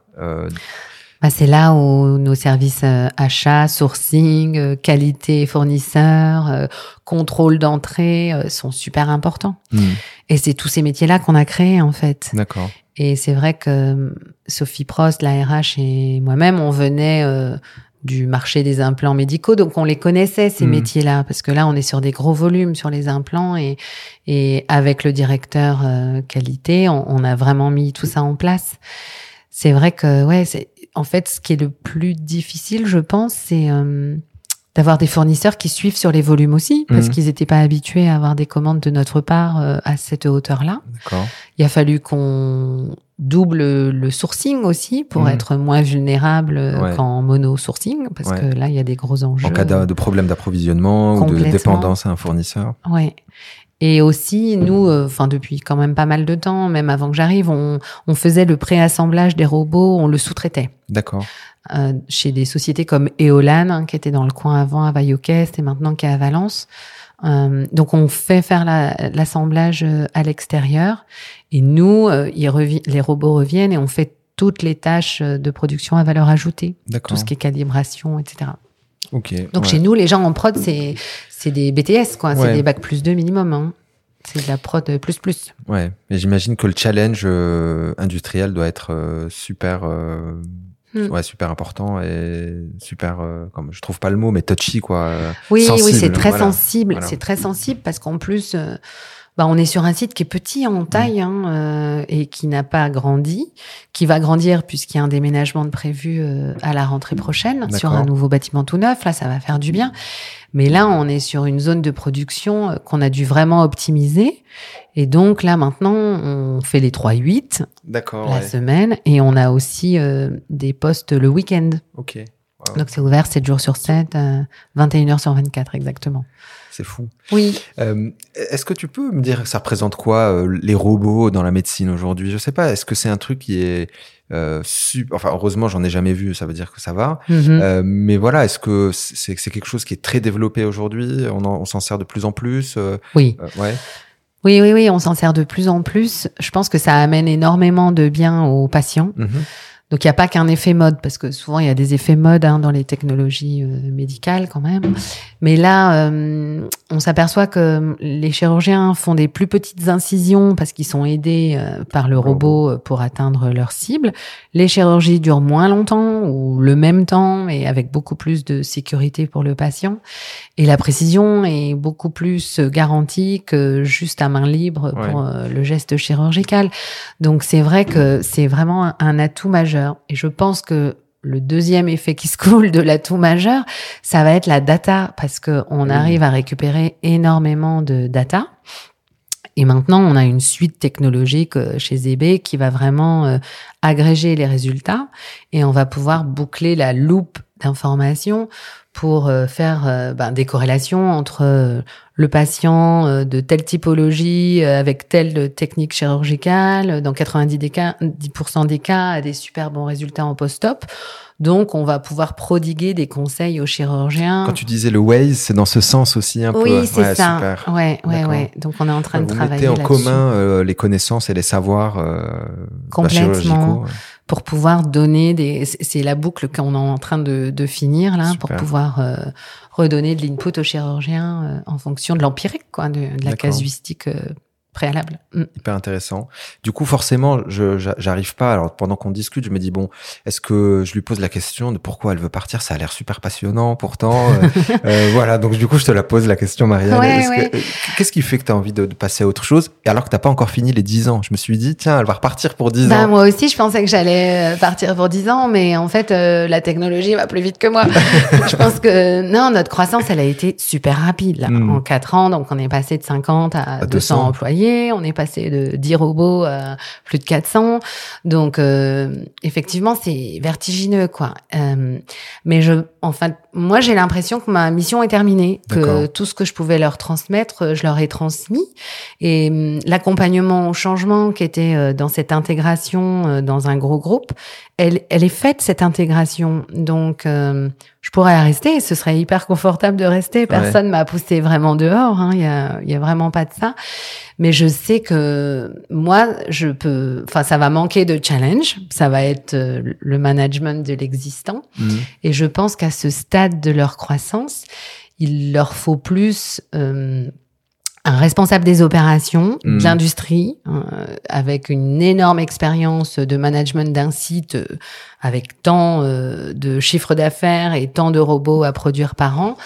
Bah, c'est là où nos services euh, achats, sourcing, euh, qualité fournisseurs, euh, contrôle d'entrée sont super importants. hmm, Et c'est tous ces métiers-là qu'on a créés en fait. D'accord. Et c'est vrai que Sophie Prost, la RH et moi-même, on venait du marché des implants médicaux, donc on les connaissait ces Mhm. métiers-là, parce que là, on est sur des gros volumes sur les implants et, et avec le directeur qualité, on, on a vraiment mis tout ça en place. C'est vrai que ouais, c'est en fait ce qui est le plus difficile, je pense, c'est euh, d'avoir des fournisseurs qui suivent sur les volumes aussi, parce Mhm. qu'ils n'étaient pas habitués à avoir des commandes de notre part euh, à cette hauteur-là. Il a fallu qu'on double le sourcing aussi pour Mhm. être moins vulnérable euh, Ouais. qu'en mono sourcing parce Ouais. que là il y a des gros enjeux. En cas de, problème d'approvisionnement ou de dépendance à un fournisseur. Ouais. Et aussi, nous, euh, enfin depuis quand même pas mal de temps, même avant que j'arrive, on, on faisait le préassemblage des robots, on le sous-traitait D'accord. euh, chez des sociétés comme Eolan, hein, qui était dans le coin avant à Vallauquest et maintenant qui est à Valence. Euh, donc on fait faire la- l'assemblage euh, à l'extérieur et nous, euh, ils les robots reviennent et on fait toutes les tâches de production à valeur ajoutée, tout ce qui est calibration, etc. Ok. Donc ouais. chez nous, les gens en prod, c'est c'est des BTS, quoi. Ouais. C'est des bacs plus 2 minimum. Hein. C'est de la prod plus plus. Ouais. Mais j'imagine que le challenge euh, industriel doit être euh, super. euh, Mm. ouais, super important et super, euh, comme je trouve pas le mot, mais touchy quoi. Oui, oui, c'est très voilà. sensible. Voilà. C'est très sensible parce qu'en plus, euh, bah, on est sur un site qui est petit en taille hein, euh, et qui n'a pas grandi, qui va grandir puisqu'il y a un déménagement de prévu euh, à la rentrée prochaine sur un nouveau bâtiment tout neuf. Là, ça va faire du bien. Mais là, on est sur une zone de production euh, qu'on a dû vraiment optimiser. Et donc là, maintenant, on fait les 3-8 D'accord. la ouais. semaine et on a aussi euh, des postes le week-end. Ok. Wow. Donc c'est ouvert 7 jours sur 7, euh, 21 heures sur 24 exactement. C'est fou. Oui. Euh, est-ce que tu peux me dire, ça représente quoi euh, les robots dans la médecine aujourd'hui? Je sais pas. Est-ce que c'est un truc qui est euh, super Enfin, heureusement, j'en ai jamais vu. Ça veut dire que ça va. Mhm. Euh, mais voilà, est-ce que c'est c'est quelque chose qui est très développé aujourd'hui? On, en- on s'en sert de plus en plus euh, Oui. euh, Ouais. Oui, oui, oui, on s'en sert de plus en plus. Je pense que ça amène énormément de bien aux patients. Mhm. Donc il n'y a pas qu'un effet mode, parce que souvent il y a des effets mode hein, dans les technologies euh, médicales quand même. Mais là, euh, on s'aperçoit que les chirurgiens font des plus petites incisions parce qu'ils sont aidés euh, par le robot pour atteindre leur cible. Les chirurgies durent moins longtemps ou le même temps, mais avec beaucoup plus de sécurité pour le patient. Et la précision est beaucoup plus garantie que juste à main libre pour le geste chirurgical. Donc c'est vrai que c'est vraiment un atout majeur. Et je pense que le deuxième effet qui se coule de l'atout majeur, ça va être la data, parce que on arrive à récupérer énormément de data. Et maintenant, on a une suite technologique euh, chez ZB qui va vraiment euh, agréger les résultats. Et on va pouvoir boucler la loupe d'informations pour euh, faire euh, ben, des corrélations entre euh, le patient de telle typologie avec telle technique chirurgicale. Dans 90 des cas, 10% des cas, a des super bons résultats en post-op. Donc, on va pouvoir prodiguer des conseils aux chirurgiens. Quand tu disais le Waze, c'est dans ce sens aussi un peu. oui, c'est Ouais, ça. Super. Ouais, ouais, ouais. Donc, on est en train de Vous travailler mettez en commun euh, les connaissances et les savoirs euh, bah, Complètement. chirurgicaux. ouais. Pour pouvoir donner des. c'est- la boucle qu'on est en train de, de finir là, pour pouvoir euh, redonner de l'input aux chirurgiens euh, en fonction de l'empirique, quoi, de, de la casuistique euh, préalable. Mm. Hyper intéressant. Du coup, forcément, je j'a- j'arrive pas. Alors, pendant qu'on discute, je me dis bon, est-ce que je lui pose la question de pourquoi elle veut partir? Ça a l'air super passionnant, pourtant. euh, euh, voilà. Donc, du coup, je te la pose la question, Marianne. Ouais, ouais. Qu'est-ce qui fait que tu as envie de, de passer à autre chose? Et alors que t'as pas encore fini les 10 ans Je me suis dit tiens, elle va repartir pour 10 Bah, ans. moi aussi, je pensais que j'allais euh, partir pour 10 ans, mais en fait, euh, la technologie va plus vite que moi. je pense que non, notre croissance, elle a été super rapide là. Mm. En 4 ans, donc on est passé de 50 à, À 200, 200. Employés, on est passé de 10 robots à plus de 400. Donc euh, effectivement, c'est vertigineux quoi. Euh, mais je, enfin, moi j'ai l'impression que ma mission est terminée, que tout ce que je pouvais leur transmettre, euh, je leur ai transmis. Et hum, l'accompagnement au changement qui était euh, dans cette intégration euh, dans un gros groupe, elle, elle est faite cette intégration. Donc, euh, je pourrais rester. Ce serait hyper confortable de rester. Personne m'a poussé vraiment dehors. hein. Il y a, y a vraiment pas de ça. Mais je sais que moi, je peux. Enfin, ça va manquer de challenge. Ça va être euh, le management de l'existant. Mhm. Et je pense qu'à ce stade de leur croissance, il leur faut plus euh, un responsable des opérations, Mhm. de l'industrie, euh, avec une énorme expérience de management d'un site euh, avec tant euh, de chiffres d'affaires et tant de robots à produire par an.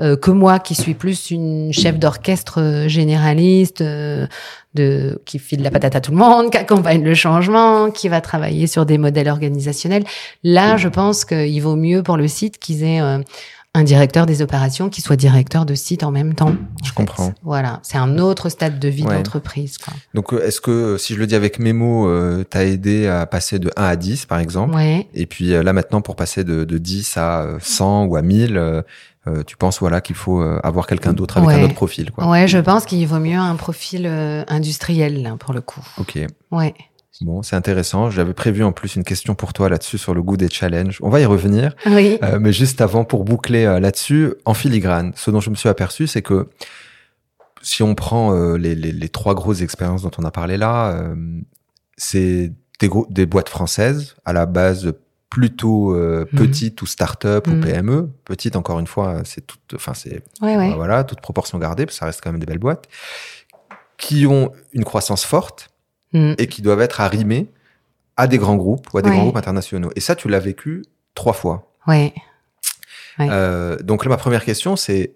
que moi qui suis plus une chef d'orchestre généraliste de qui file la patate à tout le monde, qui accompagne le changement, qui va travailler sur des modèles organisationnels. Là, je pense qu'il vaut mieux pour le site qu'ils aient un directeur des opérations qui soit directeur de site en même temps. en Je fait. comprends. Voilà, c'est un autre stade de vie Ouais. d'entreprise. quoi. Donc, euh, est-ce que si je le dis avec mes mots, euh, t'as aidé à passer de 1 à 10, par exemple Ouais. Et puis euh, là maintenant, pour passer de, de 10 à euh, 100 ou à 1000, euh, euh, tu penses voilà qu'il faut euh, avoir quelqu'un d'autre avec Ouais. un autre profil, quoi. Ouais, je pense qu'il vaut mieux un profil euh, industriel là, pour le coup. Ok. Ouais. Bon, c'est intéressant. J'avais prévu en plus une question pour toi là-dessus sur le goût des challenges. On va y revenir. Oui. Euh, mais juste avant, pour boucler euh, là-dessus, en filigrane, ce dont je me suis aperçu, c'est que si on prend euh, les, les, les trois grosses expériences dont on a parlé là, euh, c'est des, des boîtes françaises à la base plutôt euh, Mhm. petites ou start-up ou Mhm. PME. Petites, encore une fois, c'est toute, enfin c'est Ouais, ouais. voilà, toute proportion gardée, parce que ça reste quand même des belles boîtes, qui ont une croissance forte Mm. et qui doivent être arrimées à des grands groupes ou à des Ouais. grands groupes internationaux. Et ça, tu l'as vécu trois fois. Ouais. Ouais. Euh, donc là, ma première question, c'est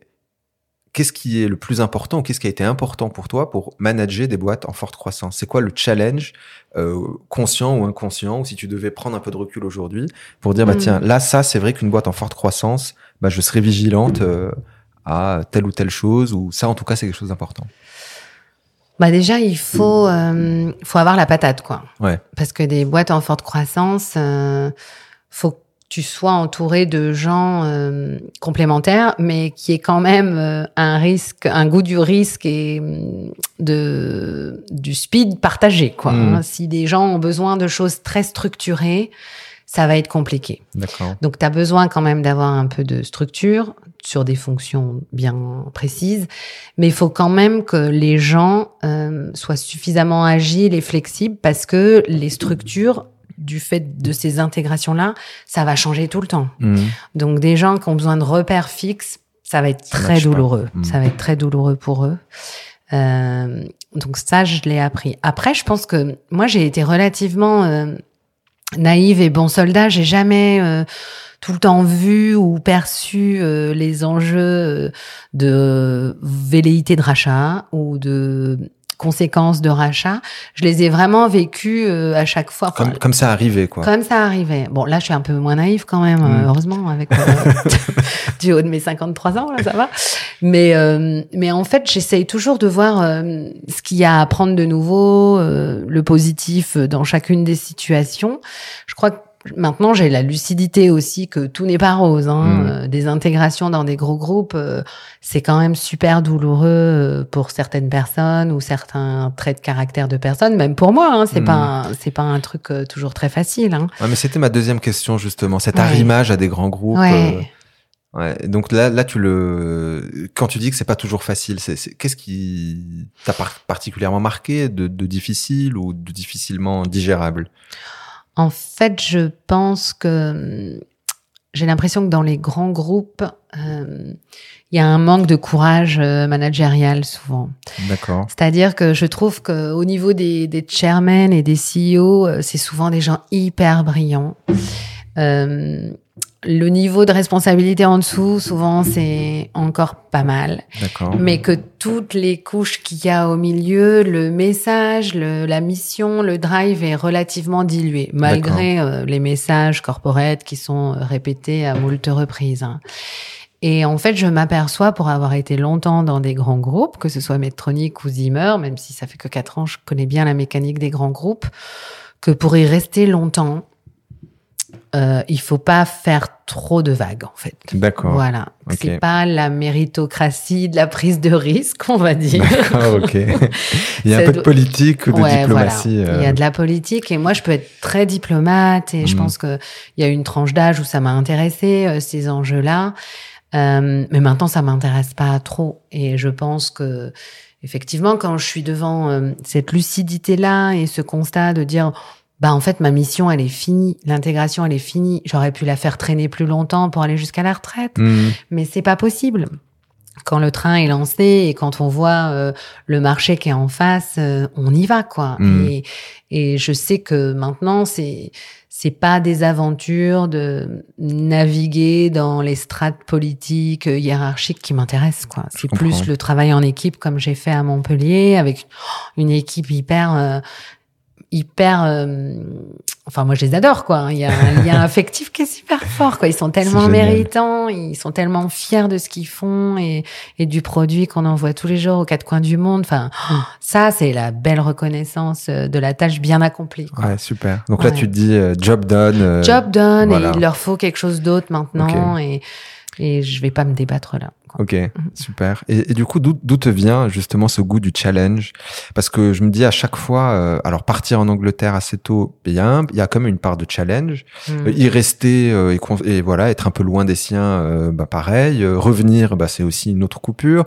qu'est-ce qui est le plus important ou qu'est-ce qui a été important pour toi pour manager des boîtes en forte croissance? C'est quoi le challenge euh, conscient ou inconscient ou si tu devais prendre un peu de recul aujourd'hui pour dire bah Mm. tiens là ça c'est vrai qu'une boîte en forte croissance bah je serai vigilante euh, à telle ou telle chose ou ça en tout cas c'est quelque chose d'important. Bah déjà, il faut, euh, faut avoir la patate, quoi. Ouais. Parce que des boîtes en forte croissance, euh, faut que tu sois entouré de gens euh, complémentaires, mais qui est quand même euh, un risque, un goût du risque et hum, de du speed partagé, quoi. Mm. hein. Si des gens ont besoin de choses très structurées, ça va être compliqué. Donc, tu as besoin quand même d'avoir un peu de structure sur des fonctions bien précises, mais il faut quand même que les gens euh, soient suffisamment agiles et flexibles parce que les structures, du fait de ces intégrations-là, ça va changer tout le temps. Mhm. Donc, des gens qui ont besoin de repères fixes, ça va être Ça très douloureux. Mm. Ça va être très douloureux pour eux. Euh, donc ça, je l'ai appris. Après, je pense que moi, j'ai été relativement euh, naïve et bon soldat. J'ai jamais euh, tout le temps vu ou perçu euh, les enjeux euh, de velléité de rachat ou de conséquences de rachat. Je les ai vraiment vécus euh, à chaque fois. Enfin, Comme, comme ça arrivait quoi. comme ça arrivait. Bon, là, je suis un peu moins naïve quand même, Mm. euh, heureusement, avec euh, du haut de mes 53 ans, là, ça va. Mais, euh, mais en fait, j'essaye toujours de voir euh, ce qu'il y a à apprendre de nouveau, euh, le positif dans chacune des situations. Je crois que maintenant, j'ai la lucidité aussi que tout n'est pas rose. Hein. Mm. Euh, Des intégrations dans des gros groupes, euh, c'est quand même super douloureux euh, pour certaines personnes ou certains traits de caractère de personnes. Même pour moi, hein, c'est Mm. pas un- c'est pas un truc euh, toujours très facile. Hein. Ouais, mais c'était ma deuxième question justement, cet Ouais. arrimage à des grands groupes. Ouais. Ouais, donc là, là, tu le, quand tu dis que c'est pas toujours facile, c'est, c'est- qu'est-ce qui t'a par- particulièrement marqué de, de difficile ou de difficilement digérable? En fait, je pense que hum, j'ai l'impression que dans les grands groupes, euh, il y a un manque de courage euh, managérial souvent. D'accord. C'est-à-dire que je trouve qu'au niveau des, des chairmen et des CEO, euh, c'est souvent des gens hyper brillants. Euh, le niveau de responsabilité en dessous, souvent, c'est encore pas mal. D'accord. Mais que toutes les couches qu'il y a au milieu, le message, le, la mission, le drive est relativement dilué, malgré euh, les messages corporate qui sont euh, répétés à moult reprises. hein. Et en fait, je m'aperçois, pour avoir été longtemps dans des grands groupes, que ce soit Medtronic ou Zimmer, même si ça fait que quatre ans, je connais bien la mécanique des grands groupes, que pour y rester longtemps, euh, il faut pas faire trop de vagues, en fait. D'accord. Voilà. Ok. C'est pas la méritocratie de la prise de risque, on va dire. Ok. Il y a un peu de politique ou de Ouais, diplomatie. voilà. Il y a euh, de la politique et moi je peux être très diplomate et je Mhm. pense que il y a une tranche d'âge où ça m'a intéressé euh, ces enjeux-là. Euh, mais maintenant ça m'intéresse pas trop et je pense que effectivement quand je suis devant euh, cette lucidité-là et ce constat de dire bah en fait ma mission elle est finie, l'intégration elle est finie, j'aurais pu la faire traîner plus longtemps pour aller jusqu'à la retraite hmm, mais c'est pas possible. Quand le train est lancé et quand on voit euh, le marché qui est en face, euh, on y va quoi. Mm. Et, et je sais que maintenant c'est c'est pas des aventures de naviguer dans les strates politiques euh, hiérarchiques qui m'intéressent quoi. C'est plus le travail en équipe comme j'ai fait à Montpellier avec une équipe hyper euh, hyper euh, enfin moi je les adore quoi il y a un lien affectif qui est super fort quoi ils sont tellement méritants ils sont tellement fiers de ce qu'ils font et, et du produit qu'on envoie tous les jours aux quatre coins du monde enfin ça c'est la belle reconnaissance euh, de la tâche bien accomplie quoi. Ouais, super. Donc là, tu te dis euh, job done. euh, job done voilà. et il leur faut quelque chose d'autre maintenant et et je vais pas me débattre là quoi. Ok, super. Et, et du coup, d'où te vient justement ce goût du challenge? Parce que je me dis à chaque fois, euh, alors partir en Angleterre assez tôt, bien, il y a quand même une part de challenge. Mm. Euh, y rester euh, et, voilà, être un peu loin des siens, euh, bah pareil. Euh, revenir, bah c'est aussi une autre coupure.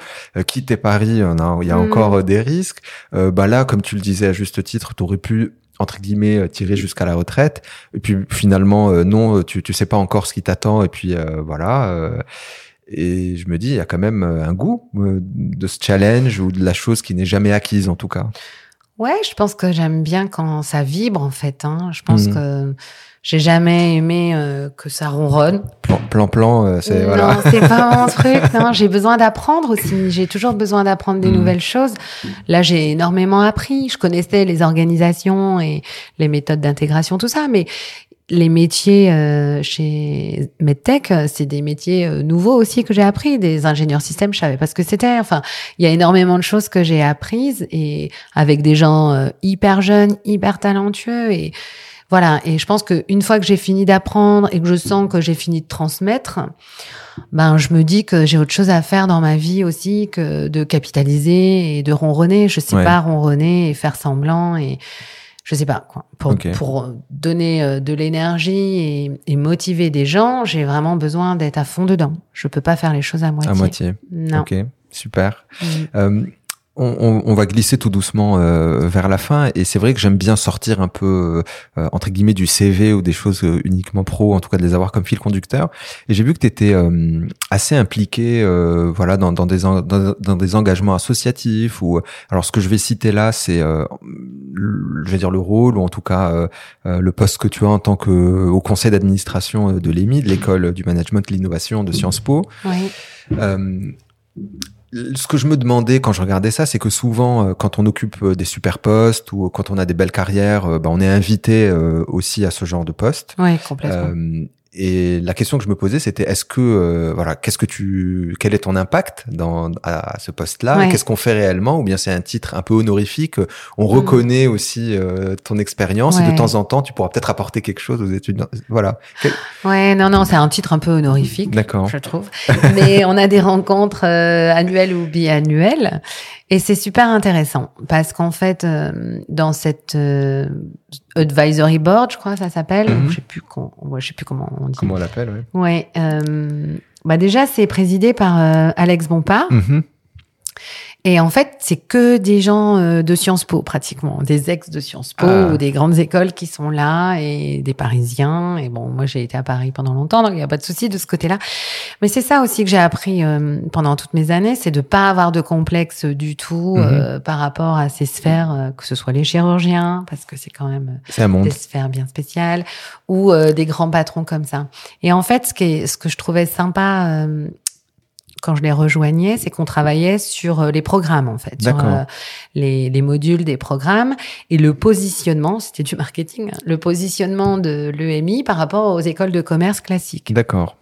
Quitter Paris, on a- il y a Mm. encore des risques. Euh, bah là, comme tu le disais à juste titre, tu aurais pu entre guillemets tirer jusqu'à la retraite et puis finalement euh, non tu tu sais pas encore ce qui t'attend et puis euh, voilà euh, et je me dis il y a quand même euh, un goût euh, de ce challenge ou de la chose qui n'est jamais acquise en tout cas Ouais, je pense que j'aime bien quand ça vibre en fait. Hein. Je pense Mhm. que j'ai jamais aimé euh, que ça ronronne. Plan, plan, plan, euh, c'est non, voilà. c'est pas mon truc. Non, j'ai besoin d'apprendre aussi. J'ai toujours besoin d'apprendre des Mhm. nouvelles choses. Là, j'ai énormément appris. Je connaissais les organisations et les méthodes d'intégration, tout ça, mais les métiers euh, chez MedTech, euh, c'est des métiers euh, nouveaux aussi que j'ai appris. Des ingénieurs systèmes, je savais pas ce que c'était. Enfin, il y a énormément de choses que j'ai apprises et avec des gens euh, hyper jeunes, hyper talentueux et voilà. Et je pense que une fois que j'ai fini d'apprendre et que je sens que j'ai fini de transmettre, ben je me dis que j'ai autre chose à faire dans ma vie aussi que de capitaliser et de ronronner. Je sais Ouais. pas ronronner et faire semblant et je sais pas quoi. Pour, pour donner euh, de l'énergie et, et motiver des gens, j'ai vraiment besoin d'être à fond dedans. Je peux pas faire les choses à moitié. À moitié. Non. Ok, super. Mm. Euh, on, on- on va glisser tout doucement euh, vers la fin et c'est vrai que j'aime bien sortir un peu euh, entre guillemets du CV ou des choses euh, uniquement pro, en tout cas de les avoir comme fil conducteur. Et j'ai vu que tu étais assez impliqué, euh, voilà, dans, dans des en- dans, dans des engagements associatifs ou alors ce que je vais citer là, c'est euh, je vais dire le rôle ou en tout cas euh, euh, le poste que tu as en tant que au conseil d'administration de l'EMI, de l'école du management de l'innovation de Sciences Po. Oui. Euh, ce que je me demandais quand je regardais ça, c'est que souvent, euh, quand on occupe euh, des super postes ou quand on a des belles carrières, euh, bah, on est invité euh, aussi à ce genre de poste. Oui, complètement. Euh, et la question que je me posais, c'était est-ce que euh, voilà, qu'est-ce que tu, quel est ton impact dans à, ce poste-là? Ouais. Qu'est-ce qu'on fait réellement? Ou bien c'est un titre un peu honorifique On Mhm. reconnaît aussi euh, ton expérience et de temps en temps, tu pourras peut-être apporter quelque chose aux étudiants. Voilà. Quel- Ouais, non, non, c'est un titre un peu honorifique. D'accord. je trouve. Mais on a des rencontres euh, annuelles ou biannuelles et c'est super intéressant parce qu'en fait, euh, dans cette euh, advisory board, je crois que ça s'appelle, Mhm. je sais plus ouais, je sais plus comment on dit. Comment on l'appelle ouais. Ouais, euh, bah déjà c'est présidé par euh, Alex Bompard Mhm. Et en fait c'est que des gens euh, de Sciences Po pratiquement, des ex de Sciences Po Ah. ou des grandes écoles qui sont là et des Parisiens. Et bon, moi j'ai été à Paris pendant longtemps, donc il n'y a pas de souci de ce côté-là. Mais c'est ça aussi que j'ai appris euh, pendant toutes mes années, c'est de pas avoir de complexe du tout Mhm. euh, par rapport à ces sphères, euh, que ce soit les chirurgiens, parce que c'est quand même monde. des sphères bien spéciales ou euh, des grands patrons comme ça. Et en fait, ce, qui est, ce que je trouvais sympa euh, quand je les rejoignais, c'est qu'on travaillait sur euh, les programmes en fait, sur euh, les, les modules des programmes et le positionnement, c'était du marketing, hein, le positionnement de l'EMI par rapport aux écoles de commerce classiques. D'accord.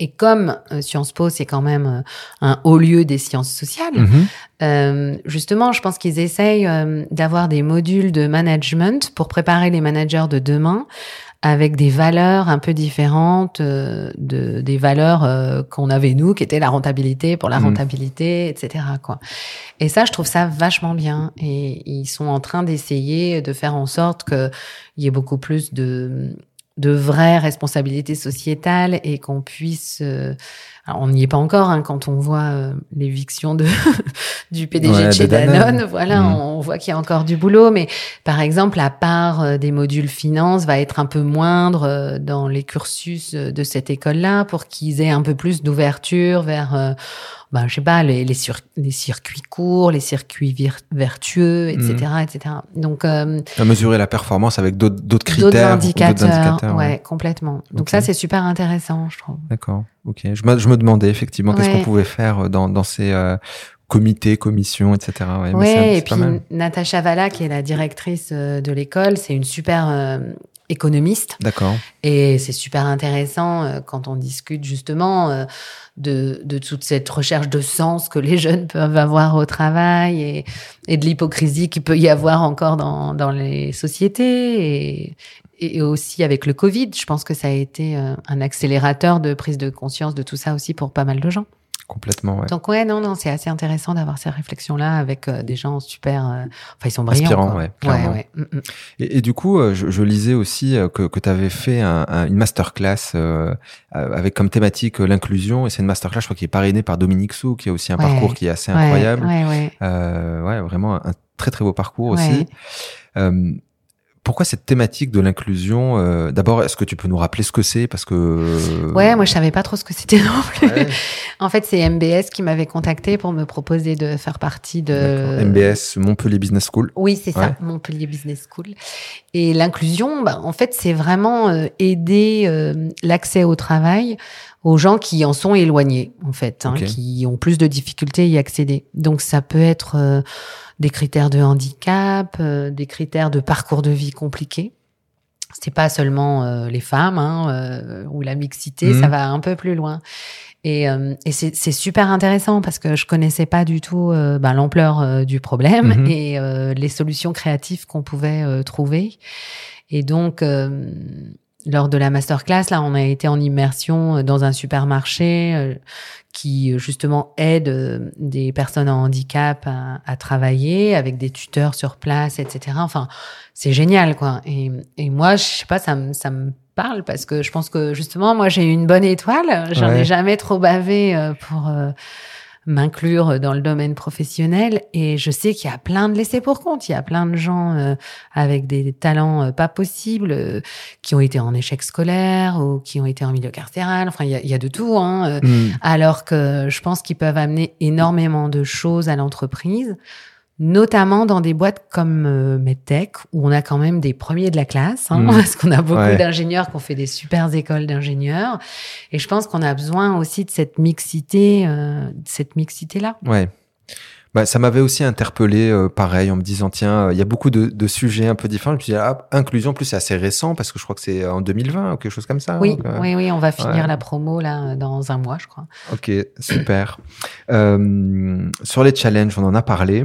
Et comme euh, Sciences Po, c'est quand même euh, un haut lieu des sciences sociales, Mhm. euh, justement, je pense qu'ils essayent d'avoir des modules de management pour préparer les managers de demain avec des valeurs un peu différentes euh, de des valeurs euh, qu'on avait nous, qui étaient la rentabilité pour la Mhm. rentabilité, etc. Quoi. Et ça, je trouve ça vachement bien. Et ils sont en train d'essayer de faire en sorte qu'il y ait beaucoup plus de de vraies responsabilités sociétales et qu'on puisse euh, alors, on n'y est pas encore hein, quand on voit euh, l'éviction de du PDG Ouais, de chez Danone. Danone. Voilà, Mhm. on voit qu'il y a encore du boulot. Mais par exemple, la part euh, des modules finance va être un peu moindre dans les cursus de cette école-là pour qu'ils aient un peu plus d'ouverture vers, euh, ben, je sais pas, les, les, circuits courts, les circuits vertueux, etc., Mhm. etc. Donc, euh, À mesurer la performance avec d'autres critères. d'autres indicateurs, indicateurs, ouais, complètement. Donc ça, c'est super intéressant, je trouve. D'accord. Ok. Je me, je me demandais effectivement qu'est-ce qu'on pouvait faire dans, dans ces euh, comités, commissions, etc. Ouais, Ouais, et puis. Natacha Valla, qui est la directrice euh, de l'école, c'est une super euh, économiste. D'accord. Et c'est super intéressant euh, quand on discute justement euh, de, de toute cette recherche de sens que les jeunes peuvent avoir au travail et, et de l'hypocrisie qu'il peut y avoir encore dans, dans les sociétés et, et aussi avec le Covid. Je pense que ça a été euh, un accélérateur de prise de conscience de tout ça aussi pour pas mal de gens. Complètement. Ouais. Donc ouais, non, non, c'est assez intéressant d'avoir ces réflexions-là avec euh, des gens super... euh, enfin, ils sont brillants. Inspirants, quoi. ouais, clairement. ouais. Mm, mm. Et, et du coup, euh, je, je lisais aussi que, que tu avais fait un, un- une masterclass avec comme thématique l'inclusion. Et c'est une masterclass, je crois, qui est parrainée par Dominique Sou, qui a aussi un Ouais. parcours qui est assez Ouais, incroyable. Ouais, ouais. Euh, ouais, vraiment un, très très beau parcours Ouais. aussi. Euh, pourquoi cette thématique de l'inclusion euh, D'abord, est-ce que tu peux nous rappeler ce que c'est? Parce que ouais, moi je savais pas trop ce que c'était non plus. en fait, c'est MBS qui m'avait contacté pour me proposer de faire partie de MBS Montpellier Business School. Oui, c'est ça, Montpellier Business School. Et l'inclusion, bah, en fait, c'est vraiment euh, aider euh, l'accès au travail aux gens qui en sont éloignés, en fait, hein, qui ont plus de difficultés à y accéder. Donc, ça peut être euh, des critères de handicap, des critères de parcours de vie compliqués. C'est pas seulement les femmes hein, ou la mixité, ça mmh. va un peu plus loin. Et, et c'est super intéressant parce que je connaissais pas du tout euh, ben, l'ampleur du problème mmh et les solutions créatives qu'on pouvait trouver. Et donc, lors de la masterclass, là, on a été en immersion dans un supermarché qui justement aide des personnes en handicap à, à, travailler avec des tuteurs sur place, etc. Enfin, c'est génial, quoi. Et, et moi, je sais pas, ça me ça me parle parce que je pense que justement, moi, j'ai une bonne étoile. J'en ai jamais trop bavé euh, pour euh, m'inclure dans le domaine professionnel et je sais qu'il y a plein de laissés pour compte. Il y a plein de gens euh, avec des talents pas possibles qui ont été en échec scolaire ou qui ont été en milieu carcéral. Enfin, il y a, il y a de tout. Hein, mm. Alors que je pense qu'ils peuvent amener énormément de choses à l'entreprise notamment dans des boîtes comme euh, MedTech, où on a quand même des premiers de la classe, hein, mmh. parce qu'on a beaucoup d'ingénieurs qui ont fait des super écoles d'ingénieurs. Et je pense qu'on a besoin aussi de cette mixité, euh, cette mixité-là. Ouais. Bah, ça m'avait aussi interpellé, euh, pareil, en me disant, tiens, il y a beaucoup de, de, sujets un peu différents. Je me suis dit, ah, inclusion, plus c'est assez récent, parce que je crois que c'est en 2020 ou quelque chose comme ça. Oui, oui, oui, on va finir la promo là dans un mois, je crois. Ok, super. sur les challenges, on en a parlé.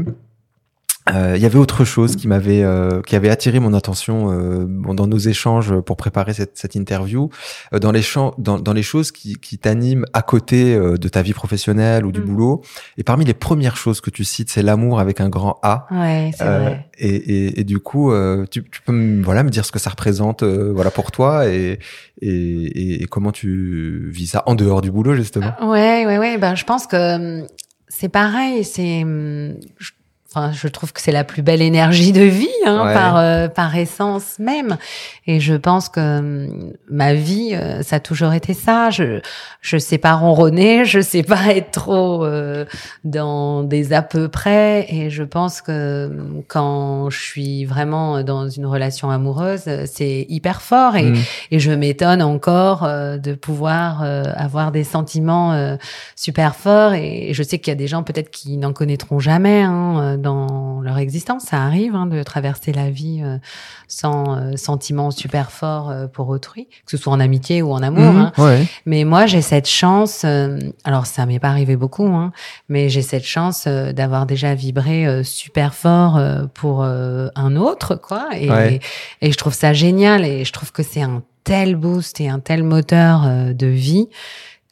Il euh, y avait autre chose qui m'avait euh, qui avait attiré mon attention euh, dans nos échanges pour préparer cette, cette interview. Euh, dans les champs dans, dans les choses qui, qui t'animent à côté euh, de ta vie professionnelle ou du mm. boulot. Et parmi les premières choses que tu cites c'est l'amour avec un grand A. Ouais, c'est vrai. Et, et, et, du coup tu, tu peux me, voilà me dire ce que ça représente voilà pour toi et, et, et comment tu vis ça en dehors du boulot justement. Ouais ouais ouais. Ben je pense que hum, c'est pareil. C'est hum, Enfin, je trouve que c'est la plus belle énergie de vie hein, par euh, par essence même. Et je pense que hum, ma vie, euh, ça a toujours été ça. Je je sais pas ronronner, je sais pas être trop euh, dans des à peu près. Et je pense que hum, quand je suis vraiment dans une relation amoureuse, c'est hyper fort. Et, mm. et je m'étonne encore de pouvoir avoir des sentiments super forts. Et je sais qu'il y a des gens peut-être qui n'en connaîtront jamais. Hein, dans leur existence. Ça arrive hein, de traverser la vie euh, sans euh, sentiment super fort euh, pour autrui, que ce soit en amitié ou en amour. Mhm, hein. Mais moi, j'ai cette chance. alors, ça m'est pas arrivé beaucoup, hein, mais j'ai cette chance d'avoir déjà vibré super fort pour un autre, quoi. Et, et je trouve ça génial. Et je trouve que c'est un tel boost et un tel moteur de vie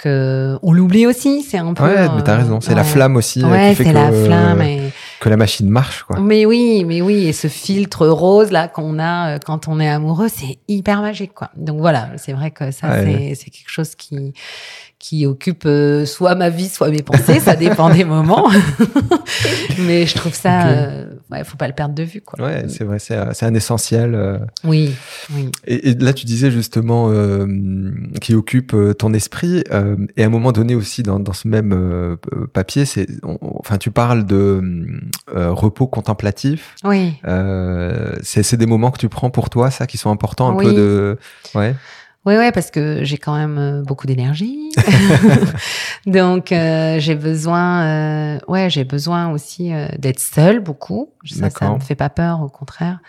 que on l'oublie aussi. C'est un peu. Ouais, mais t'as raison. C'est la flamme aussi. Ouais, c'est la flamme. Et que la machine marche, quoi. Mais oui, mais oui, et ce filtre rose là qu'on a euh, quand on est amoureux, c'est hyper magique, quoi. Donc voilà, c'est vrai que ça, c'est quelque chose qui qui occupe euh, soit ma vie, soit mes pensées, ça dépend des moments. Mais je trouve ça, euh, ouais, faut pas le perdre de vue, quoi. Ouais, c'est vrai, c'est un essentiel. Euh. Oui, oui. Et, et, là, tu disais justement qui occupe ton esprit, et à un moment donné aussi dans, dans ce même papier, c'est, enfin, tu parles de repos contemplatif. Oui. c'est des moments que tu prends pour toi, ça, qui sont importants, un peu de, ouais. Oui, ouais, parce que j'ai quand même euh, beaucoup d'énergie. Donc, euh, j'ai besoin, euh, ouais, j'ai besoin aussi euh, d'être seule beaucoup. Ça, ça me fait pas peur, au contraire.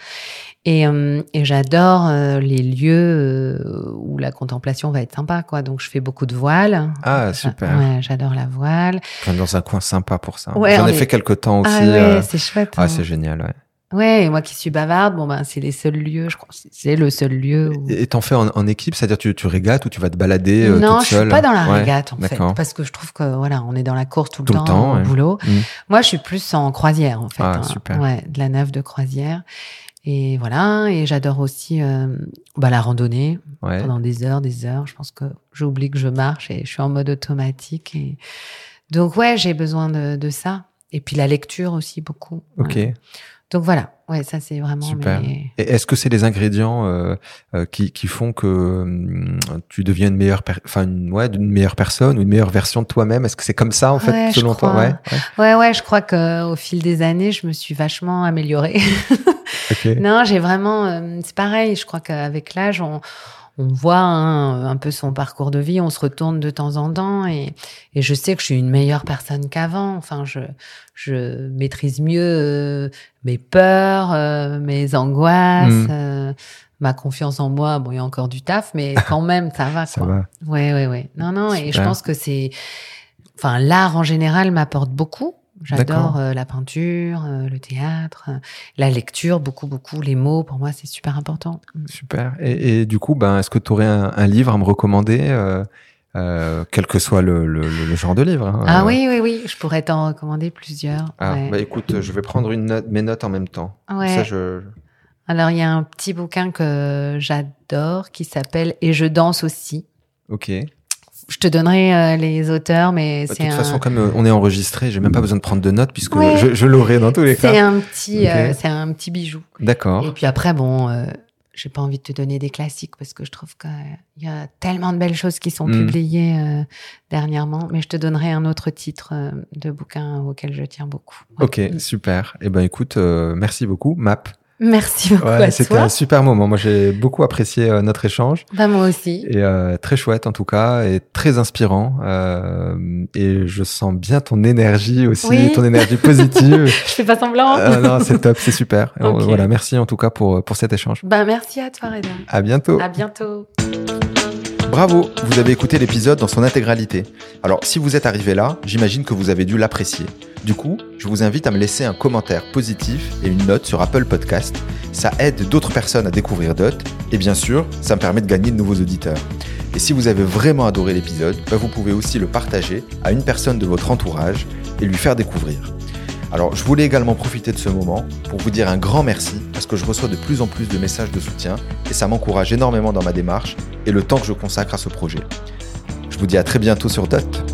Et, et j'adore les lieux où la contemplation va être sympa, quoi. Donc, je fais beaucoup de voile. Ah, super. Ouais, j'adore la voile. Dans un coin sympa pour ça. Ouais, J'en ai fait quelques temps aussi. Ah ouais, c'est chouette. Ah, c'est génial, ouais. Ouais, moi qui suis bavarde, bon ben c'est les seuls lieux, je crois, c'est le seul lieu. Où... Et t'en fais en, en équipe, c'est-à-dire tu, tu régates ou tu vas te balader euh, Non, toute seule je suis pas dans la régate en fait, parce que je trouve que voilà, on est dans la course tout, tout le temps, au boulot. Mm. Moi, je suis plus en croisière en fait, ah, hein. super. ouais, de la nave de croisière. Et voilà, et j'adore aussi euh, bah, la randonnée ouais. pendant des heures, des heures. Je pense que j'oublie que je marche et je suis en mode automatique. Et... Donc ouais, j'ai besoin de, de ça. Et puis la lecture aussi beaucoup. Ok. Ouais. Donc voilà, ouais, ça c'est vraiment. Super. mes- Et est-ce que c'est les ingrédients euh, euh, qui, qui font que hum, tu deviens une meilleure, enfin une, ouais, une meilleure personne ou une meilleure version de toi-même? Est-ce que c'est comme ça en fait, Ouais, selon toi? Ouais. ouais. Ouais, ouais, je crois que au fil des années, je me suis vachement améliorée. Ok. non, j'ai vraiment, euh, c'est pareil. Je crois qu'avec l'âge, on, on voit hein, un peu son parcours de vie, on se retourne de temps en temps, et, et je sais que je suis une meilleure personne qu'avant. Enfin, je, je maîtrise mieux euh, mes peurs, euh, mes angoisses. Mm. euh, Ma confiance en moi, bon, il y a encore du taf, mais quand même, ça va, Ça quoi. va. Ouais, ouais, ouais. Non, non, et je pense que c'est, enfin, l'art en général m'apporte beaucoup. J'adore euh, la peinture, euh, le théâtre, euh, la lecture, beaucoup, beaucoup. Les mots, pour moi, c'est super important. Mm. Super. Et, et du coup, ben, est-ce que tu aurais un, un livre à me recommander, euh, quel que soit le, le- genre de livre hein, Ah oui, oui, oui, je pourrais t'en recommander plusieurs. Ah, ouais. bah écoute, je vais prendre une note, mes notes en même temps. Ouais. Ça, je... Alors, il y a un petit bouquin que j'adore qui s'appelle Et je danse aussi. Ok. De Je te donnerai euh, les auteurs, mais toute c'est un, façon, comme euh, on est enregistré, j'ai même pas besoin de prendre de notes puisque Ouais. je, je l'aurai dans tous les c'est cas. un petit, Ok. euh, c'est un petit bijou. D'accord. Et puis après, bon, j'ai pas envie de te donner des classiques parce que je trouve qu'il y a tellement de belles choses qui sont Mm. publiées euh, dernièrement. Mais je te donnerai un autre titre euh, de bouquin auquel je tiens beaucoup. Ouais. Ok, super. Eh ben écoute, euh, merci beaucoup, Map. Merci beaucoup Ouais, c'était un super moment. Moi, j'ai beaucoup apprécié euh, notre échange Bah, moi aussi. et euh, très chouette en tout cas et très inspirant. Euh, et je sens bien ton énergie aussi, Oui. ton énergie positive. Je fais pas semblant. Euh, non, c'est top, c'est super. Voilà, merci en tout cas pour pour cet échange. Bah, merci à toi, Reda. À bientôt. À bientôt. Bravo, vous avez écouté l'épisode dans son intégralité. Alors, si vous êtes arrivé là, j'imagine que vous avez dû l'apprécier. Du coup, je vous invite à me laisser un commentaire positif et une note sur Apple Podcast. Ça aide d'autres personnes à découvrir Dot et bien sûr, ça me permet de gagner de nouveaux auditeurs. Et si vous avez vraiment adoré l'épisode, bah, vous pouvez aussi le partager à une personne de votre entourage et lui faire découvrir. Alors, je voulais également profiter de ce moment pour vous dire un grand merci parce que je reçois de plus en plus de messages de soutien et ça m'encourage énormément dans ma démarche et le temps que je consacre à ce projet. Je vous dis à très bientôt sur Dot.